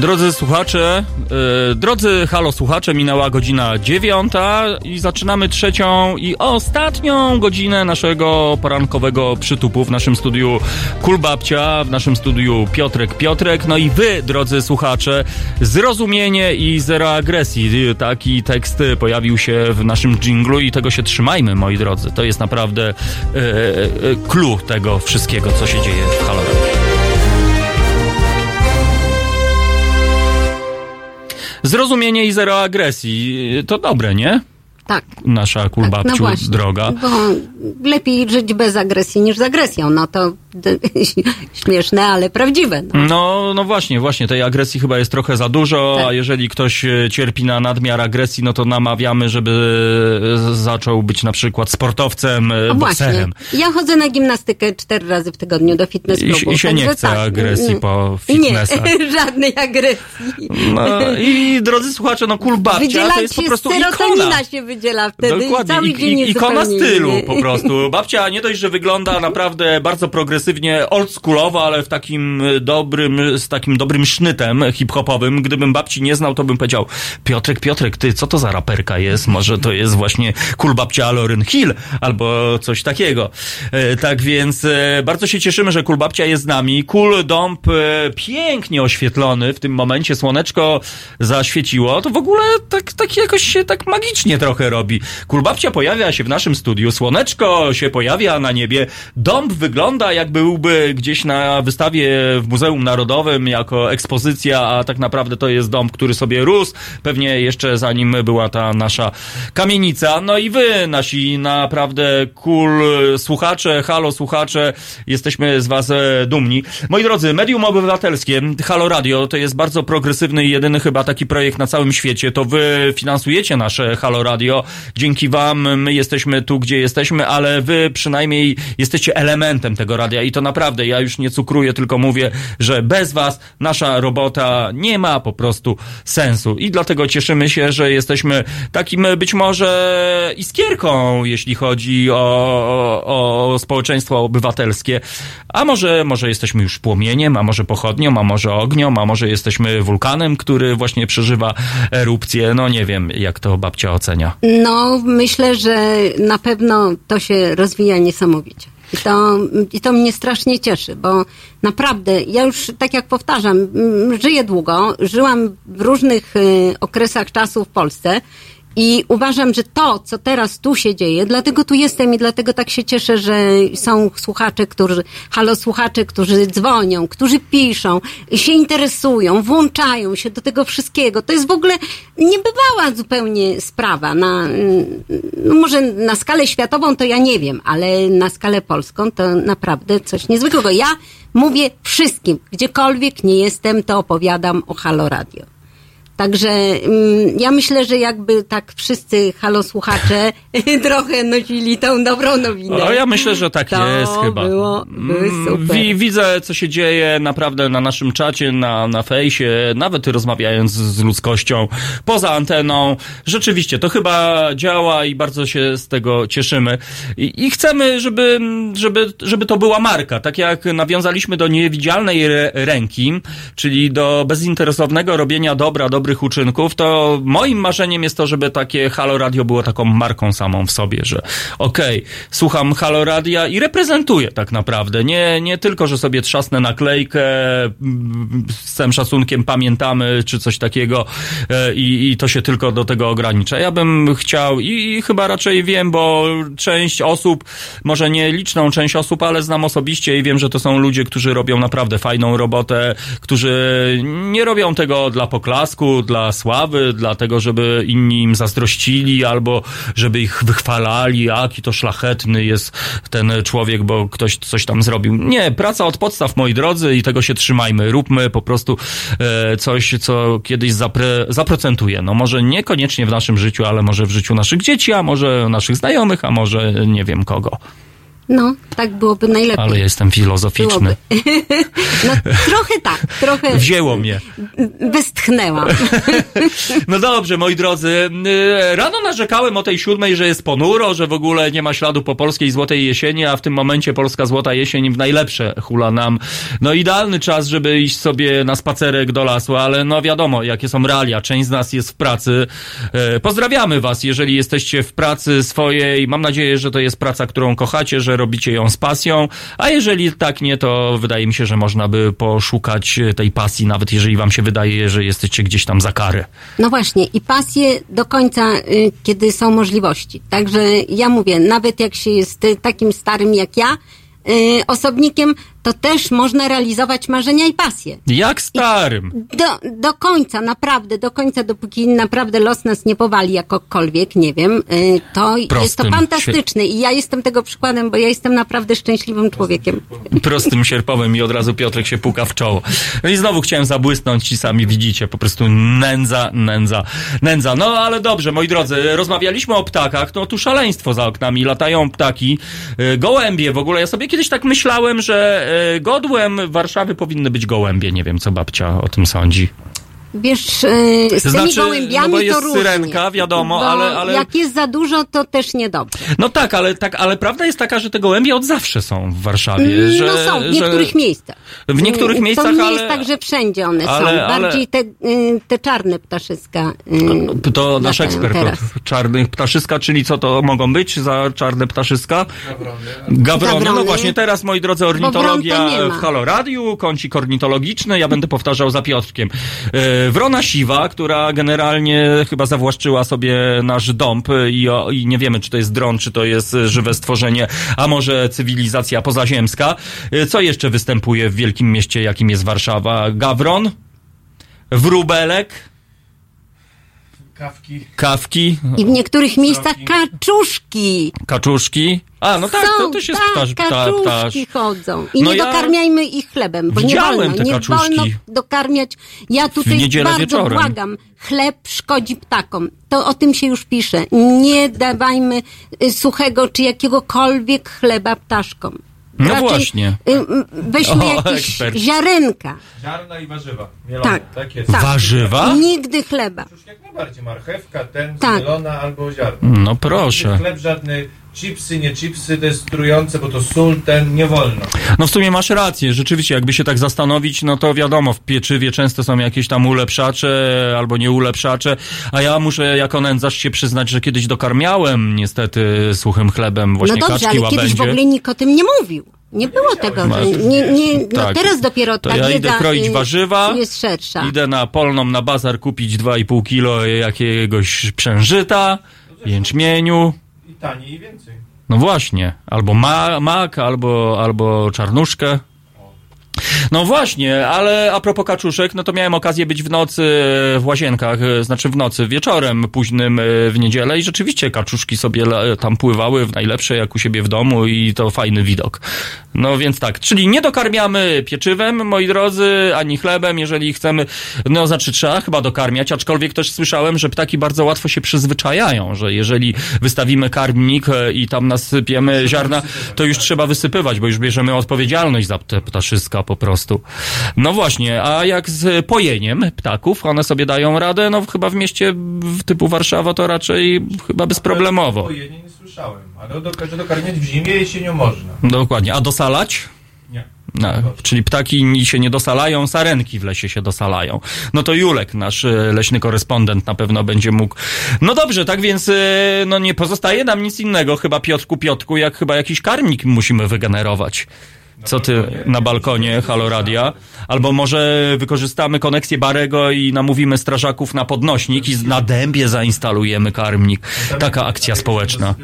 Drodzy słuchacze, yy, drodzy halo słuchacze, minęła godzina dziewiąta i zaczynamy trzecią i ostatnią godzinę naszego porankowego przytupu w naszym studiu Kulbabcia, w naszym studiu Piotrek Piotrek. No i wy, drodzy słuchacze, zrozumienie i zero agresji. Taki tekst pojawił się w naszym dżinglu i tego się trzymajmy, moi drodzy. To jest naprawdę yy, yy, clue tego wszystkiego, co się dzieje w Halo Zrozumienie i zero agresji. To dobre, nie? Tak. Nasza No kulbabciu właśnie, droga. Bo lepiej żyć bez agresji niż z agresją. No to (laughs) śmieszne, ale prawdziwe. No. No, no właśnie, właśnie, tej agresji chyba jest trochę za dużo, Tak. a jeżeli ktoś e, cierpi na nadmiar agresji, no to namawiamy, żeby e, zaczął być na przykład sportowcem, e, właśnie. bokserem. Ja chodzę na gimnastykę cztery razy w tygodniu do fitness I- klubu. i się także nie chce tak, agresji po (laughs) Nie, fitnessach. (laughs) żadnej agresji. No i drodzy słuchacze, no kulbabcia Wydziela to jest po się prostu ikona. się wydziela wtedy i Dokładnie, cały I, dzień i, ikona stylu po prostu. Babcia nie dość, że wygląda naprawdę bardzo progresywnie, oldschoolowo, ale w takim dobrym, z takim dobrym sznytem hip-hopowym. Gdybym babci nie znał, to bym powiedział, Piotrek, Piotrek, ty, co to za raperka jest? Może to jest właśnie cool babcia Lauren Hill, albo coś takiego. E, tak więc e, bardzo się cieszymy, że cool babcia jest z nami. Cool dąb e, pięknie oświetlony w tym momencie, słoneczko zaświeciło. To w ogóle tak, tak jakoś się tak magicznie trochę robi. Kulbabcia pojawia się w naszym studiu, słoneczko się pojawia na niebie, dąb wygląda byłby gdzieś na wystawie w Muzeum Narodowym jako ekspozycja, a tak naprawdę to jest dąb, który sobie rósł, pewnie jeszcze zanim była ta nasza kamienica. No i wy, nasi naprawdę cool słuchacze, halo słuchacze, jesteśmy z was dumni. Moi drodzy, medium obywatelskie, Halo Radio, to jest bardzo progresywny i jedyny chyba taki projekt na całym świecie. To wy finansujecie nasze Halo Radio. Dzięki wam my jesteśmy tu, gdzie jesteśmy, ale wy przynajmniej jesteście elementem tego radia i to naprawdę, ja już nie cukruję, tylko mówię, że bez was nasza robota nie ma po prostu sensu. I dlatego cieszymy się, że jesteśmy takim być może iskierką, jeśli chodzi o, o, o społeczeństwo obywatelskie. A może, może jesteśmy już płomieniem, a może pochodnią, a może ognią, a może jesteśmy wulkanem, który właśnie przeżywa erupcję. No nie wiem, jak to babcia ocenia. No, myślę, że na pewno to się rozwija niesamowicie. I to, I to mnie strasznie cieszy, bo naprawdę, ja już tak jak powtarzam, żyję długo, żyłam w różnych y, okresach czasu w Polsce i uważam, że to, co teraz tu się dzieje, dlatego tu jestem i dlatego tak się cieszę, że są słuchacze, którzy, halo słuchacze, którzy dzwonią, którzy piszą, się interesują, włączają się do tego wszystkiego. To jest w ogóle niebywała zupełnie sprawa. Na, no może na skalę światową to ja nie wiem, ale na skalę polską to naprawdę coś niezwykłego. Ja mówię wszystkim, gdziekolwiek nie jestem, to opowiadam o Halo Radio. Także mm, ja myślę, że jakby tak wszyscy halo słuchacze (laughs) trochę nosili tą dobrą nowinę. No, ja myślę, że tak to jest chyba. Było, Mm, super. Wi- widzę, co się dzieje naprawdę na naszym czacie, na, na fejsie, nawet rozmawiając z ludzkością poza anteną. Rzeczywiście, to chyba działa i bardzo się z tego cieszymy. I, i chcemy, żeby, żeby, żeby to była marka. Tak jak nawiązaliśmy do niewidzialnej ręki, czyli do bezinteresownego robienia dobra dobrych dobrych uczynków, to moim marzeniem jest to, żeby takie Halo Radio było taką marką samą w sobie, że okej, słucham Halo Radia i reprezentuję tak naprawdę. Nie, nie tylko, że sobie trzasnę naklejkę, z całym szacunkiem pamiętamy, czy coś takiego e, i, i to się tylko do tego ogranicza. Ja bym chciał i, i chyba raczej wiem, bo część osób, może nie liczną część osób, ale znam osobiście i wiem, że to są ludzie, którzy robią naprawdę fajną robotę, którzy nie robią tego dla poklasku, dla sławy, dla tego, żeby inni im zazdrościli albo żeby ich wychwalali, jaki to szlachetny jest ten człowiek, bo ktoś coś tam zrobił. Nie, praca od podstaw, moi drodzy, i tego się trzymajmy. Róbmy po prostu e, coś, co kiedyś zapre, zaprocentuje. No może niekoniecznie w naszym życiu, ale może w życiu naszych dzieci, a może naszych znajomych, a może nie wiem kogo. No, tak byłoby najlepiej. Ale jestem filozoficzny. (laughs) No trochę tak, trochę Wzięło mnie. westchnęłam. (laughs) No dobrze, moi drodzy. y, Rano narzekałem o tej siódmej, że jest ponuro, że w ogóle nie ma śladu po polskiej złotej jesieni, a w tym momencie polska złota jesień w najlepsze hula nam. No idealny czas, żeby iść sobie na spacerek do lasu, ale no wiadomo, jakie są realia. Część z nas jest w pracy. E, Pozdrawiamy was, jeżeli jesteście w pracy swojej. Mam nadzieję, że to jest praca, którą kochacie, że robicie ją z pasją, a jeżeli tak nie, to wydaje mi się, że można by poszukać tej pasji, nawet jeżeli wam się wydaje, że jesteście gdzieś tam za karę. No właśnie, i pasje do końca, y, kiedy są możliwości. Także ja mówię, nawet jak się jest y, takim starym jak ja, y, osobnikiem, to też można realizować marzenia i pasje. Jak starym. Do, do końca, naprawdę, do końca, dopóki naprawdę los nas nie powali jakokolwiek, nie wiem, y, to jest to Prostym, fantastyczne i ja jestem tego przykładem, bo ja jestem naprawdę szczęśliwym człowiekiem. prostym sierpowym i od razu Piotrek się puka w czoło. No i znowu chciałem zabłysnąć i sami widzicie, po prostu nędza, nędza, nędza. No ale dobrze, moi drodzy, rozmawialiśmy o ptakach, no tu szaleństwo za oknami, latają ptaki, y, gołębie w ogóle. Ja sobie kiedyś tak myślałem, że godłem Warszawy powinny być gołębie. Nie wiem, co babcia o tym sądzi. Wiesz, y, z tymi Znaczy, gołębiami no bo to jest różnie. syrenka, wiadomo, bo ale- ale- jak jest za dużo, to też niedobrze. No tak, ale tak, ale prawda jest taka, że te gołębie od zawsze są w Warszawie. Że, no są, w że- niektórych miejscach. W niektórych Mm, miejscach, To nie ale- jest tak, że wszędzie one ale- są. ale- Bardziej te, y, te czarne ptaszyska. y, To nasz ekspert teraz. od czarnych ptaszyska, czyli co to mogą być za czarne ptaszyska? Gawrony. No Gawrony. właśnie teraz, moi drodzy, ornitologia to w Halo Radiu, kącik ornitologiczny, ja będę powtarzał za Piotrkiem. E, Wrona siwa, która generalnie chyba zawłaszczyła sobie nasz dąb i, i nie wiemy, czy to jest dron, czy to jest żywe stworzenie, a może cywilizacja pozaziemska. E, Co jeszcze występuje w wielkim mieście, jakim jest Warszawa? Gawron? Wróbelek? Kawki. Kawki? I w niektórych miejscach kaczuszki. Kaczuszki? A, no tak, są, to też jest tak, ptasz, ptasz. chodzą. I No nie ja dokarmiajmy ich chlebem, bo nie wolno, te nie kaczuszki. wolno dokarmiać. Ja tutaj bardzo wieczorem. błagam, chleb szkodzi ptakom. To o tym się już pisze. Nie dawajmy y, suchego czy jakiegokolwiek chleba ptaszkom. No właśnie. y, Weźmy O, jakieś ekspert. ziarenka. Ziarna i warzywa. Mielone. Tak. tak jest. Tak. Warzywa? Nigdy chleba. Jak najbardziej marchewka, ten, Tak. mielona albo ziarno. No proszę. Chleb żadny, chipsy, nie chipsy, to jest trujące, bo to sól, ten, nie wolno. No w sumie masz rację, rzeczywiście, jakby się tak zastanowić, no to wiadomo, w pieczywie często są jakieś tam ulepszacze albo nie ulepszacze, a ja muszę jako nędzarz się przyznać, że kiedyś dokarmiałem niestety suchym chlebem właśnie no dobrze, kaczki, ale kiedyś w łabędzie. ogóle nikt o tym nie mówił. Nie było tego, że nie, nie, no Tak. teraz dopiero To ta ja idę kroić y, warzywa, jest szersza. Idę na polną, na bazar kupić 2,5 kilo jakiegoś przężyta, jęczmieniu. Taniej i więcej. No właśnie, albo ma, mak, albo, albo czarnuszkę. No właśnie, ale a propos kaczuszek, no to miałem okazję być w nocy w łazienkach, e, znaczy w nocy, wieczorem późnym e, w niedzielę i rzeczywiście kaczuszki sobie la- tam pływały w najlepsze jak u siebie w domu i to fajny widok. No więc tak, czyli nie dokarmiamy pieczywem, moi drodzy, ani chlebem, jeżeli chcemy, no znaczy trzeba chyba dokarmiać, aczkolwiek też słyszałem, że ptaki bardzo łatwo się przyzwyczajają, że jeżeli wystawimy karmnik e, i tam nasypiemy ziarna, to już trzeba wysypywać, bo już bierzemy odpowiedzialność za te ptaszyska po prostu. No właśnie, a jak z pojeniem ptaków, one sobie dają radę, no chyba w mieście w typu Warszawa to raczej chyba bezproblemowo. Ojej, nie słyszałem, ale do, że dokarmiać w zimie jesienią można. Dokładnie, a dosalać? Nie. No, czyli ptaki się nie dosalają, sarenki w lesie się dosalają. No to Julek, nasz e, leśny korespondent, na pewno będzie mógł. No dobrze, tak więc e, no nie pozostaje nam nic innego, chyba Piotrku, Piotku, jak chyba jakiś karmnik musimy wygenerować. Co ty na balkonie Halo Radia? Albo może wykorzystamy koneksję Barego i namówimy strażaków na podnośnik i na dębie zainstalujemy karmnik. Taka akcja społeczna.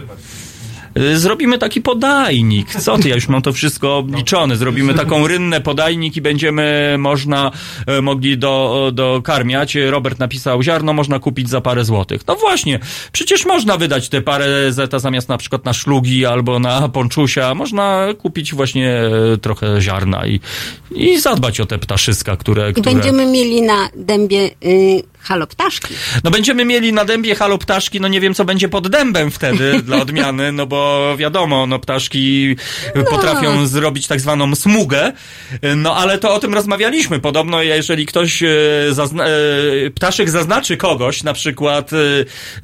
Y, Zrobimy taki podajnik. Co ty, ja już mam to wszystko obliczone. Zrobimy taką rynnę podajnik i będziemy można e, mogli do, dokarmiać. Robert napisał, ziarno można kupić za parę złotych. No właśnie, przecież można wydać te parę zeta zamiast na przykład na szlugi albo na ponczusia. Można kupić właśnie e, trochę ziarna i, i zadbać o te ptaszyska, które... I które... będziemy mieli na dębie y, halo ptaszki. No będziemy mieli na dębie halo ptaszki, no nie wiem co będzie pod dębem wtedy (laughs) dla odmiany, no bo wiadomo, no ptaszki potrafią zrobić tak zwaną smugę, no ale to o tym rozmawialiśmy. Podobno jeżeli ktoś e, zazna e, ptaszek zaznaczy kogoś, na przykład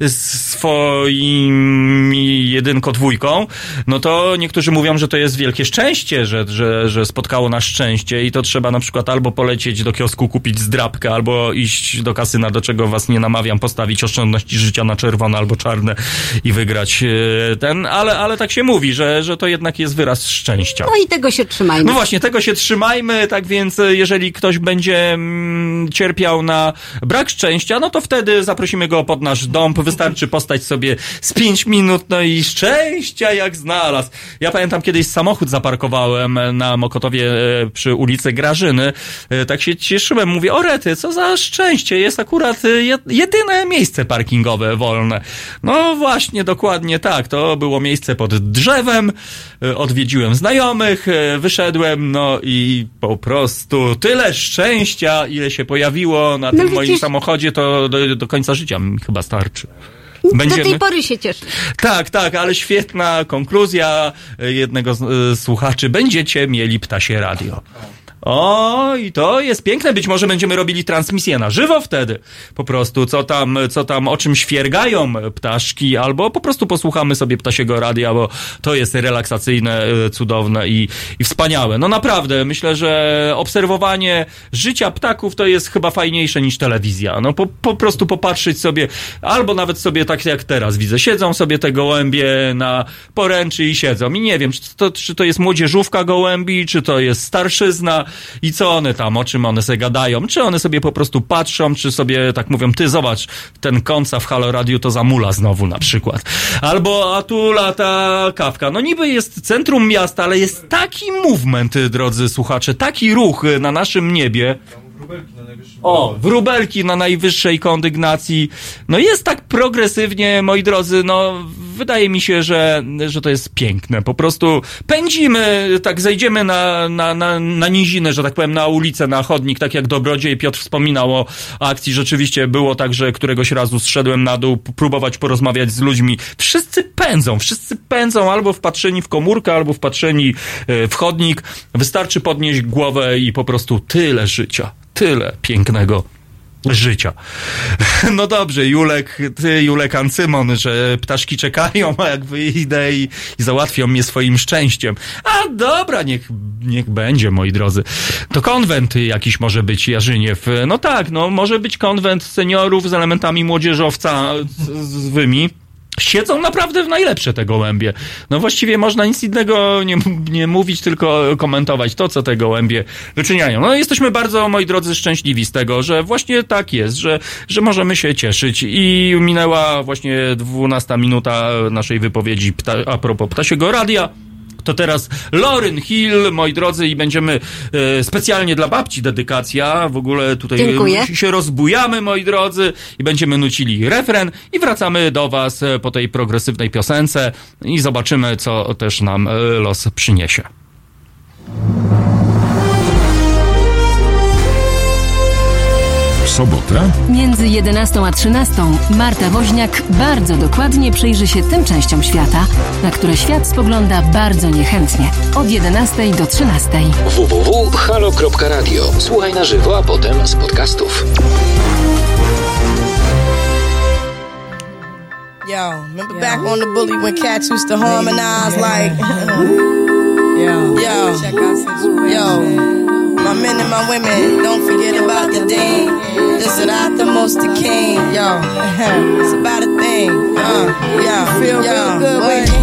e, swoim jedynko dwójką, no to niektórzy mówią, że to jest wielkie szczęście, że, że, że spotkało nas szczęście i to trzeba na przykład albo polecieć do kiosku kupić zdrabkę, albo iść do kasyna, do czego was nie namawiam, postawić oszczędności życia na czerwone albo czarne i wygrać e, ten, ale, ale tak się mówi, że, że to jednak jest wyraz szczęścia. No i tego się trzymajmy. No właśnie, tego się trzymajmy, tak więc e, jeżeli ktoś będzie mm, cierpiał na brak szczęścia, no to wtedy zaprosimy go pod nasz dom, wystarczy postać sobie z 5 minut, no i szczęścia jak znalazł. Ja pamiętam kiedyś samochód zaparkowałem na Mokotowie e, przy ulicy Grażyny, tak się cieszyłem, mówię, o rety, co za szczęście, jest akurat e, jed- jedyne miejsce parkingowe wolne. No właśnie, dokładnie tak, to było miejsce pod drzewem, e, odwiedziłem znajomych, e, wyszedłem, no i po prostu tyle szczęścia, ile się pojawiło na No tym moim samochodzie, to do, do końca życia mi chyba starczy. Do tej pory się cieszę. Tak, tak, ale świetna konkluzja jednego z e, słuchaczy. Będziecie mieli ptasie radio. O, i to jest piękne. Być może będziemy robili transmisję na żywo wtedy. Po prostu, co tam, co tam, o czym świergają ptaszki, albo po prostu posłuchamy sobie ptasiego radia, bo to jest relaksacyjne, e, cudowne i, i wspaniałe. No naprawdę, myślę, że obserwowanie życia ptaków to jest chyba fajniejsze niż telewizja. No po, po prostu popatrzeć sobie, albo nawet sobie tak jak teraz widzę, siedzą sobie te gołębie na poręczy i siedzą. I nie wiem, czy to, czy to jest młodzieżówka gołębi, czy to jest starszyzna i co one tam, o czym one sobie gadają. Czy one sobie po prostu patrzą, czy sobie tak mówią, ty zobacz, ten końca w Halo Radio to zamula znowu na przykład. Albo a tu lata kawka. No niby jest centrum miasta, ale jest taki movement, drodzy słuchacze, taki ruch na naszym niebie. O, wróbelki na najwyższej kondygnacji. No jest tak progresywnie, moi drodzy, no wydaje mi się, że, że to jest piękne. Po prostu pędzimy, tak zejdziemy na, na, na, na nizinę, że tak powiem, na ulicę, na chodnik, tak jak Dobrodziej Piotr wspominał o akcji. Rzeczywiście było tak, że któregoś razu zszedłem na dół, próbować porozmawiać z ludźmi. Wszyscy pędzą, wszyscy pędzą albo wpatrzeni w komórkę, albo wpatrzeni e, w chodnik. Wystarczy podnieść głowę i po prostu tyle życia tyle pięknego życia. (laughs) No dobrze, Julek, ty, Julek Ancymon, że ptaszki czekają, a jak wyjdę i, i załatwią mnie swoim szczęściem. A dobra, niech, niech będzie, moi drodzy. To konwent jakiś może być, Jarzyniew. No tak, no może być konwent seniorów z elementami młodzieżowca z- zwymi. Siedzą naprawdę w najlepsze te gołębie. No właściwie można nic innego nie, nie mówić, tylko komentować to, co te gołębie wyczyniają. No jesteśmy bardzo, moi drodzy, szczęśliwi z tego, że właśnie tak jest, że, że możemy się cieszyć. I minęła właśnie 12 minuta naszej wypowiedzi pta, a propos ptasiego radia. To teraz Lauryn Hill, moi drodzy, i będziemy e, specjalnie dla babci dedykacja. W ogóle tutaj Dziękuję. e, się rozbujamy, moi drodzy, i będziemy nucili refren i wracamy do was e, po tej progresywnej piosence i zobaczymy, co też nam e, los przyniesie. Sobotę Między 11 a 13 Marta Woźniak bardzo dokładnie przyjrzy się tym częściom świata, na które świat spogląda bardzo niechętnie. Od 11 do 13. www.halo.radio. Słuchaj na żywo, a potem z podcastów. Yo, remember back on the bully when cats used to harmonize like, Yo, yo, yo. My men and my women, don't forget about the dean. This is not the most the king. Yo, (laughs) it's about a thing. Uh, yo, feel yo, real good. Wave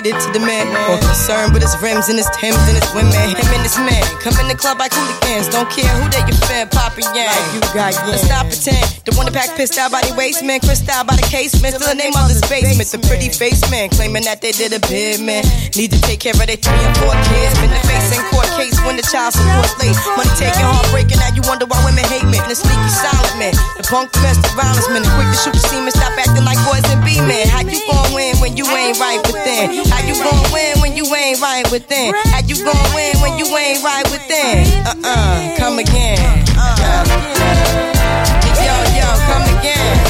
dedicated to the man more concerned with his rims and his Timbs and his women. Him and his man come in the club like hooligans. Don't care who they your fan, poppin' yang. Like you got yeah. Let's not pretend. The one that pack pissed out by the waist man, crissed out by the casement. Still the name of this basement. The pretty face man claiming that they did a bid man. Need to take care of their three and four kids. Been the face in court case when the child support late. Money taking, heartbreaking. Now you wonder why women hate men. The sneaky silent man. The punk domestic violence man. The quick to shoot the semen. Stop acting like boys and be men. How you gon' win when you ain't right within? How you gon' win when you ain't right within? How you gon' win when you ain't right within? Uh-uh, come again. Uh. Yo, yo, come again.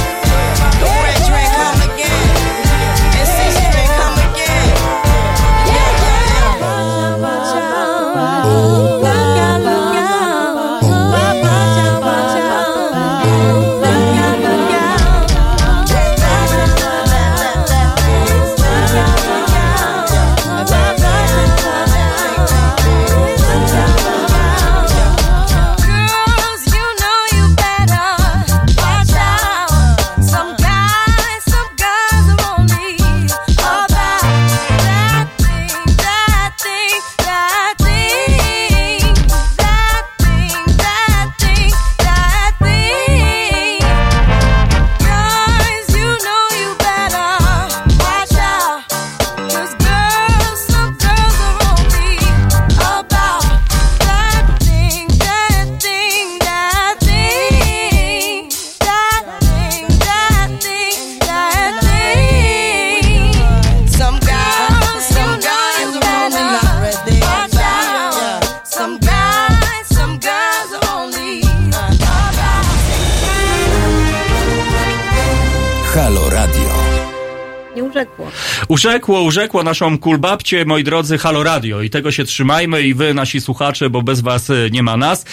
Urzekło. Urzekło, naszą kulbabcię, moi drodzy, Halo Radio. I tego się trzymajmy i wy, nasi słuchacze, bo bez was e, nie ma nas.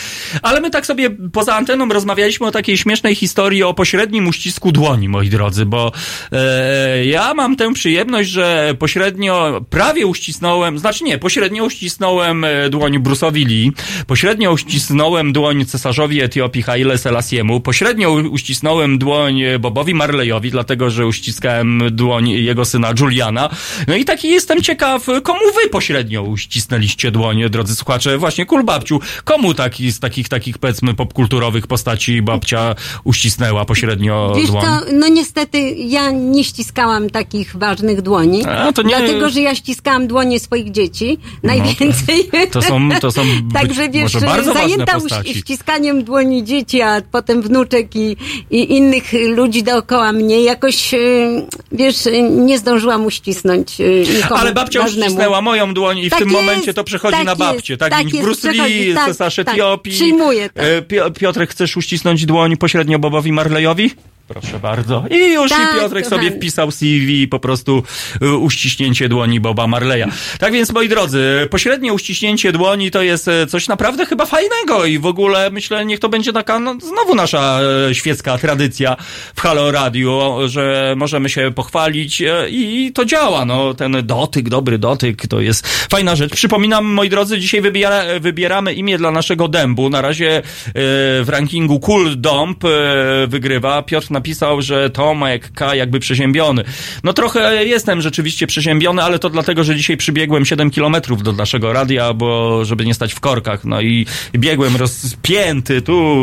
Ale my tak sobie poza anteną rozmawialiśmy o takiej śmiesznej historii o pośrednim uścisku dłoni, moi drodzy, bo e, ja mam tę przyjemność, że pośrednio prawie uścisnąłem, znaczy nie, pośrednio uścisnąłem e, dłoń Bruce'owi Lee, pośrednio uścisnąłem dłoń cesarzowi Etiopii Haile Selassiemu, pośrednio uścisnąłem dłoń e, Bobowi Marleyowi, dlatego że uściskałem dłoń jego syna Juliana. No i taki jestem ciekaw, komu wy pośrednio uścisnęliście dłoń, drodzy słuchacze, właśnie Kulbabciu, komu taki z takich, takich powiedzmy popkulturowych postaci babcia uścisnęła pośrednio Wiesz dłoń? co, no niestety ja nie ściskałam takich ważnych dłoni, A, to nie- dlatego, że ja ściskałam dłonie swoich dzieci, najwięcej. to są- to są (laughs) Także wiesz, może bardzo zajęta ściskaniem dłoni dzieci, a potem wnuczek i, i innych ludzi dookoła mnie, jakoś, y, wiesz, nie zdążyłam uścisnąć y, nikomu Ale babcia ważnemu. uścisnęła moją dłoń i w Tak tym jest, momencie to przechodzi tak na babcię. Tak, tak tak jest, Bruce Lee, tak, cesarz tak. Etiopii. Przyjmuję to. E, Pio- Piotrek, chcesz uścisnąć dłoń pośrednio Bobowi Marleyowi? Proszę bardzo. I już Tak, i Piotrek kochany. sobie wpisał CV po prostu y, uściśnięcie dłoni Boba Marleya. Tak więc, moi drodzy, pośrednie uściśnięcie dłoni to jest e, coś naprawdę chyba fajnego i w ogóle myślę, niech to będzie taka no, znowu nasza e, świecka tradycja w Halo Radio, że możemy się pochwalić i to działa. No, ten dotyk, dobry dotyk to jest fajna rzecz. Przypominam, moi drodzy, dzisiaj wybiera, wybieramy imię dla naszego dębu. Na razie w rankingu Cool e, wygrywa. Piotr napisał, że Tomek K jakby przeziębiony. No trochę jestem rzeczywiście przeziębiony, ale to dlatego, że dzisiaj przybiegłem 7 kilometrów do naszego radia, bo żeby nie stać w korkach. No i biegłem rozpięty, tu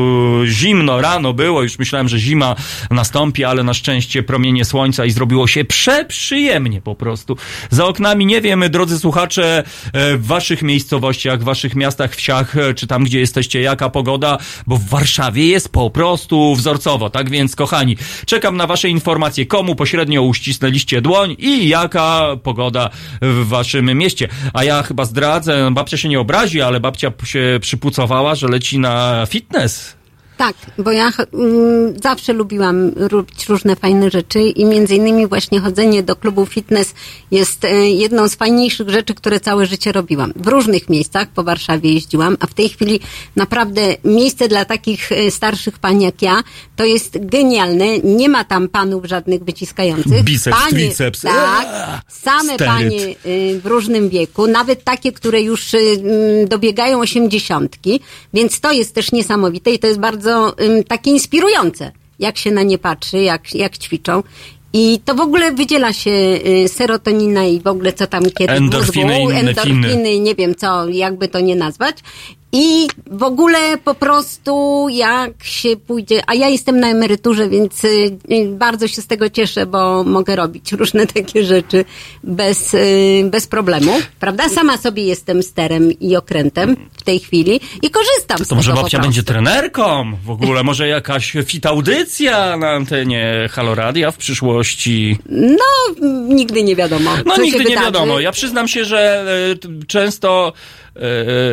zimno rano było, już myślałem, że zima nastąpi, ale na szczęście promienie słońca i zrobiło się przeprzyjemnie po prostu. Za oknami nie wiem, drodzy słuchacze, e, w waszych miejscowościach, w waszych miastach, wsiach, e, czy tam, gdzie jesteście, jaka pogoda, bo w Warszawie jest po prostu wzorcowo. Tak więc, kochani, czekam na wasze informacje, komu pośrednio uścisnęliście dłoń i jaka pogoda w waszym mieście. A ja chyba zdradzę, babcia się nie obrazi, ale babcia się przypucowała, że leci na fitness. Tak, bo ja mm, zawsze lubiłam robić różne fajne rzeczy i między innymi właśnie chodzenie do klubu fitness jest e, jedną z fajniejszych rzeczy, które całe życie robiłam. W różnych miejscach po Warszawie jeździłam, a w tej chwili naprawdę miejsce dla takich e, starszych pań jak ja to jest genialne. Nie ma tam panów żadnych wyciskających. Biceps, panie, triceps. Tak, Eee, same steryt. panie y, w różnym wieku, nawet takie, które już y, dobiegają osiemdziesiątki, więc to jest też niesamowite i to jest bardzo ym, takie inspirujące, jak się na nie patrzy, jak, jak ćwiczą. I to w ogóle wydziela się y, serotonina i w ogóle co tam kiedyś Endorfiny, mózgu, endorfiny, finy. nie wiem co, jakby to nie nazwać. I w ogóle po prostu jak się pójdzie, a ja jestem na emeryturze, więc y, y, bardzo się z tego cieszę, bo mogę robić różne (laughs) takie rzeczy bez, y, bez problemu, prawda? Sama sobie jestem sterem i okrętem w tej chwili i korzystam z To tego może po babcia będzie trenerką? W ogóle może jakaś fit audycja na antenie Haloradia w przyszłości? No, nigdy nie wiadomo. No nigdy nie wydarzy. wiadomo. Ja przyznam się, że często,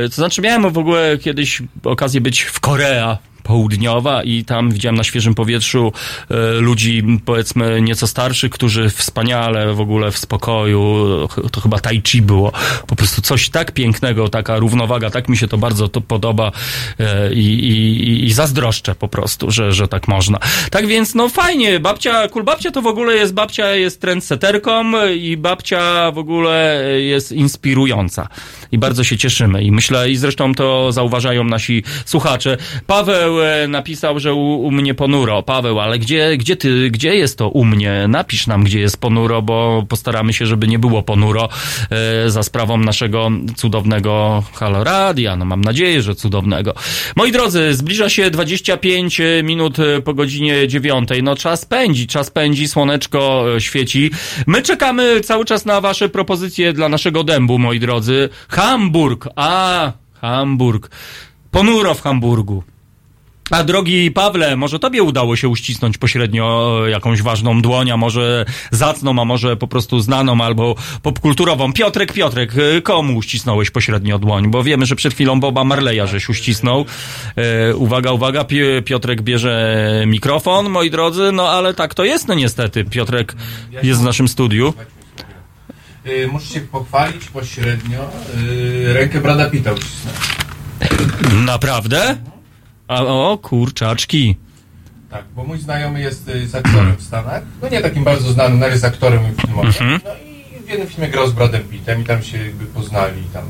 to znaczy miałem w ogóle kiedyś okazję być w Korea południowa i tam widziałem na świeżym powietrzu e, ludzi powiedzmy nieco starszych, którzy wspaniale w ogóle w spokoju, to chyba tai chi było, po prostu coś tak pięknego, taka równowaga, tak mi się to bardzo to podoba e, i, i, zazdroszczę po prostu, że, że tak można. Tak więc no fajnie, babcia, kulbabcia to w ogóle jest, babcia jest trendseterką i babcia w ogóle jest inspirująca i bardzo się cieszymy i myślę, i zresztą to zauważają nasi słuchacze. Paweł e, napisał, że u, u mnie ponuro. Paweł, ale gdzie, gdzie ty, gdzie jest to u mnie? Napisz nam, gdzie jest ponuro, bo postaramy się, żeby nie było ponuro e, za sprawą naszego cudownego Haloradia. No mam nadzieję, że cudownego. Moi drodzy, zbliża się 25 minut e, po godzinie 9. No czas pędzi, czas pędzi, słoneczko e, świeci. My czekamy cały czas na wasze propozycje dla naszego dębu, moi drodzy. Hamburg, a Hamburg. Ponuro w Hamburgu. A drogi Pawle, może tobie udało się uścisnąć pośrednio e, jakąś ważną dłoń, a może zacną, a może po prostu znaną albo popkulturową. Piotrek, Piotrek, e, komu uścisnąłeś pośrednio dłoń? Bo wiemy, że przed chwilą Boba Marleya żeś uścisnął. E, uwaga, uwaga, Pi- Piotrek bierze mikrofon, moi drodzy, no ale tak to jest, no niestety. Piotrek jest w naszym studiu. Y, muszę się pochwalić pośrednio. Y, rękę Brada ucisnąłem. Naprawdę? A, o, kurczaczki. Tak, bo mój znajomy jest y, z aktorem w Stanach. No nie takim bardzo znanym, ale jest aktorem filmowym. Mhm. No i w jednym filmie grał z Bradem Pittem i tam się jakby poznali i tam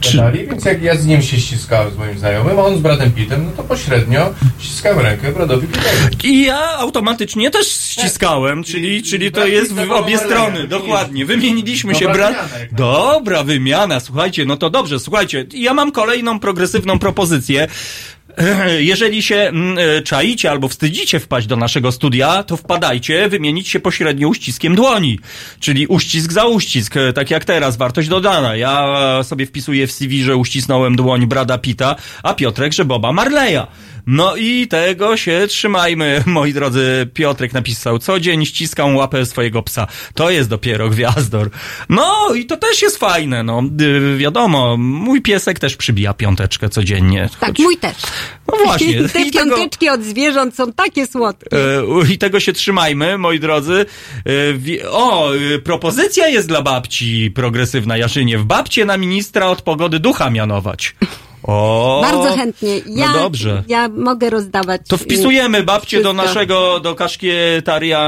Czy- gadali. Więc jak ja z nim się ściskałem z moim znajomym, a on z Bradem Pittem, no to pośrednio ściskałem rękę Bradowi Pittowi. I ja automatycznie też ściskałem, czyli, czyli to jest w obie strony, dokładnie. Wymieniliśmy się, jak Dobra wymiana, słuchajcie, no to dobrze, słuchajcie. Ja mam kolejną progresywną propozycję. (clears throat) Jeżeli się mm, e, czaicie albo wstydzicie wpaść do naszego studia, to wpadajcie, wymienić się pośrednio uściskiem dłoni. Czyli uścisk za uścisk, e, tak jak teraz, wartość dodana. Ja sobie wpisuję w CV, że uścisnąłem dłoń Brada Pita, a Piotrek, że Boba Marleya. No i tego się trzymajmy, (laughs) moi drodzy. Piotrek napisał, co dzień ściskam łapę swojego psa. To jest dopiero gwiazdor. No i to też jest fajne, no. Y, wiadomo, mój piesek też przybija piąteczkę codziennie. Tak, mój też. No właśnie. (laughs) Te I tego- piąteczki od zwierząt są takie słodkie. E, I tego się trzymajmy, moi drodzy. E, O, e, propozycja jest dla babci progresywna Jaszyniew. Babcie na ministra od pogody ducha mianować. O, Bardzo chętnie. Ja, no dobrze. Ja mogę rozdawać. To wpisujemy babcie do wszystko. naszego, do kaszkietaria,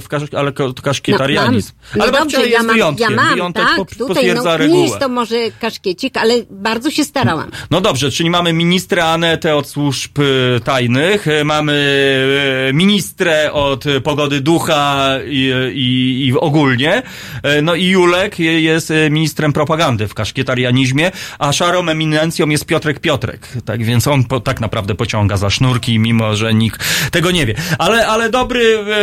w kasz, ale to kaszkietarianizm. No, ale no babcia dobrze, jest ja mam, wyjątkiem. ja mam, Wyjątek tak, po, tutaj no, regułę. nie jest to może kaszkiecik, ale bardzo się starałam. No dobrze, czyli mamy ministrę Anetę od służb y, tajnych, y, mamy y, ministrę od pogody ducha i, i, i ogólnie, no i Julek jest ministrem propagandy w kaszkietarianizmie, a szarą eminencją jest Piotrek Piotrek. Tak więc on po, tak naprawdę pociąga za sznurki, mimo że nikt tego nie wie. Ale, ale dobry,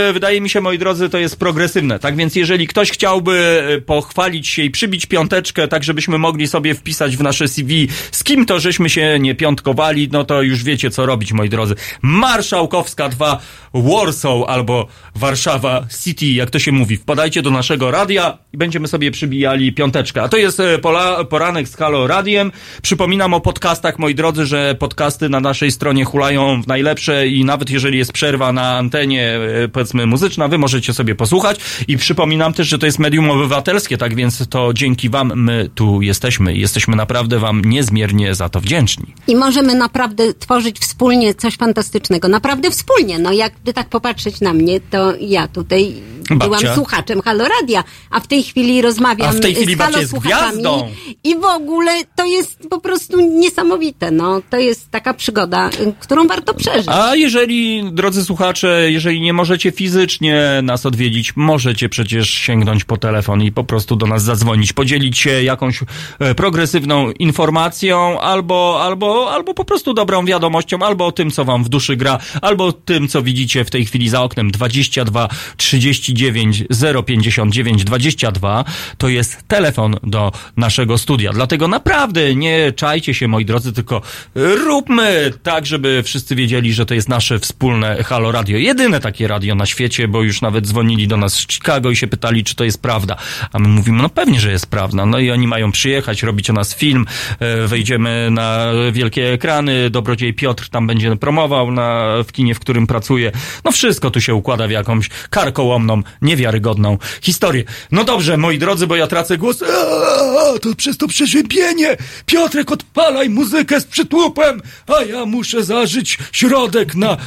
y, wydaje mi się, moi drodzy, to jest progresywne. Tak więc jeżeli ktoś chciałby y, pochwalić się i przybić piąteczkę, tak żebyśmy mogli sobie wpisać w nasze CV, z kim to żeśmy się nie piątkowali, no to już wiecie co robić, moi drodzy. Marszałkowska 2 Warsaw albo Warszawa City, jak to się mówi. Wpadajcie do naszego radia i będziemy sobie przybijali piąteczkę. A to jest e, pola, poranek z Halo Radiem. Przypominam o podcastach, moi drodzy, że podcasty na naszej stronie hulają w najlepsze i nawet jeżeli jest przerwa na antenie, e, powiedzmy muzyczna, wy możecie sobie posłuchać. I przypominam też, że to jest medium obywatelskie, tak więc to dzięki wam my tu jesteśmy. I Jesteśmy naprawdę wam niezmiernie za to wdzięczni. I możemy naprawdę tworzyć wspólnie coś fantastycznego. Naprawdę wspólnie. No jakby tak popatrzeć na mnie, to ja tutaj byłam Babcia. słuchaczem Halo Radia, a w tej chwili rozmawiam A w tej chwili z Halo słuchaczami. gwiazdą. I w ogóle to jest po prostu niesamowite. No, to jest taka przygoda, y, którą warto przeżyć. A jeżeli, drodzy słuchacze, jeżeli nie możecie fizycznie nas odwiedzić, możecie przecież sięgnąć po telefon i po prostu do nas zadzwonić, podzielić się jakąś e, progresywną informacją, albo, albo, albo po prostu dobrą wiadomością, albo o tym, co wam w duszy gra, albo tym, co widzicie w tej chwili za oknem 22 39 059 22 to jest telefon do naszego studia. Dlatego naprawdę nie czajcie się, moi drodzy, tylko róbmy tak, żeby wszyscy wiedzieli, że to jest nasze wspólne Halo Radio. Jedyne takie radio na świecie, bo już nawet dzwonili do nas z Chicago i się pytali, czy to jest prawda. A my mówimy, no pewnie, że jest prawda. No i oni mają przyjechać, robić o nas film, e, wejdziemy na wielkie ekrany, Dobrodziej Piotr tam będzie promował na, w kinie, w którym pracuje. No wszystko tu się układa w jakąś karkołomną, niewiarygodną historię. No dobrze, moi drodzy, bo ja tracę głos. To przez to przeziębienie. Piotrek, odpalaj muzykę z przytłupem, a ja muszę zażyć środek na e,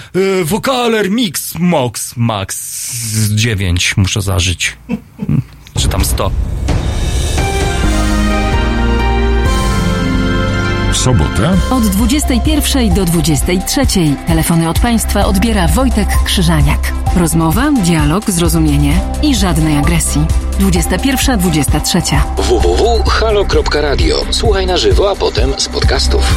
wokaler Mix Mox Max 9. Muszę zażyć. Czy tam 100. W sobotę Od 21 do 23 telefony od państwa odbiera Wojtek Krzyżaniak. Rozmowa, dialog, zrozumienie i żadnej agresji. 21-23. www.halo.radio. Słuchaj na żywo, a potem z podcastów.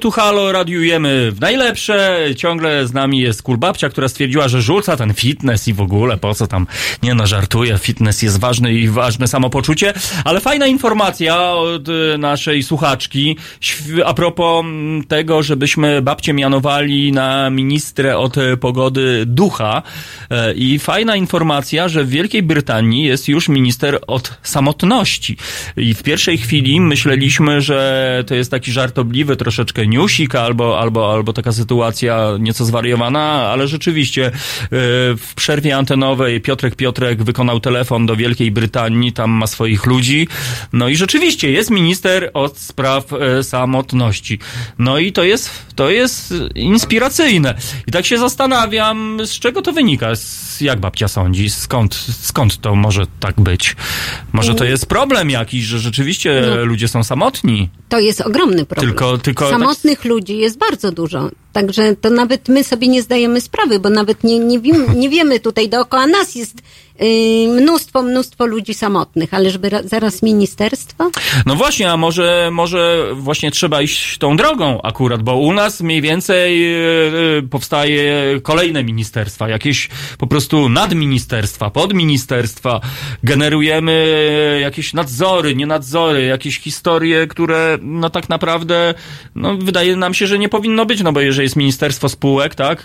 Tu halo radiujemy w najlepsze. Ciągle z nami jest Kulbabcia, która stwierdziła, że rzuca ten fitness i w ogóle po co tam. Nie no, żartuje. Fitness jest ważny i ważne samopoczucie. Ale fajna informacja od y, naszej słuchaczki a propos tego, żebyśmy babcię mianowali na ministrę od pogody ducha. E, I fajna informacja, że w Wielkiej Brytanii jest już minister od samotności. I w pierwszej chwili myśleliśmy, że to jest taki żartobliwy troszeczkę newsik albo, albo, albo taka sytuacja nieco zwariowana, ale rzeczywiście e, w przerwie antenowej Piotrek Piotrek wykonał telefon do Wielkiej Brytanii, tam ma swoich ludzi. No i rzeczywiście jest minister od spraw e, samotności. No i to jest, to jest inspiracyjne. I tak się zastanawiam, z czego to wynika? Jak babcia sądzi? Skąd, skąd to może tak być? Może to jest problem jakiś, że rzeczywiście No. ludzie są samotni? To jest ogromny problem. Tylko, tylko tak Samotnych ludzi jest bardzo dużo. Także to nawet my sobie nie zdajemy sprawy, bo nawet nie, nie, nie wiemy tutaj dookoła nas jest yy, mnóstwo, mnóstwo ludzi samotnych, ale żeby ra, zaraz ministerstwo? No właśnie, a może, może właśnie trzeba iść tą drogą akurat, bo u nas mniej więcej e, e, powstaje kolejne ministerstwa, jakieś po prostu nadministerstwa, podministerstwa, generujemy jakieś nadzory, nienadzory, jakieś historie, które no tak naprawdę no wydaje nam się, że nie powinno być, no bo jeżeli jest ministerstwo spółek, tak,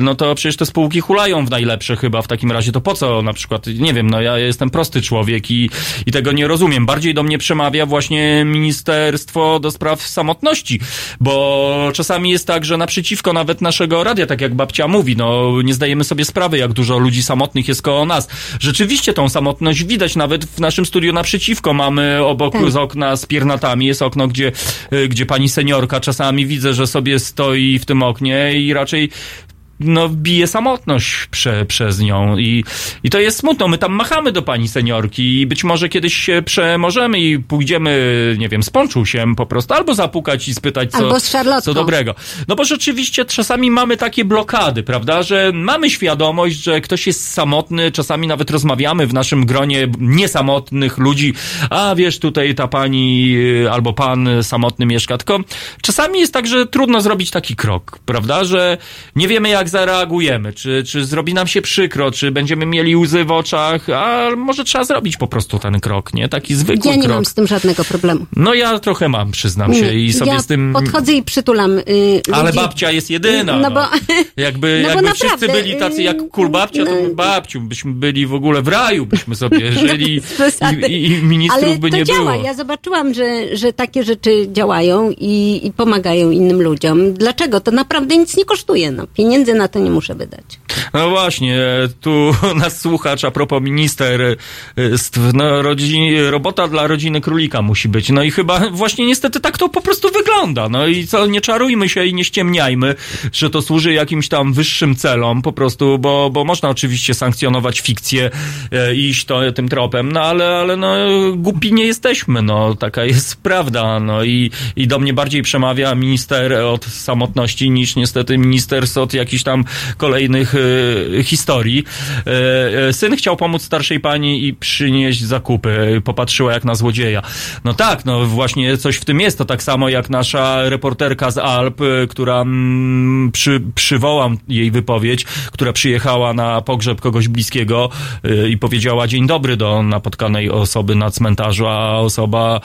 no to przecież te spółki hulają w najlepsze chyba w takim razie, to po co na przykład, nie wiem, no ja jestem prosty człowiek i, i tego nie rozumiem. Bardziej do mnie przemawia właśnie Ministerstwo do Spraw Samotności, bo czasami jest tak, że naprzeciwko nawet naszego radia, tak jak babcia mówi, no nie zdajemy sobie sprawy, jak dużo ludzi samotnych jest koło nas. Rzeczywiście tą samotność widać nawet w naszym studiu naprzeciwko. Mamy obok Tak. z okna z piernatami, jest okno, gdzie, y, gdzie pani seniorka czasami widzę, że sobie stoi w tym oknie i raczej no, bije samotność prze, przez nią i, i to jest smutno. My tam machamy do pani seniorki i być może kiedyś się przemożemy i pójdziemy, nie wiem, z ponczusiem po prostu, albo zapukać i spytać, co, Albo z co dobrego. No bo rzeczywiście czasami mamy takie blokady, prawda, że mamy świadomość, że ktoś jest samotny, czasami nawet rozmawiamy w naszym gronie niesamotnych ludzi, a wiesz, tutaj ta pani y, albo pan samotny mieszka, tylko czasami jest tak, że trudno zrobić taki krok, prawda, że nie wiemy jak zareagujemy, czy, czy zrobi nam się przykro, czy będziemy mieli łzy w oczach, a może trzeba zrobić po prostu ten krok, nie? Taki zwykły Ja nie krok. mam z tym żadnego problemu. No ja trochę mam, przyznam się, i sobie ja z tym... podchodzę i przytulam y, Ale ludzi. babcia jest jedyna. No No bo- Jakby, (laughs) no bo jakby naprawdę, wszyscy byli tacy jak kulbabcia, to y, babciu, byśmy byli w ogóle w raju, byśmy sobie (laughs) żyli Bez przesady. i, i ministrów Ale by to nie działa. było. Ja zobaczyłam, że, że takie rzeczy działają i, i pomagają innym ludziom. Dlaczego? To naprawdę nic nie kosztuje. No. Pieniędzy na to nie muszę wydać. No właśnie, tu (laughs) nas słuchacz a propos ministerstw, no rodzi, robota dla rodziny królika musi być. No i chyba (laughs) właśnie niestety tak to po prostu wygląda. No i co, nie czarujmy się i nie ściemniajmy, że to służy jakimś tam wyższym celom po prostu, bo, bo można oczywiście sankcjonować fikcję e, i iść to, tym tropem, no ale, ale no głupi nie jesteśmy, no taka jest (laughs) prawda, no i, i do mnie bardziej przemawia minister od samotności niż niestety minister od jakichś tam kolejnych e, historii. E, e, syn chciał pomóc starszej pani i przynieść zakupy. Popatrzyła jak na złodzieja. No tak, no właśnie coś w tym jest. To tak samo jak nasza reporterka z Alp, która mm, przy, przywołam jej wypowiedź, która przyjechała na pogrzeb kogoś bliskiego i powiedziała dzień dobry do napotkanej osoby na cmentarzu, a osoba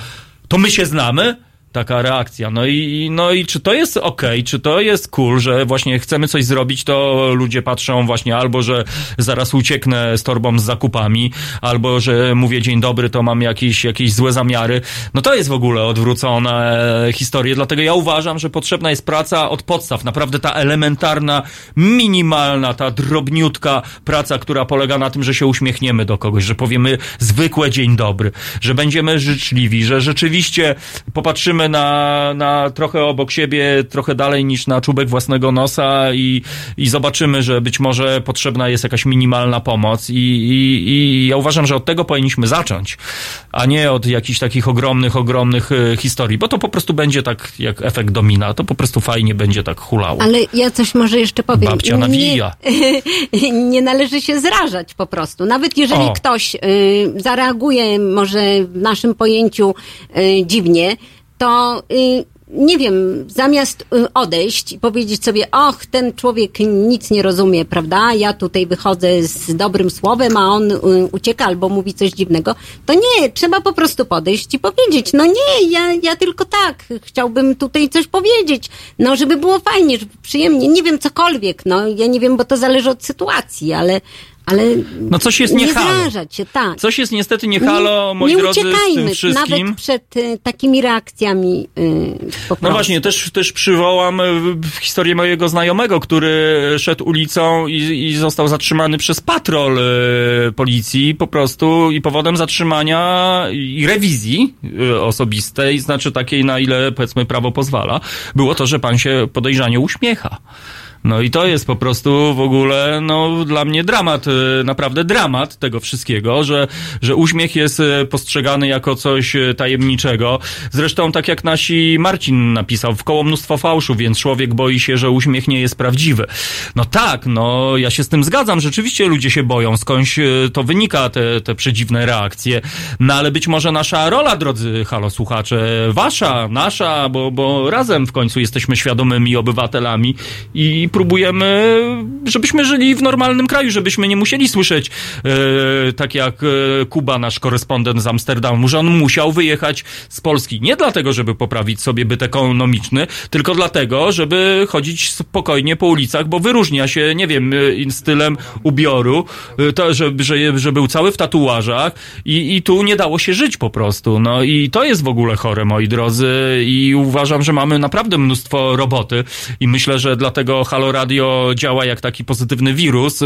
to my się znamy? Taka reakcja. No i, no i czy to jest ok, czy to jest cool, że właśnie chcemy coś zrobić, to ludzie patrzą właśnie albo, że zaraz ucieknę z torbą z zakupami, albo, że mówię dzień dobry, to mam jakieś, jakieś złe zamiary. No to jest w ogóle odwrócona e, historia, dlatego ja uważam, że potrzebna jest praca od podstaw, naprawdę ta elementarna, minimalna, ta drobniutka praca, która polega na tym, że się uśmiechniemy do kogoś, że powiemy zwykłe dzień dobry, że będziemy życzliwi, że rzeczywiście popatrzymy na, na trochę obok siebie, trochę dalej niż na czubek własnego nosa i, i zobaczymy, że być może potrzebna jest jakaś minimalna pomoc i, i, i ja uważam, że od tego powinniśmy zacząć, a nie od jakichś takich ogromnych, ogromnych e, historii, bo to po prostu będzie tak jak efekt domina, to po prostu fajnie będzie tak hulało. Ale ja coś może jeszcze powiem. Babcia nawija. Nie, (laughs) nie należy się zrażać po prostu. Nawet jeżeli O. ktoś y, zareaguje może w naszym pojęciu y, dziwnie, to y, nie wiem, zamiast y, odejść i powiedzieć sobie, och, ten człowiek nic nie rozumie, prawda? Ja tutaj wychodzę z dobrym słowem, a on y, ucieka albo mówi coś dziwnego, to nie, trzeba po prostu podejść i powiedzieć, no nie, ja, ja tylko tak, chciałbym tutaj coś powiedzieć, no żeby było fajnie, żeby przyjemnie, nie wiem, cokolwiek, no ja nie wiem, bo to zależy od sytuacji, ale, ale No coś jest nie nie halo. zrażać się, tak. Coś jest niestety nie halo, moi nie drodzy, uciekajmy tym wszystkim. nawet przed y, takimi reakcjami y, po No właśnie, też, też przywołam e, historię mojego znajomego, który szedł ulicą i, i został zatrzymany przez patrol e, policji po prostu i powodem zatrzymania i rewizji e, osobistej, znaczy takiej na ile powiedzmy prawo pozwala, było to, że pan się podejrzanie uśmiecha. No i to jest po prostu w ogóle, no dla mnie dramat, e, naprawdę dramat tego wszystkiego, że, że uśmiech jest e, postrzegany jako coś e, tajemniczego. Zresztą tak jak nasi Marcin napisał, w koło mnóstwo fałszu, więc człowiek boi się, że uśmiech nie jest prawdziwy. No tak, no ja się z tym zgadzam, rzeczywiście ludzie się boją, skądś to wynika, te, te przedziwne reakcje. No ale być może nasza rola, drodzy halo słuchacze, wasza, nasza, bo, bo razem w końcu jesteśmy świadomymi obywatelami i próbujemy, żebyśmy żyli w normalnym kraju, żebyśmy nie musieli słyszeć, e, tak jak e, Kuba, nasz korespondent z Amsterdamu, że on musiał wyjechać z Polski. Nie dlatego, żeby poprawić sobie byt ekonomiczny, tylko dlatego, żeby chodzić spokojnie po ulicach, bo wyróżnia się, nie wiem, e, stylem ubioru, to, że, że, że był cały w tatuażach i, i tu nie dało się żyć po prostu. No i to jest w ogóle chore, moi drodzy, i uważam, że mamy naprawdę mnóstwo roboty i myślę, że dlatego Halo Radio działa jak taki pozytywny wirus y,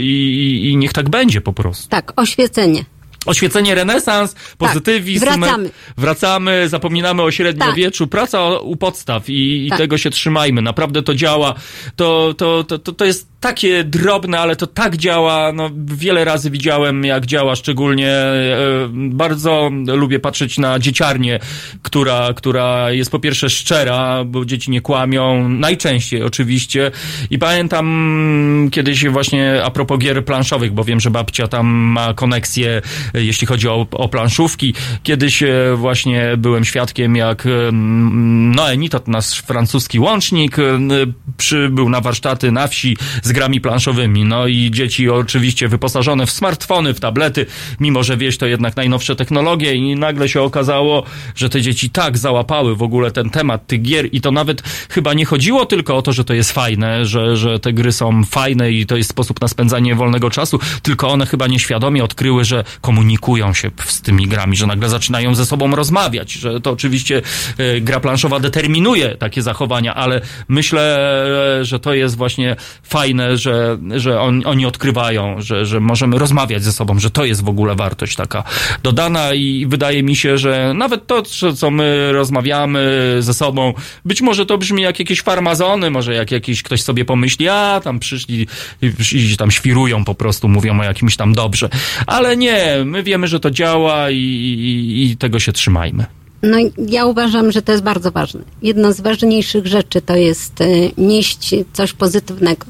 i, i niech tak będzie po prostu. Tak, oświecenie. Oświecenie, renesans, pozytywizm. Tak, wracamy. Wracamy, zapominamy o średniowieczu. Praca u podstaw i, i Tak. tego się trzymajmy. Naprawdę to działa. To, to, to, to, to jest takie drobne, ale to tak działa. No, wiele razy widziałem, jak działa, szczególnie e, bardzo lubię patrzeć na dzieciarnię, która, która jest po pierwsze szczera, bo dzieci nie kłamią, najczęściej oczywiście. I pamiętam kiedyś właśnie a propos gier planszowych, bo wiem, że babcia tam ma koneksję, jeśli chodzi o, o planszówki. Kiedyś e, właśnie byłem świadkiem, jak em, Noemi, to nasz francuski łącznik, e, przybył na warsztaty na wsi z grami planszowymi. No i dzieci oczywiście wyposażone w smartfony, w tablety, mimo że wieś to jednak najnowsze technologie i nagle się okazało, że te dzieci tak załapały w ogóle ten temat tych gier i to nawet chyba nie chodziło tylko o to, że to jest fajne, że, że te gry są fajne i to jest sposób na spędzanie wolnego czasu, tylko one chyba nieświadomie odkryły, że komuś komunikują się z tymi grami, że nagle zaczynają ze sobą rozmawiać, że to oczywiście e, gra planszowa determinuje takie zachowania, ale myślę, e, że to jest właśnie fajne, że, że on, oni odkrywają, że, że możemy rozmawiać ze sobą, że to jest w ogóle wartość taka dodana i wydaje mi się, że nawet to, co- my rozmawiamy ze sobą, być może to brzmi jak jakieś farmazony, może jak jakiś ktoś sobie pomyśli, a tam przyszli i tam świrują po prostu, mówią o jakimś tam dobrze. Ale nie, my wiemy, że to działa i, i, i tego się trzymajmy. No ja uważam, że to jest bardzo ważne. Jedna z ważniejszych rzeczy to jest e, nieść coś pozytywnego.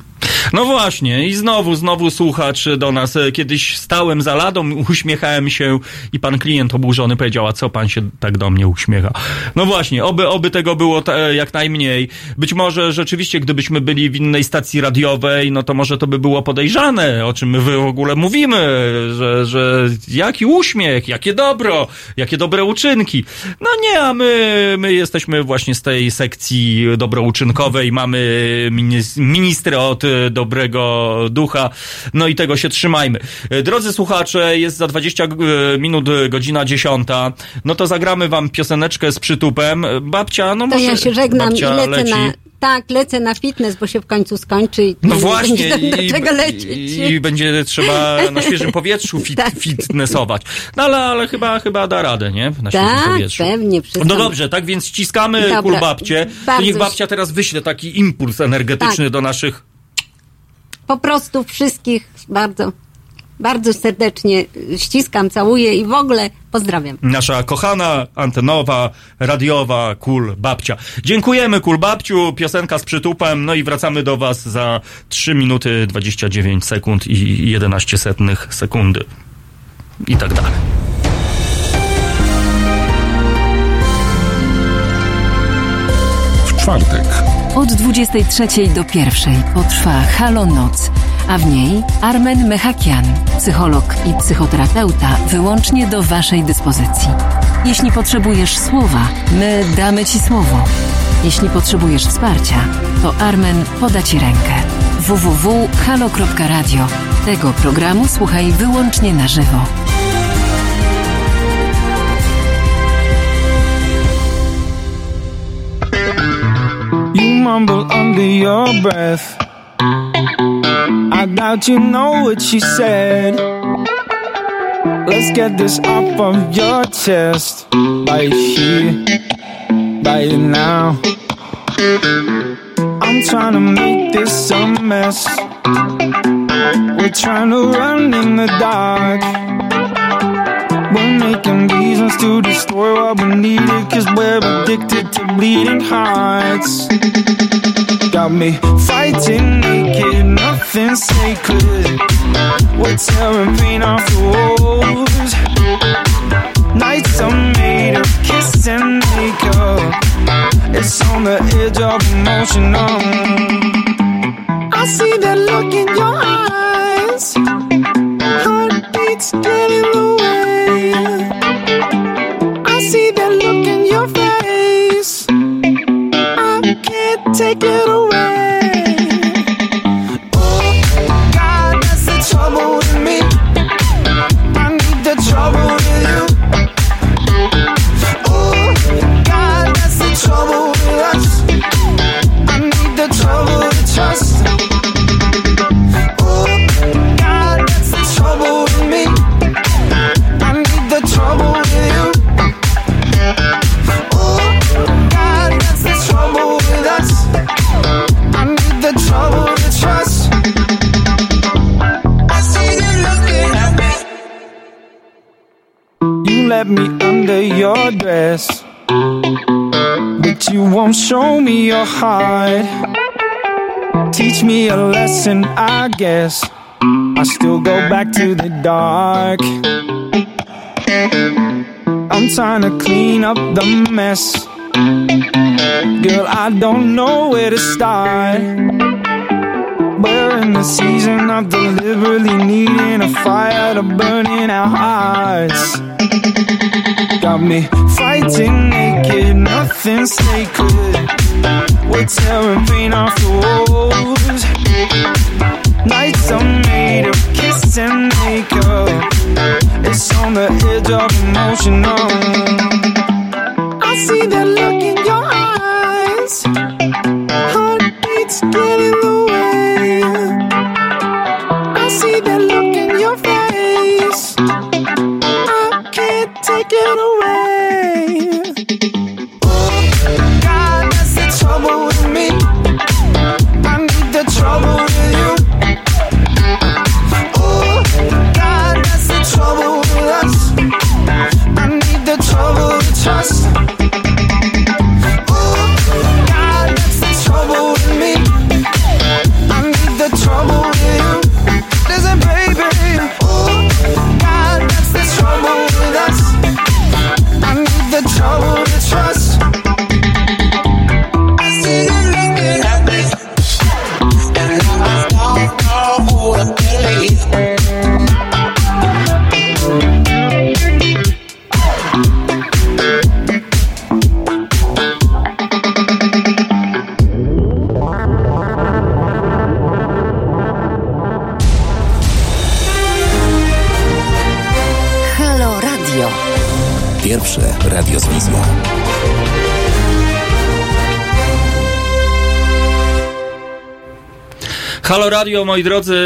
No właśnie, i znowu, znowu słuchacz do nas. E, Kiedyś stałem za ladą, uśmiechałem się i pan klient oburzony powiedział, a co pan się tak do mnie uśmiecha? No właśnie, oby, oby tego było jak najmniej. Być może rzeczywiście, gdybyśmy byli w innej stacji radiowej, no to może to by było podejrzane, o czym my w ogóle mówimy, że, że jaki uśmiech, jakie dobro, jakie dobre uczynki. No nie, a my, my jesteśmy właśnie z tej sekcji dobrouczynkowej, mamy minis- ministra od dobrego ducha, no i tego się trzymajmy. E, Drodzy słuchacze, jest za 20 g- minut e, godzina 10, no to zagramy wam pioseneczkę z przytupem. E, Babcia, no To może... ja się żegnam babcia i lecę leci. na... Tak, lecę na fitness, bo się w końcu skończy i No nie właśnie, będzie do i, czego lecieć. i, będzie trzeba na świeżym (laughs) powietrzu fit, Tak. fitnessować. No ale, ale chyba, chyba da radę, nie? Na świeżym Tak, powietrzu. pewnie, wszystko. No dobrze, tak więc ściskamy Dobra, kul babcie. Niech babcia teraz wyśle taki impuls energetyczny Tak. do naszych Po prostu wszystkich bardzo, bardzo serdecznie ściskam, całuję i w ogóle pozdrawiam. Nasza kochana, antenowa, radiowa kul babcia. Dziękujemy kul babciu, piosenka z przytupem, no i wracamy do was za 3 minuty 29 sekund i 11 setnych sekundy. I tak dalej. W czwartek Od 23 do 1 potrwa Halo Noc, a w niej Armen Mechakian, psycholog i psychoterapeuta, wyłącznie do Waszej dyspozycji. Jeśli potrzebujesz słowa, my damy Ci słowo. Jeśli potrzebujesz wsparcia, to Armen poda Ci rękę. www.halo.radio. Tego programu słuchaj wyłącznie na żywo. You mumble under your breath. I doubt you know what she said. Let's get this off of your chest. Right here, right now. I'm trying to make this a mess. We're trying to run in the dark. We're making reasons to destroy what we needed Cause we're addicted to bleeding hearts. Got me fighting naked, nothing sacred. We're tearing paint off the walls. Nights are made of kiss and makeup It's on the edge of emotion um. I see that look in your eyes. Heartbeats get in the way. I see that look in your face. I can't take it away. Let me under your dress, but you won't show me your heart. Teach me a lesson, I guess. I still go back to the dark. I'm trying to clean up the mess. Girl, I don't know where to start. We're in the season of deliberately needing a fire to burn in our hearts. Got me fighting naked, nothing sacred. We're tearing paint off the walls. Nights are made of kiss and makeup. It's on you know. I see that look in your eyes. Heartbeats get in the way. get away. Radio, moi drodzy,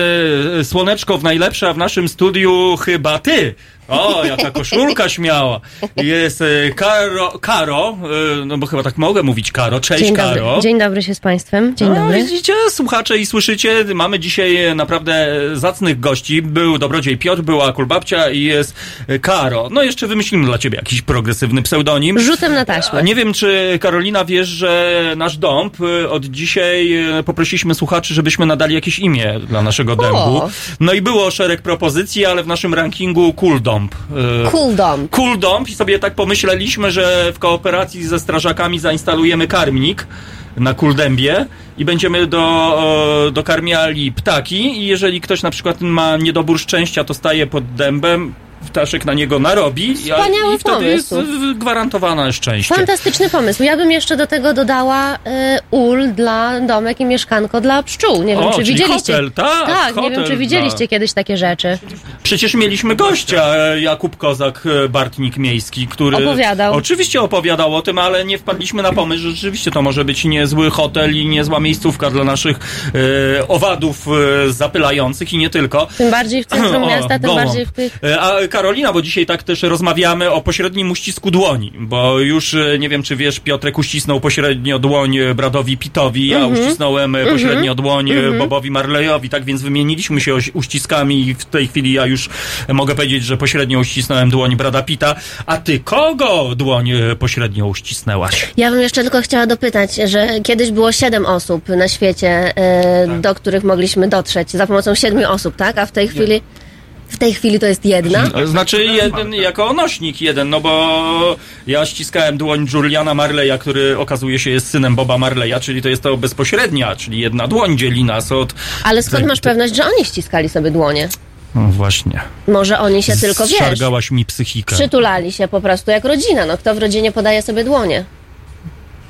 słoneczko w najlepsze, a w naszym studiu chyba ty. O, jaka koszulka śmiała. Jest e, Karo, Karo, e, no bo chyba tak mogę mówić Karo. Cześć Dzień Karo. dobry. Dzień dobry się z Państwem. Dzień no, dobry. Widzicie, słuchacze i słyszycie, mamy dzisiaj naprawdę zacnych gości. Był Dobrodziej Piotr, była Kulbabcia i jest Karo. No jeszcze wymyślimy dla ciebie jakiś progresywny pseudonim. Rzutem na taśmę. Nie wiem, czy Karolina wiesz, że nasz dąb od dzisiaj poprosiliśmy słuchaczy, żebyśmy nadali jakieś imię dla naszego dębu. No i było szereg propozycji, ale w naszym rankingu Cool Dąb. y, Cool Dom. Cool Dąb i sobie tak pomyśleliśmy, że w kooperacji ze strażakami zainstalujemy karmnik na Kuldębie i będziemy do, e, dokarmiali ptaki i jeżeli ktoś na przykład ma niedobór szczęścia, to staje pod dębem, ptaszek na niego narobi Wspaniały i wtedy jest pomysł. y, gwarantowane szczęście. Fantastyczny pomysł. Ja bym jeszcze do tego dodała y, ul dla domek i mieszkanko dla pszczół. Nie wiem, O, czy widzieliście. hotel, tak, tak nie wiem, hotel czy widzieliście dla- kiedyś takie rzeczy. Przecież mieliśmy gościa, e, Jakub Kozak, e, Bartnik Miejski, który... Opowiadał. Oczywiście opowiadał o tym, ale nie wpadliśmy na pomysł, że rzeczywiście to może być niezły hotel i niezła miejscówka dla naszych e, owadów e, zapylających i nie tylko. Tym bardziej w centrum (clears throat) O, miasta, tym gołąb. bardziej w tych... A Karolina, bo dzisiaj tak też rozmawiamy o pośrednim uścisku dłoni, bo już e, nie wiem, czy wiesz, Piotrek uścisnął pośrednio dłoń e, Bradowi Pitowi, ja Mhm. uścisnąłem e, Mhm. pośrednio dłoń e, Mhm. Bobowi Marleyowi, tak więc wymieniliśmy się uściskami i w tej chwili ja już mogę powiedzieć, że pośrednio uścisnąłem dłoń Brada Pita, a ty kogo dłoń pośrednio uścisnęłaś? Ja bym jeszcze tylko chciała dopytać, że kiedyś było siedem osób na świecie, y, do których mogliśmy dotrzeć za pomocą siedmiu osób, tak? A w tej chwili... W tej chwili to jest jedna? Znaczy jeden jako nośnik jeden, no bo ja ściskałem dłoń Juliana Marleya, który okazuje się jest synem Boba Marleya, czyli to jest to bezpośrednia, czyli jedna dłoń dzieli nas od... Ale skąd masz pewność, że oni ściskali sobie dłonie? No właśnie. Może oni się tylko, wiesz, Szargałaś mi psychikę. przytulali się po prostu jak rodzina. No kto w rodzinie podaje sobie dłonie?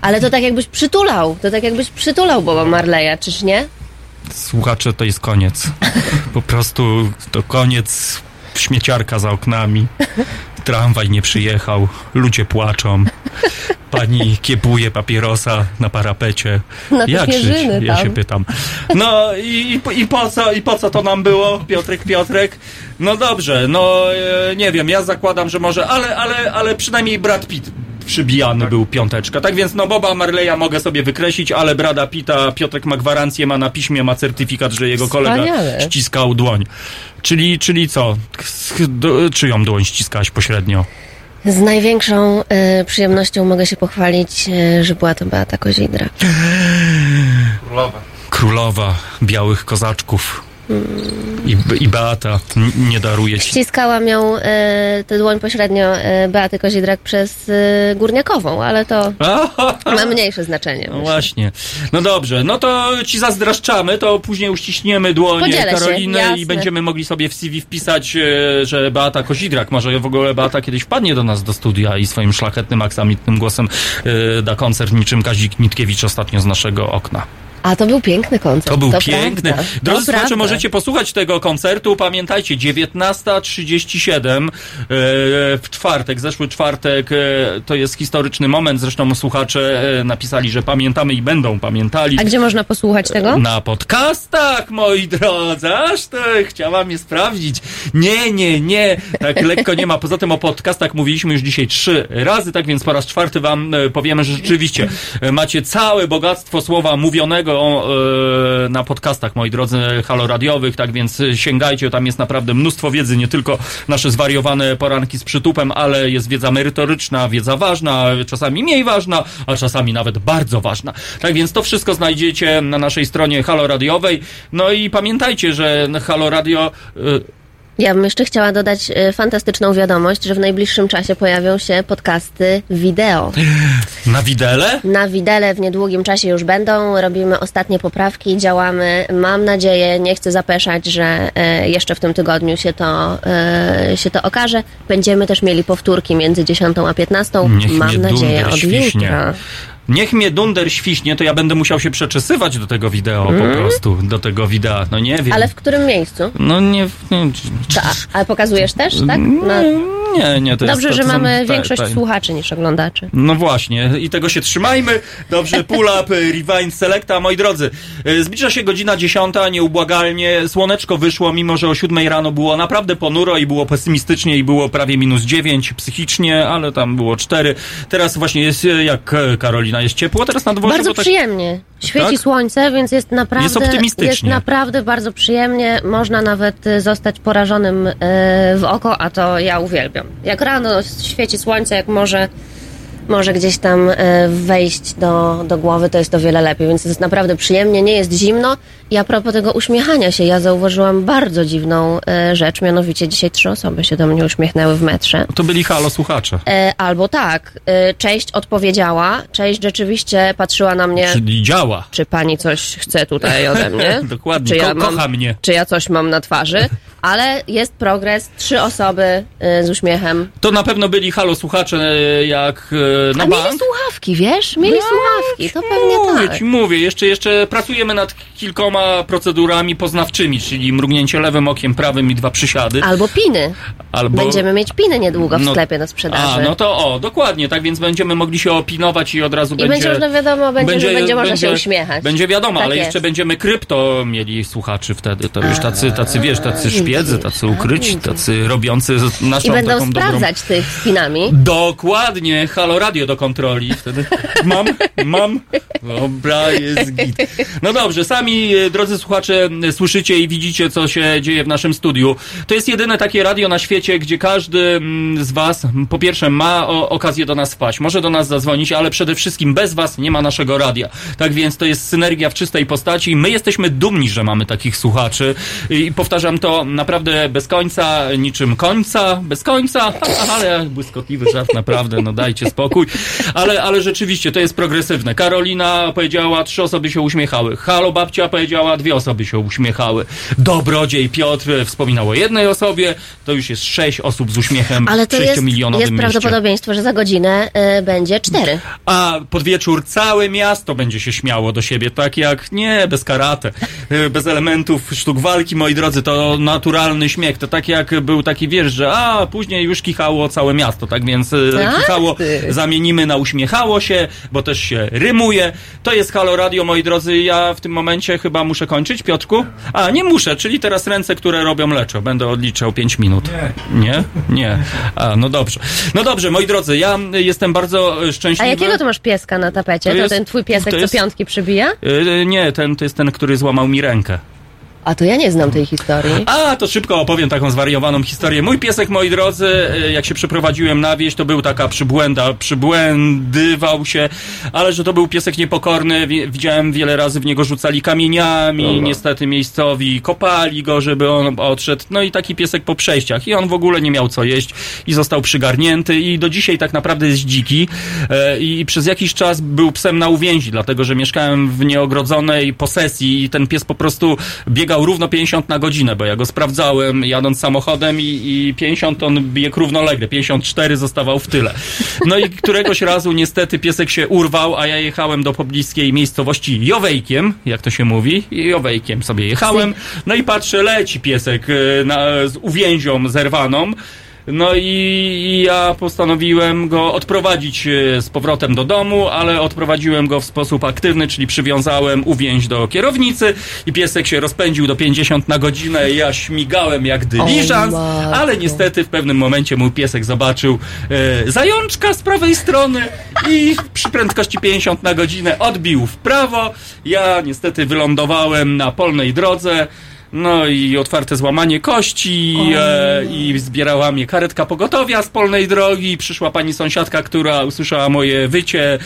Ale to tak jakbyś przytulał. To tak jakbyś przytulał Boba Marleya, czyż nie? Słuchacze, to jest koniec. (laughs) Po prostu to koniec śmieciarka za oknami. Tramwaj nie przyjechał, ludzie płaczą. Pani kiepuje papierosa na parapecie. Te Jak żyć? Ja się pytam. No i, i, po- i, po co, i po co to nam było, Piotrek, Piotrek? No dobrze, no e, nie wiem, ja zakładam, że może, ale, ale, ale przynajmniej Brad Pitt przybijany był piąteczka. Tak więc no Boba Marleya mogę sobie wykreślić, ale Brada Pitta Piotrek ma gwarancję, ma na piśmie, ma certyfikat, że jego kolega Wspaniale. ściskał dłoń. Czyli, czyli co? Czyją dłoń ściskałaś pośrednio? Z największą y, przyjemnością mogę się pochwalić, y, że była to Beata Kozidra. Królowa. Królowa białych kozaczków. I, I Beata nie daruje ci. Ściskałam ją, y, tę dłoń pośrednio y, Beaty Kozidrak przez y, Górniakową, ale to (laughs) ma mniejsze znaczenie. No właśnie. No dobrze, no to ci zazdraszczamy, to później uściśniemy dłoń Podzielę się, Karoliny jasne. i będziemy mogli sobie w CV wpisać, e, że Beata Kozidrak, może w ogóle Beata kiedyś wpadnie do nas do studia i swoim szlachetnym, aksamitnym głosem e, da koncert niczym Kazik Nitkiewicz ostatnio z naszego okna. A to był piękny koncert. To był to piękny. Prawda. Drodzy to słuchacze, możecie posłuchać tego koncertu. Pamiętajcie, 19.37 e, w czwartek, zeszły czwartek, e, to jest historyczny moment. Zresztą słuchacze e, napisali, że pamiętamy i będą pamiętali. A gdzie można posłuchać tego? Na podcastach, moi drodzy, aż to chciałam je sprawdzić. Nie, nie, nie, tak lekko nie ma. Poza tym o podcastach mówiliśmy już dzisiaj trzy razy, tak więc po raz czwarty wam powiemy, że rzeczywiście macie całe bogactwo słowa mówionego e, na podcastach, moi drodzy, haloradiowych, tak więc e, sięgajcie, tam jest naprawdę mnóstwo wiedzy, nie tylko nasze zwariowane poranki z przytupem, ale jest wiedza merytoryczna, wiedza ważna, czasami mniej ważna, a czasami nawet bardzo ważna. Tak więc to wszystko znajdziecie na naszej stronie Halo Radiowej. No i pamiętajcie, że Halo Radio e, Ja bym jeszcze chciała dodać e, fantastyczną wiadomość, że w najbliższym czasie pojawią się podcasty wideo. (laughs) na widele. Na widele w niedługim czasie już będą. Robimy ostatnie poprawki, działamy. Mam nadzieję, nie chcę zapeszać, że e, jeszcze w tym tygodniu się to, e, się to okaże. Będziemy też mieli powtórki między 10 a 15. Niech Mam nadzieję od świśnie. jutra. Niech mnie dunder świśnie, to ja będę musiał się przeczesywać do tego wideo Mm. po prostu, do tego widea. No nie wiem. Ale w którym miejscu? No nie, nie, To, a, ale pokazujesz też, tak? No, nie, nie to dobrze, jest, że to są mamy te- większość te- słuchaczy niż oglądaczy. No właśnie, i tego się trzymajmy. Dobrze, pull up, y, rewind, selecta. Moi drodzy, y, zbliża się godzina dziesiąta, nieubłagalnie. Słoneczko wyszło, mimo że o siódmej rano było naprawdę ponuro i było pesymistycznie i było prawie minus dziewięć psychicznie, ale tam było cztery. Teraz właśnie jest, y, jak y, Karolina, jest ciepło teraz na dworze. Bardzo tak- przyjemnie. Świeci Tak? słońce, więc jest naprawdę, Jest optymistycznie. jest naprawdę bardzo przyjemnie. Można nawet y, zostać porażonym y, w oko, a to ja uwielbiam. Jak rano świeci słońce, jak może, może gdzieś tam y, wejść do, do głowy, to jest o wiele lepiej, więc jest naprawdę przyjemnie, nie jest zimno. I a propos tego uśmiechania się, ja zauważyłam bardzo dziwną y, rzecz, mianowicie dzisiaj trzy osoby się do mnie uśmiechnęły w metrze. To byli halo słuchacze. E, albo tak, e, część odpowiedziała, część rzeczywiście patrzyła na mnie. Czyli działa. Czy pani coś chce tutaj ode (laughs) mnie? Dokładnie, Czy Ko- ja mam, kocha mnie. Czy ja coś mam na twarzy? Ale jest progres, trzy osoby e, z uśmiechem. To na pewno byli halo słuchacze, y, jak y, na A bank. mieli słuchawki, wiesz? Mieli słuchawki, to pewnie Mówię tak. ci, mówię, jeszcze, jeszcze pracujemy nad kilkoma procedurami poznawczymi, czyli mrugnięcie lewym okiem, prawym i dwa przysiady. Albo piny. Albo... Będziemy mieć piny niedługo w No- sklepie na sprzedaży. A, no to o, dokładnie, tak więc będziemy mogli się opinować i od razu I będzie... będzie można wiadomo, będzie, że będzie można się uśmiechać. Będzie wiadomo, Tak ale jest. jeszcze będziemy krypto mieli słuchaczy wtedy. To już tacy, tacy wiesz, tacy szpiedzy, tacy ukryci, tacy robiący naszą I będą taką dobrą... sprawdzać tych z pinami. Dokładnie, halo radio do kontroli. Wtedy mam, mam. Dobra, jest git. No dobrze, sami e, drodzy słuchacze słyszycie i widzicie, co się dzieje w naszym studiu. To jest jedyne takie radio na świecie, gdzie każdy mm, z was, m, po pierwsze, ma okazję do nas wpaść, może do nas zadzwonić, ale przede wszystkim bez was nie ma naszego radia. Tak więc to jest synergia w czystej postaci my jesteśmy dumni, że mamy takich słuchaczy i powtarzam to naprawdę bez końca, niczym końca, bez końca, (laughs) ale błyskotliwy żart, naprawdę, no dajcie spokój. Ale, ale rzeczywiście to jest progresywne. Karolina powiedziała, trzy osoby się uśmiechały. Halo babcia powiedziała, dwie osoby się uśmiechały. Dobrodziej Piotr wspominał o jednej osobie, to już jest sześć osób z uśmiechem Ale to jest, jest prawdopodobieństwo, że za godzinę y, będzie cztery. A pod wieczór całe miasto będzie się śmiało do siebie, tak jak nie, bez karate, y, bez elementów sztuk walki, moi drodzy, to naturalny śmiech. To tak jak był taki wiersz, że a później już kichało całe miasto, tak więc y, Tak, kichało zamienimy na uśmiechało się, bo też się rymuje. To jest Halo Radio, moi drodzy. Ja w tym momencie chyba muszę kończyć, Piotrku? A, nie muszę, czyli teraz ręce, które robią leczo. Będę odliczał 5 minut. Nie. Nie? A, no dobrze. No dobrze, moi drodzy, ja jestem bardzo e, A szczęśliwy. jakiego ty masz pieska na tapecie? To To, jest- ten twój piesek, to jest- co piątki przybija? Y, Nie, ten to jest ten, który złamał mi rękę. A to ja nie znam tej historii. A, to szybko opowiem taką zwariowaną historię. Mój piesek, moi drodzy, y, jak się przeprowadziłem na wieś, to był taka przybłęda, przybłędywał się, ale że to był piesek niepokorny, wi- widziałem wiele razy w niego rzucali kamieniami, niestety miejscowi kopali go, żeby on odszedł, no i taki piesek po przejściach i on w ogóle nie miał co jeść i został przygarnięty i do dzisiaj tak naprawdę jest dziki e, i przez jakiś czas był psem na uwięzi, dlatego że mieszkałem w nieogrodzonej posesji i ten pies po prostu biegał jechał równo 50 na godzinę, bo ja go sprawdzałem jadąc samochodem i, i 50 on biegł równolegle, 54 zostawał w tyle. No i któregoś razu niestety piesek się urwał, a ja jechałem do pobliskiej miejscowości Jowejkiem, jak to się mówi, Jowejkiem sobie jechałem, no i patrzę, leci piesek e, na, z uwięzią zerwaną, no i, i ja postanowiłem go odprowadzić e, z powrotem do domu, ale odprowadziłem go w sposób aktywny, czyli przywiązałem uwięź do kierownicy i piesek się rozpędził do 50 na godzinę. Ja śmigałem jak dyliżans, ale niestety w pewnym momencie mój piesek zobaczył e, zajączka z prawej strony i przy prędkości 50 na godzinę odbił w prawo. Ja niestety wylądowałem na polnej drodze. No i otwarte złamanie kości e, i zbierała mnie karetka pogotowia z polnej drogi. Przyszła pani sąsiadka, która usłyszała moje wycie,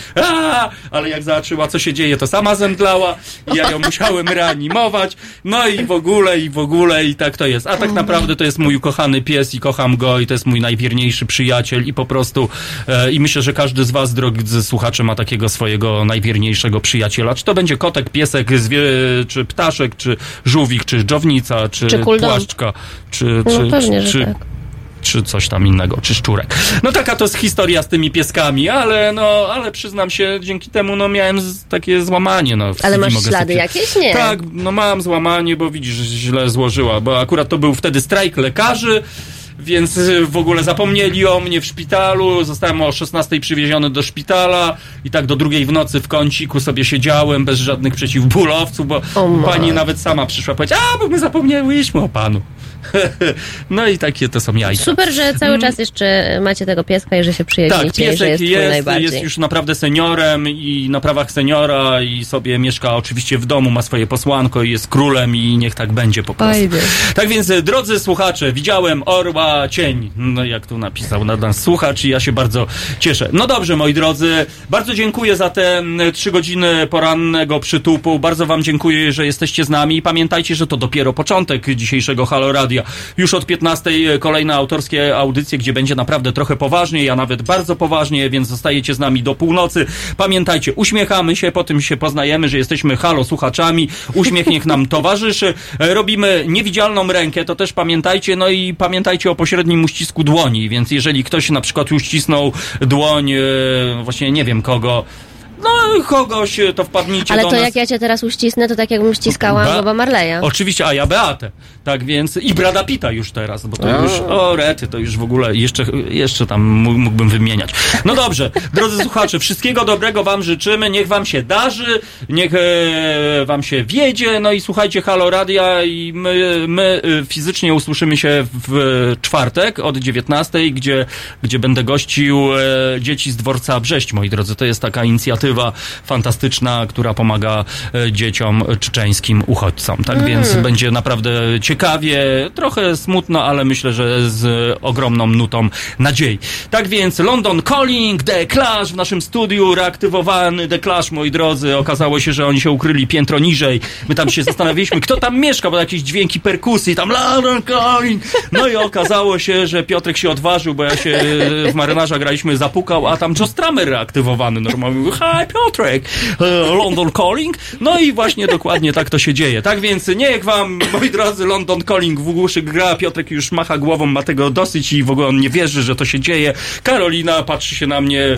ale jak zobaczyła co się dzieje, to sama zemdlała i ja ją musiałem (laughs) reanimować. No i w ogóle, i w ogóle, i tak to jest. A tak naprawdę to jest mój ukochany pies i kocham go i to jest mój najwierniejszy przyjaciel i po prostu e, i myślę, że każdy z was, drodzy słuchacze, ma takiego swojego najwierniejszego przyjaciela. Czy to będzie kotek, piesek, zwie, czy ptaszek, czy żółwik, czy dżownica, czy, Czy płaszczka, czy, No czy, pewnie, czy, czy, tak. czy coś tam innego, czy szczurek. No taka to jest historia z tymi pieskami, ale no, ale przyznam się, dzięki temu no miałem z, takie złamanie, no. Ale masz mogę ślady sobie- jakieś? Nie. Tak, no mam złamanie, bo widzisz, że źle złożyła, bo akurat to był wtedy strajk lekarzy, więc y, w ogóle zapomnieli o mnie w szpitalu, zostałem o 16 przywieziony do szpitala i tak do drugiej w nocy w kąciku sobie siedziałem bez żadnych przeciwbólowców, bo pani nawet sama przyszła powiedzieć, a bo my zapomniałyśmy o panu. (laughs) no i takie to są jajka. Super, że cały czas jeszcze macie tego pieska i że się przyjaźnicie Tak, i że piesek jest, jest, jest już naprawdę seniorem i na prawach seniora i sobie mieszka oczywiście w domu, ma swoje posłanko i jest królem i niech tak będzie po prostu. Fajnie. Tak więc, e, drodzy słuchacze, widziałem orła cień. No jak tu napisał na nas słuchacz i ja się bardzo cieszę. No dobrze, moi drodzy, bardzo dziękuję za te trzy godziny porannego przytupu. Bardzo wam dziękuję, że jesteście z nami. I Pamiętajcie, że to dopiero początek dzisiejszego Halo Radia. Już od 15 kolejne autorskie audycje, gdzie będzie naprawdę trochę poważniej, a nawet bardzo poważnie, więc zostajecie z nami do północy. Pamiętajcie, uśmiechamy się, po tym się poznajemy, że jesteśmy halo słuchaczami. Uśmiech niech nam towarzyszy. E, Robimy niewidzialną rękę, to też pamiętajcie. No i pamiętajcie o pośrednim uścisku dłoni, więc jeżeli ktoś na przykład uścisnął dłoń, e, właśnie nie wiem kogo, no kogoś, e, to wpadnijcie Ale do to nas. jak ja cię teraz uścisnę, to tak jakbym ściskała Ba- Boba Marleya. Oczywiście, a ja Beatę. Tak więc i Brada Pita już teraz, bo to A. już, o rety, to już w ogóle jeszcze, jeszcze tam mógł- mógłbym wymieniać. No dobrze, (laughs) drodzy słuchacze, wszystkiego dobrego wam życzymy, niech wam się darzy, niech e, wam się wiedzie, no i słuchajcie Halo Radia i my, my e, fizycznie usłyszymy się w czwartek od 19, gdzie, gdzie będę gościł e, dzieci z dworca Brześć, moi drodzy. To jest taka inicjatywa fantastyczna, która pomaga e, dzieciom czeczeńskim uchodźcom. Tak Mm. więc będzie naprawdę ciekawie, trochę smutno, ale myślę, że z ogromną nutą nadziei. Tak więc London Calling, The Clash w naszym studiu, reaktywowany The Clash, moi drodzy. Okazało się, że oni się ukryli piętro niżej. My tam się zastanawialiśmy, kto tam mieszka, bo jakieś dźwięki perkusji, tam London Calling. No i okazało się, że Piotrek się odważył, bo ja się w marynarza graliśmy, zapukał, a tam Joe Stramer reaktywowany normalnie. Mówił, Piotrek, e, London Calling. No i właśnie dokładnie tak to się dzieje. Tak więc niech wam, moi drodzy, London Calling w uszy gra. Piotrek już macha głową, ma tego dosyć i w ogóle on nie wierzy, że to się dzieje. Karolina patrzy się na mnie,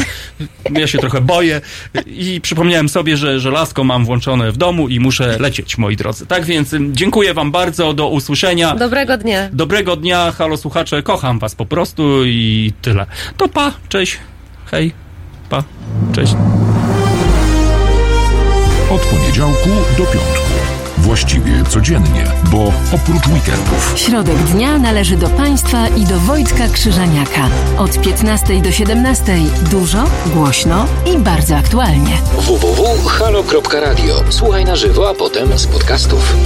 ja się trochę boję i przypomniałem sobie, że żelazko mam włączone w domu i muszę lecieć, moi drodzy. Tak więc dziękuję wam bardzo, do usłyszenia. Dobrego dnia. Dobrego dnia, halo słuchacze, kocham was po prostu i tyle. To pa, cześć, hej, pa, cześć. Od poniedziałku do piątku. Właściwie codziennie, bo oprócz weekendów. Środek dnia należy do Państwa i do Wojtka Krzyżaniaka. Od 15 do 17 dużo, głośno i bardzo aktualnie. www.halo.radio. Słuchaj na żywo, a potem z podcastów.